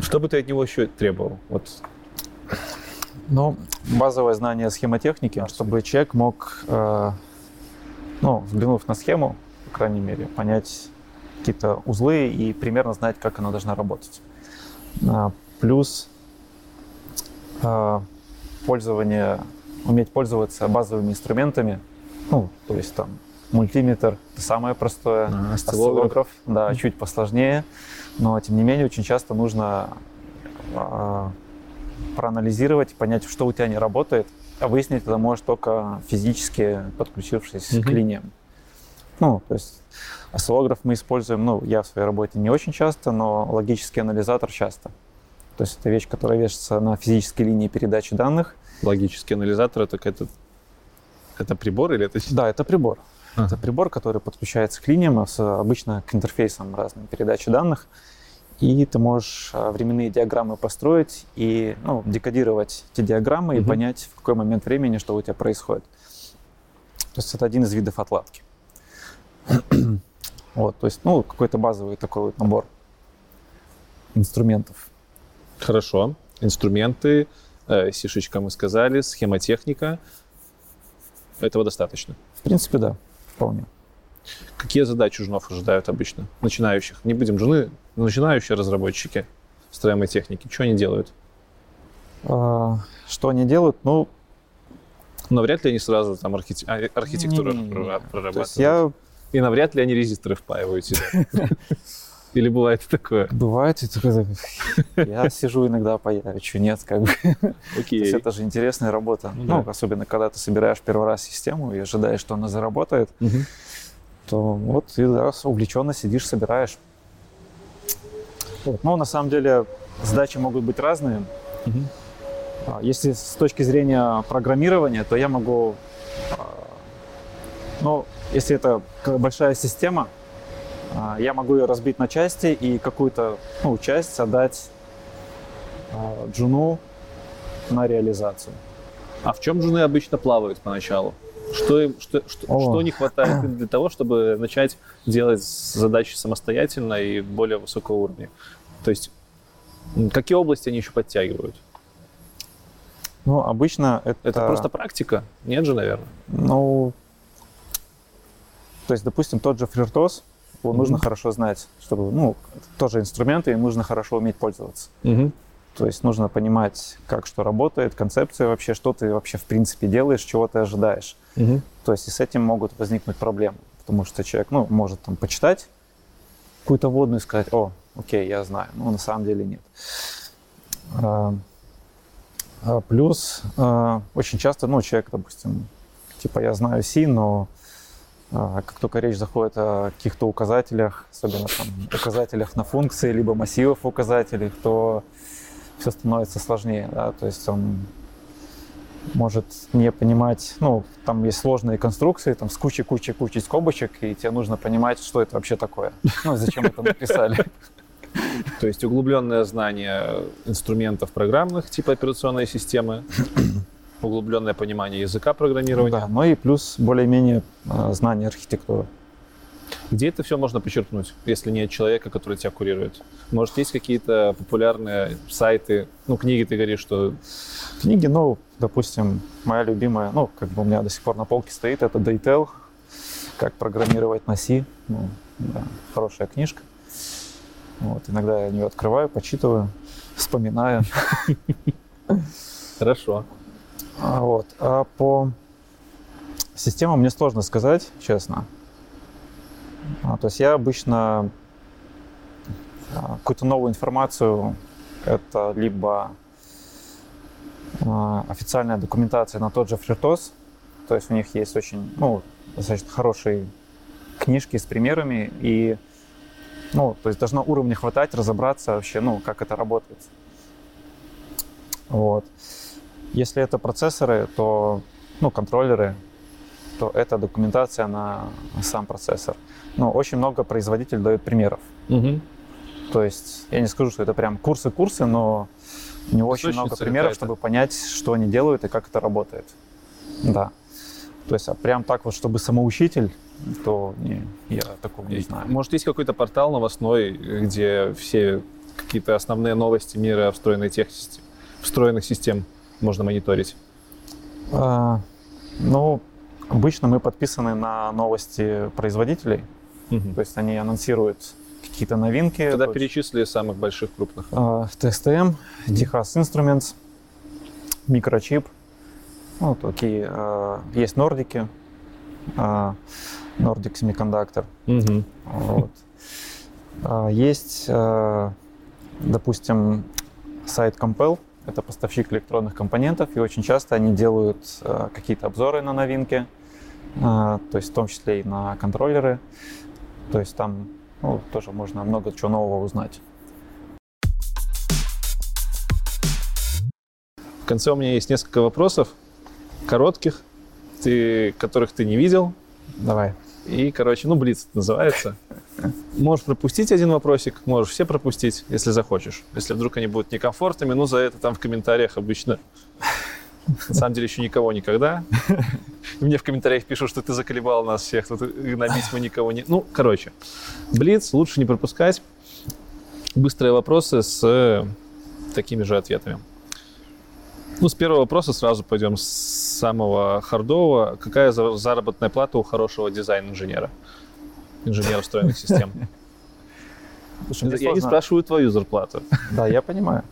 Что бы ты от него еще требовал? Вот.
Ну, базовое знание схемотехники, чтобы человек мог, э, ну, взглянув на схему, по крайней мере, понять, какие-то узлы и примерно знать, как она должна работать. А, плюс а, пользование, уметь пользоваться базовыми инструментами, ну, то есть там мультиметр это самое простое,
а, осциллограф,
да, чуть посложнее, но тем не менее очень часто нужно а, проанализировать, понять, что у тебя не работает, а выяснить это можешь только физически подключившись mm-hmm. к линиям. Ну, то есть Осциллограф мы используем, ну, я в своей работе не очень часто, но логический анализатор часто. То есть это вещь, которая вешается на физической линии передачи данных.
Логический анализатор это это, это прибор или это?
Да, это прибор. А. Это прибор, который подключается к линиям, обычно к интерфейсам разным передачи данных. И ты можешь а, временные диаграммы построить и ну, декодировать эти диаграммы mm-hmm. и понять, в какой момент времени что у тебя происходит. То есть это один из видов отладки. *clears throat* вот, то есть, ну, какой-то базовый такой вот набор инструментов.
Хорошо. Инструменты, э, сишечка мы сказали, схемотехника. Этого достаточно?
В принципе, да, вполне.
Какие задачи жунов ожидают обычно, начинающих? Не будем жены, начинающие разработчики строимой техники. Что они делают?
А, что они делают? Ну,
но вряд ли они сразу там архити... А, архитектуру не, не, не. прорабатывают. Я... И навряд ли они резисторы впаивают сюда. *laughs* Или бывает такое?
Бывает. Я сижу иногда появичу, нет, как бы. Окей. То есть это же интересная работа. Ну, ну особенно когда ты собираешь первый раз систему и ожидаешь, что она заработает, угу. То вот ты раз увлеченно сидишь, собираешь. Вот. Ну, на самом деле, задачи могут быть разные. Угу. Если с точки зрения программирования, то я могу, а, ну, если это большая система, а, я могу ее разбить на части и какую-то ну, часть отдать джуну на реализацию.
А в чем джуны обычно плавают поначалу? Что, им, что, что, что не хватает *clears throat* для того, чтобы начать делать задачи самостоятельно и более высокого уровня? То есть какие области они еще подтягивают?
Ну, обычно это...
Это просто практика? Нет же, наверное?
Ну, то есть, допустим, тот же флиртоз, его mm-hmm. нужно хорошо знать, чтобы, ну, тоже инструменты, им нужно хорошо уметь пользоваться. Mm-hmm. То есть нужно понимать, как что работает, концепция вообще, что ты вообще в принципе делаешь, чего ты ожидаешь. Mm-hmm. То есть и с этим могут возникнуть проблемы, потому что человек, ну, может там почитать какую-то водную и сказать, о, окей, я знаю, но на самом деле нет. А, а плюс а, очень часто, ну, человек, допустим, типа я знаю C, но а, как только речь заходит о каких-то указателях, особенно там указателях на функции, либо массивов указателей, то все становится сложнее. Да? То есть он может не понимать, ну, там есть сложные конструкции, там с кучей-кучей-кучей скобочек, и тебе нужно понимать, что это вообще такое, ну, зачем это написали.
То есть углубленное знание инструментов программных типа операционной системы, углубленное понимание языка программирования.
Да, ну и плюс более-менее э, знание архитектуры.
Где это все можно почерпнуть, если нет человека, который тебя курирует? Может, есть какие-то популярные сайты, ну, книги ты говоришь, что...
Книги, ну, допустим, моя любимая, ну, как бы у меня до сих пор на полке стоит, это Daytel, как программировать на C. Ну, да, хорошая книжка. Вот, иногда я ее открываю, почитываю, вспоминаю.
Хорошо.
А, вот. А по системам мне сложно сказать, честно. А, то есть я обычно а, какую-то новую информацию, это либо а, официальная документация на тот же FreeRTOS, то есть у них есть очень, ну, достаточно хорошие книжки с примерами, и, ну, то есть должно уровня хватать, разобраться вообще, ну, как это работает. Вот. Если это процессоры, то, ну, контроллеры, то это документация на сам процессор. Но очень много производитель дает примеров. Угу. То есть я не скажу, что это прям курсы-курсы, но у него очень много примеров, чтобы понять, что они делают и как это работает. Да. То есть а прям так вот, чтобы самоучитель, то не, я такого не знаю.
Может, есть какой-то портал новостной, где все какие-то основные новости мира встроенной техники, встроенных систем можно мониторить?
А, ну, обычно мы подписаны на новости производителей. Угу. То есть они анонсируют какие-то новинки.
Тогда перечисли самых больших крупных.
TSTM, Техас Instruments, Microchip. Ну, такие. А, есть Нордики, а, Nordic Semiconductor. Угу. Вот. А, есть, а, допустим, сайт Compel. Это поставщик электронных компонентов, и очень часто они делают э, какие-то обзоры на новинки, э, то есть в том числе и на контроллеры. То есть там ну, тоже можно много чего нового узнать.
В конце у меня есть несколько вопросов, коротких, ты, которых ты не видел.
Давай.
И, короче, ну, Блиц это называется. Можешь пропустить один вопросик, можешь все пропустить, если захочешь. Если вдруг они будут некомфортными, ну, за это там в комментариях обычно. На самом деле еще никого никогда. Мне в комментариях пишут, что ты заколебал нас всех, тут гнобить мы никого не... Ну, короче, Блиц лучше не пропускать. Быстрые вопросы с э, такими же ответами. Ну, с первого вопроса сразу пойдем с самого хардового. Какая заработная плата у хорошего дизайн-инженера? Инженера встроенных систем. Слушай, я не спрашиваю твою зарплату.
Да, я понимаю.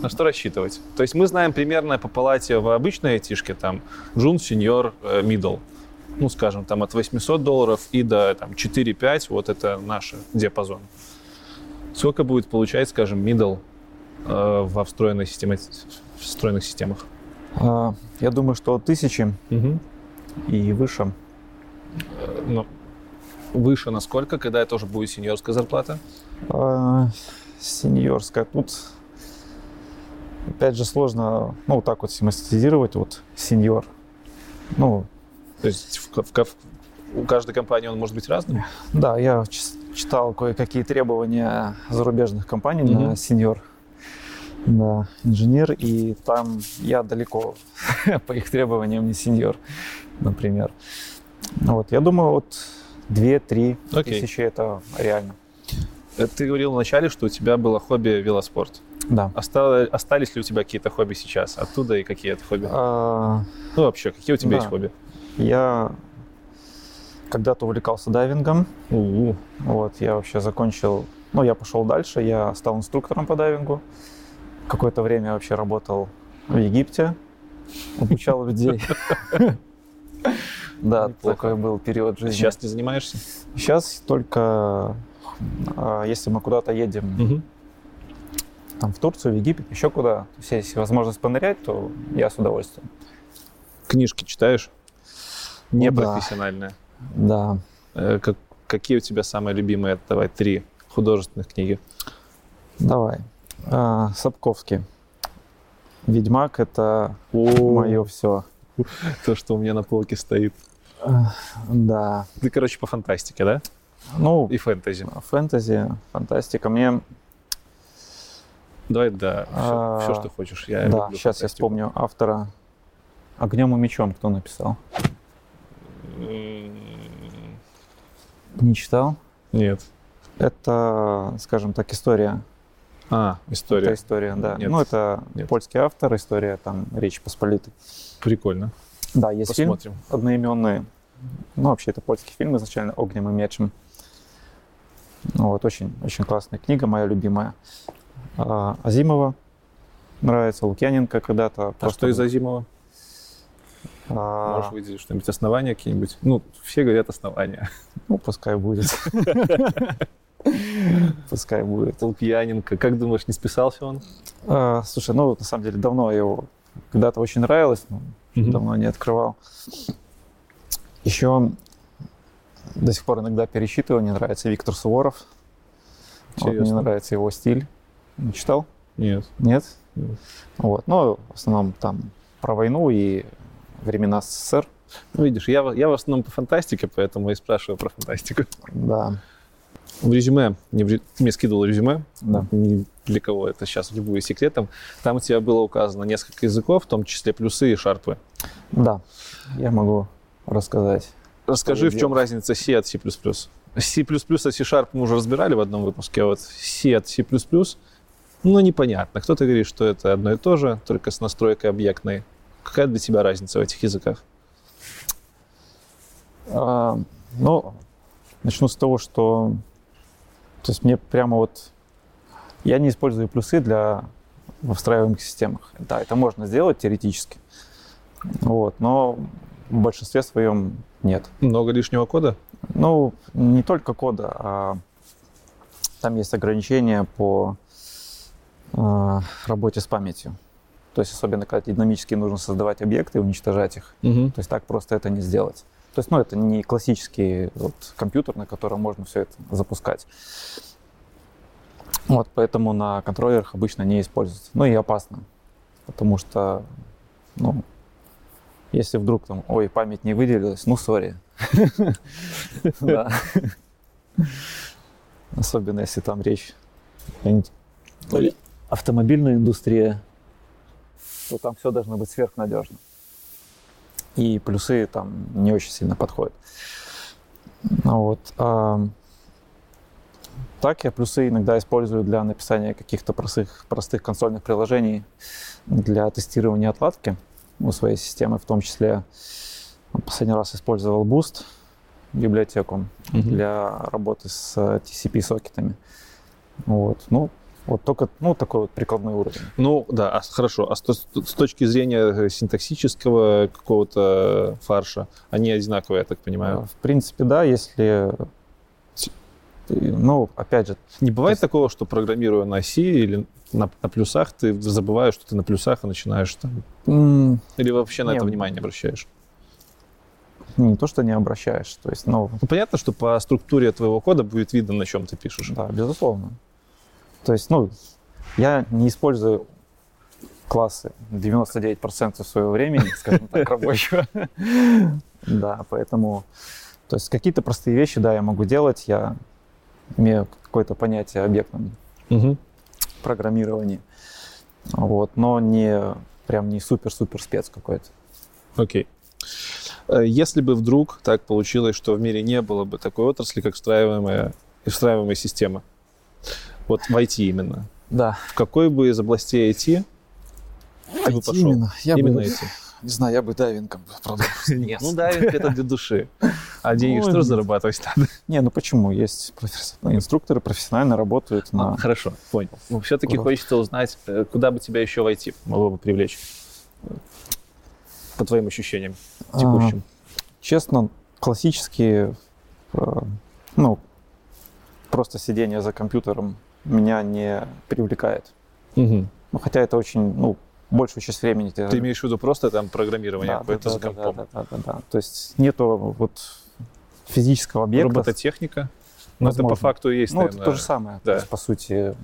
На что рассчитывать? То есть мы знаем примерно по палате в обычной айтишке, там, джун, сеньор, мидл. Ну, скажем, там от 800 долларов и до там, 4-5, вот это наш диапазон. Сколько будет получать, скажем, мидл э, во встроенной системе, встроенных системах?
А, я думаю, что от тысячи угу. и выше.
Э, но выше насколько, когда это уже будет сеньорская зарплата?
А, сеньорская. Тут, опять же, сложно, ну, вот так вот систематизировать, вот, сеньор.
Ну, то есть в, в, в, у каждой компании он может быть разным?
Да, я читал кое-какие требования зарубежных компаний mm-hmm. на сеньор да, инженер, и там я далеко *laughs* по их требованиям не сеньор, например. Вот, я думаю, вот 2-3 okay. тысячи это реально.
Э, ты говорил вначале, что у тебя было хобби велоспорт.
Да.
Осталось, остались ли у тебя какие-то хобби сейчас? Оттуда и какие это хобби? А... Ну, вообще, какие у тебя да. есть хобби?
Я когда-то увлекался дайвингом. У-у. Вот, я вообще закончил... Ну, я пошел дальше, я стал инструктором по дайвингу. Какое-то время вообще работал в Египте, обучал людей. *laughs* Да, такой был период жизни.
Сейчас не занимаешься?
Сейчас только а, если мы куда-то едем, там в Турцию, в Египет, еще куда, то есть возможность понырять, то я с удовольствием.
Книжки читаешь? Ну Непрофессиональные?
Да.
Э, как, какие у тебя самые любимые, давай, три художественных книги?
Давай. А, Сапковский. Ведьмак это мое все.
То, что у меня на полке стоит.
Да.
Ты, короче, по фантастике, да?
Ну,
и фэнтези.
Фэнтези, фантастика. Мне...
Давай, да, все, а, все что хочешь.
Я да, сейчас я вспомню автора «Огнем и мечом» кто написал? Не читал?
Нет.
Это, скажем так, история
а, история.
Это история, да. Нет. Ну, это Нет. польский автор, история там Речь Посполитой.
Прикольно.
Да, есть Посмотрим. фильм одноименный. Ну, вообще, это польский фильм изначально «Огнем и мечем». Ну, вот, очень, очень классная книга, моя любимая. А, Азимова нравится, Лукьяненко когда-то.
А что из Азимова? А... Можешь выделить что-нибудь, основания какие-нибудь? Ну, все говорят основания.
Ну, пускай будет. *laughs* Пускай будет.
Лукьяненко. Как думаешь, не списался он?
А, слушай, ну, на самом деле, давно его когда-то очень нравилось, но mm-hmm. давно не открывал. Еще до сих пор иногда пересчитываю, мне нравится Виктор Суворов. Вот, мне нравится его стиль. Не читал?
Нет.
Нет? Нет. Вот. Но в основном там про войну и времена СССР.
Ну, видишь, я, я в основном по фантастике, поэтому и спрашиваю про фантастику.
Да
в резюме, не в, мне скидывал резюме,
да.
ни для кого это сейчас не будет секретом, там у тебя было указано несколько языков, в том числе плюсы и шарпы.
Да, я могу рассказать.
Расскажи, в чем разница C от C++. C++ от C-Sharp мы уже разбирали в одном выпуске, а вот C от C++, ну, непонятно. Кто-то говорит, что это одно и то же, только с настройкой объектной. Какая для тебя разница в этих языках?
А, ну, начну с того, что то есть мне прямо вот... Я не использую плюсы для в встраиваемых системах. Да, это можно сделать теоретически, вот, но в большинстве своем нет.
Много лишнего кода?
Ну, не только кода, а там есть ограничения по э, работе с памятью. То есть особенно когда динамически нужно создавать объекты и уничтожать их.
Угу.
То есть так просто это не сделать. То есть, ну, это не классический вот, компьютер, на котором можно все это запускать. Вот, поэтому на контроллерах обычно не используется. Ну и опасно, потому что, ну, если вдруг там, ой, память не выделилась, ну, сори. *laughs* Особенно если там речь о автомобильной индустрии, то там все должно быть сверхнадежно. И плюсы там не очень сильно подходят. Ну вот. А, так я плюсы иногда использую для написания каких-то простых, простых консольных приложений для тестирования отладки у своей системы, в том числе последний раз использовал Boost библиотеку mm-hmm. для работы с TCP-сокетами. Вот. Ну, вот только, ну, такой вот прикладной уровень.
Ну, да, а, хорошо. А с, с точки зрения э, синтаксического какого-то фарша, они одинаковые, я так понимаю?
В принципе, да, если... Ну, опять же...
Не бывает есть... такого, что программируя на C или на, на плюсах, ты забываешь, что ты на плюсах и начинаешь там... Mm. Или вообще на Нет. это внимание не обращаешь?
Не то, что не обращаешь. То есть, ну...
ну, понятно, что по структуре твоего кода будет видно, на чем ты пишешь.
Да, безусловно. То есть, ну, я не использую классы 99% своего времени, скажем так, *laughs* рабочего. Да, поэтому, то есть какие-то простые вещи, да, я могу делать, я имею какое-то понятие объектном программировании, вот, но не прям не супер-супер спец какой-то.
Окей. Э, если бы вдруг так получилось, что в мире не было бы такой отрасли, как встраиваемая, встраиваемая система, вот в IT именно.
Да.
В какой бы из областей IT
ты бы пошел? Именно. Я
именно бы, IT.
Не знаю, я бы дайвингом продолжил.
Нет, *laughs* ну дайвинг это для души. А денег что зарабатывать надо?
Не, ну почему? Есть инструкторы профессионально работают на...
Хорошо, понял. Ну, все-таки хочется узнать, э, куда бы тебя еще войти могло бы привлечь? По твоим ощущениям а, текущим.
Честно, классические, э, ну, просто сидение за компьютером меня не привлекает. Угу. Ну, хотя это очень, ну, большую часть времени...
Ты, ты имеешь в виду просто там программирование
да, да, да, да, да, да, да, да. То есть нету вот физического объекта.
Робототехника? Ну, это по факту есть,
Ну, наверное, это то же самое. Да. То есть, по сути,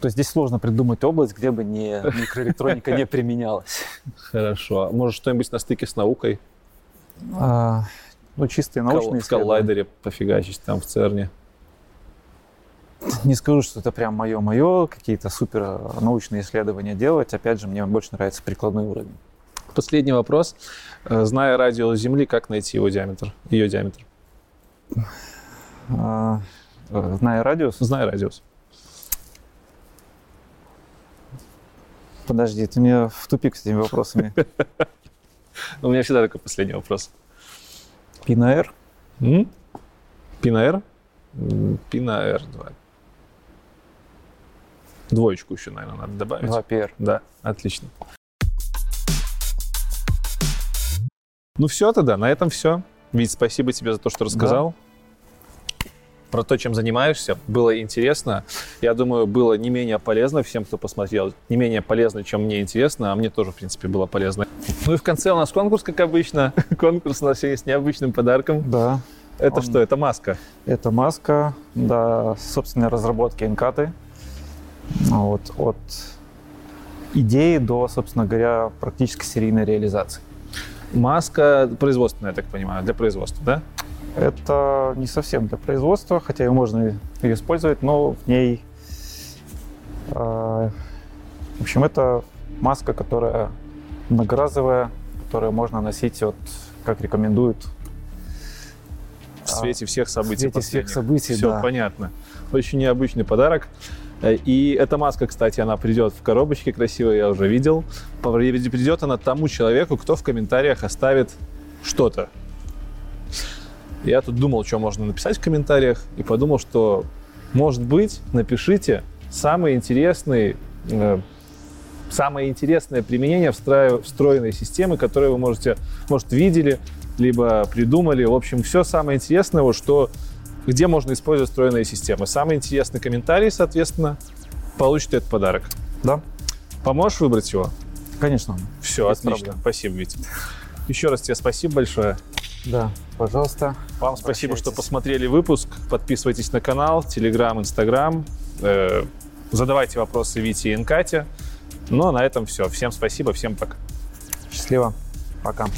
то есть здесь сложно придумать область, где бы не, микроэлектроника не применялась.
Хорошо. А может, что-нибудь на стыке с наукой?
А, ну, чистые научные
В коллайдере пофигачить там в ЦЕРНе.
Не скажу, что это прям мое-мое, какие-то супер научные исследования делать. Опять же, мне больше нравится прикладной уровень.
Последний вопрос. Э, зная радио Земли, как найти его диаметр, ее диаметр?
А, э, зная радиус?
Зная радиус.
Подожди, ты меня в тупик с этими вопросами. *laughs*
У меня всегда такой последний вопрос.
Пина
Р? Пина Р? Пина Р, давай. Двоечку еще, наверное, надо добавить.
2 PR.
Да, отлично. Ну все тогда, на этом все. Вить, спасибо тебе за то, что рассказал. Да. Про то, чем занимаешься. Было интересно. Я думаю, было не менее полезно всем, кто посмотрел. Не менее полезно, чем мне интересно, а мне тоже, в принципе, было полезно. Ну и в конце у нас конкурс, как обычно. *laughs* конкурс у нас сегодня с необычным подарком.
Да.
Это Он... что? Это маска?
Это маска, да, собственной разработки Энкаты. Вот, от идеи до, собственно говоря, практически серийной реализации.
Маска производственная, я так понимаю, для производства, да?
Это не совсем для производства, хотя и можно ее использовать, но в ней... Э, в общем, это маска, которая многоразовая, которую можно носить, вот, как рекомендуют
в свете всех событий.
В свете всех событий,
Все
да.
понятно. Очень необычный подарок. Э, и эта маска, кстати, она придет в коробочке красивой, я уже видел. Придет она тому человеку, кто в комментариях оставит что-то. Я тут думал, что можно написать в комментариях, и подумал, что, может быть, напишите самый интересный, э, самое интересное применение встроенной системы, которое вы можете, может, видели, либо придумали. В общем, все самое интересное, вот, что где можно использовать встроенные системы. Самый интересный комментарий, соответственно, получит этот подарок.
Да.
Поможешь выбрать его?
Конечно.
Все, отлично. Проблем. Спасибо, Витя. Еще раз тебе спасибо большое.
Да, пожалуйста.
Вам спасибо, что посмотрели выпуск. Подписывайтесь на канал, Телеграм, Инстаграм. Э, задавайте вопросы Вите и Инкате. Ну, а на этом все. Всем спасибо, всем пока.
Счастливо. Пока.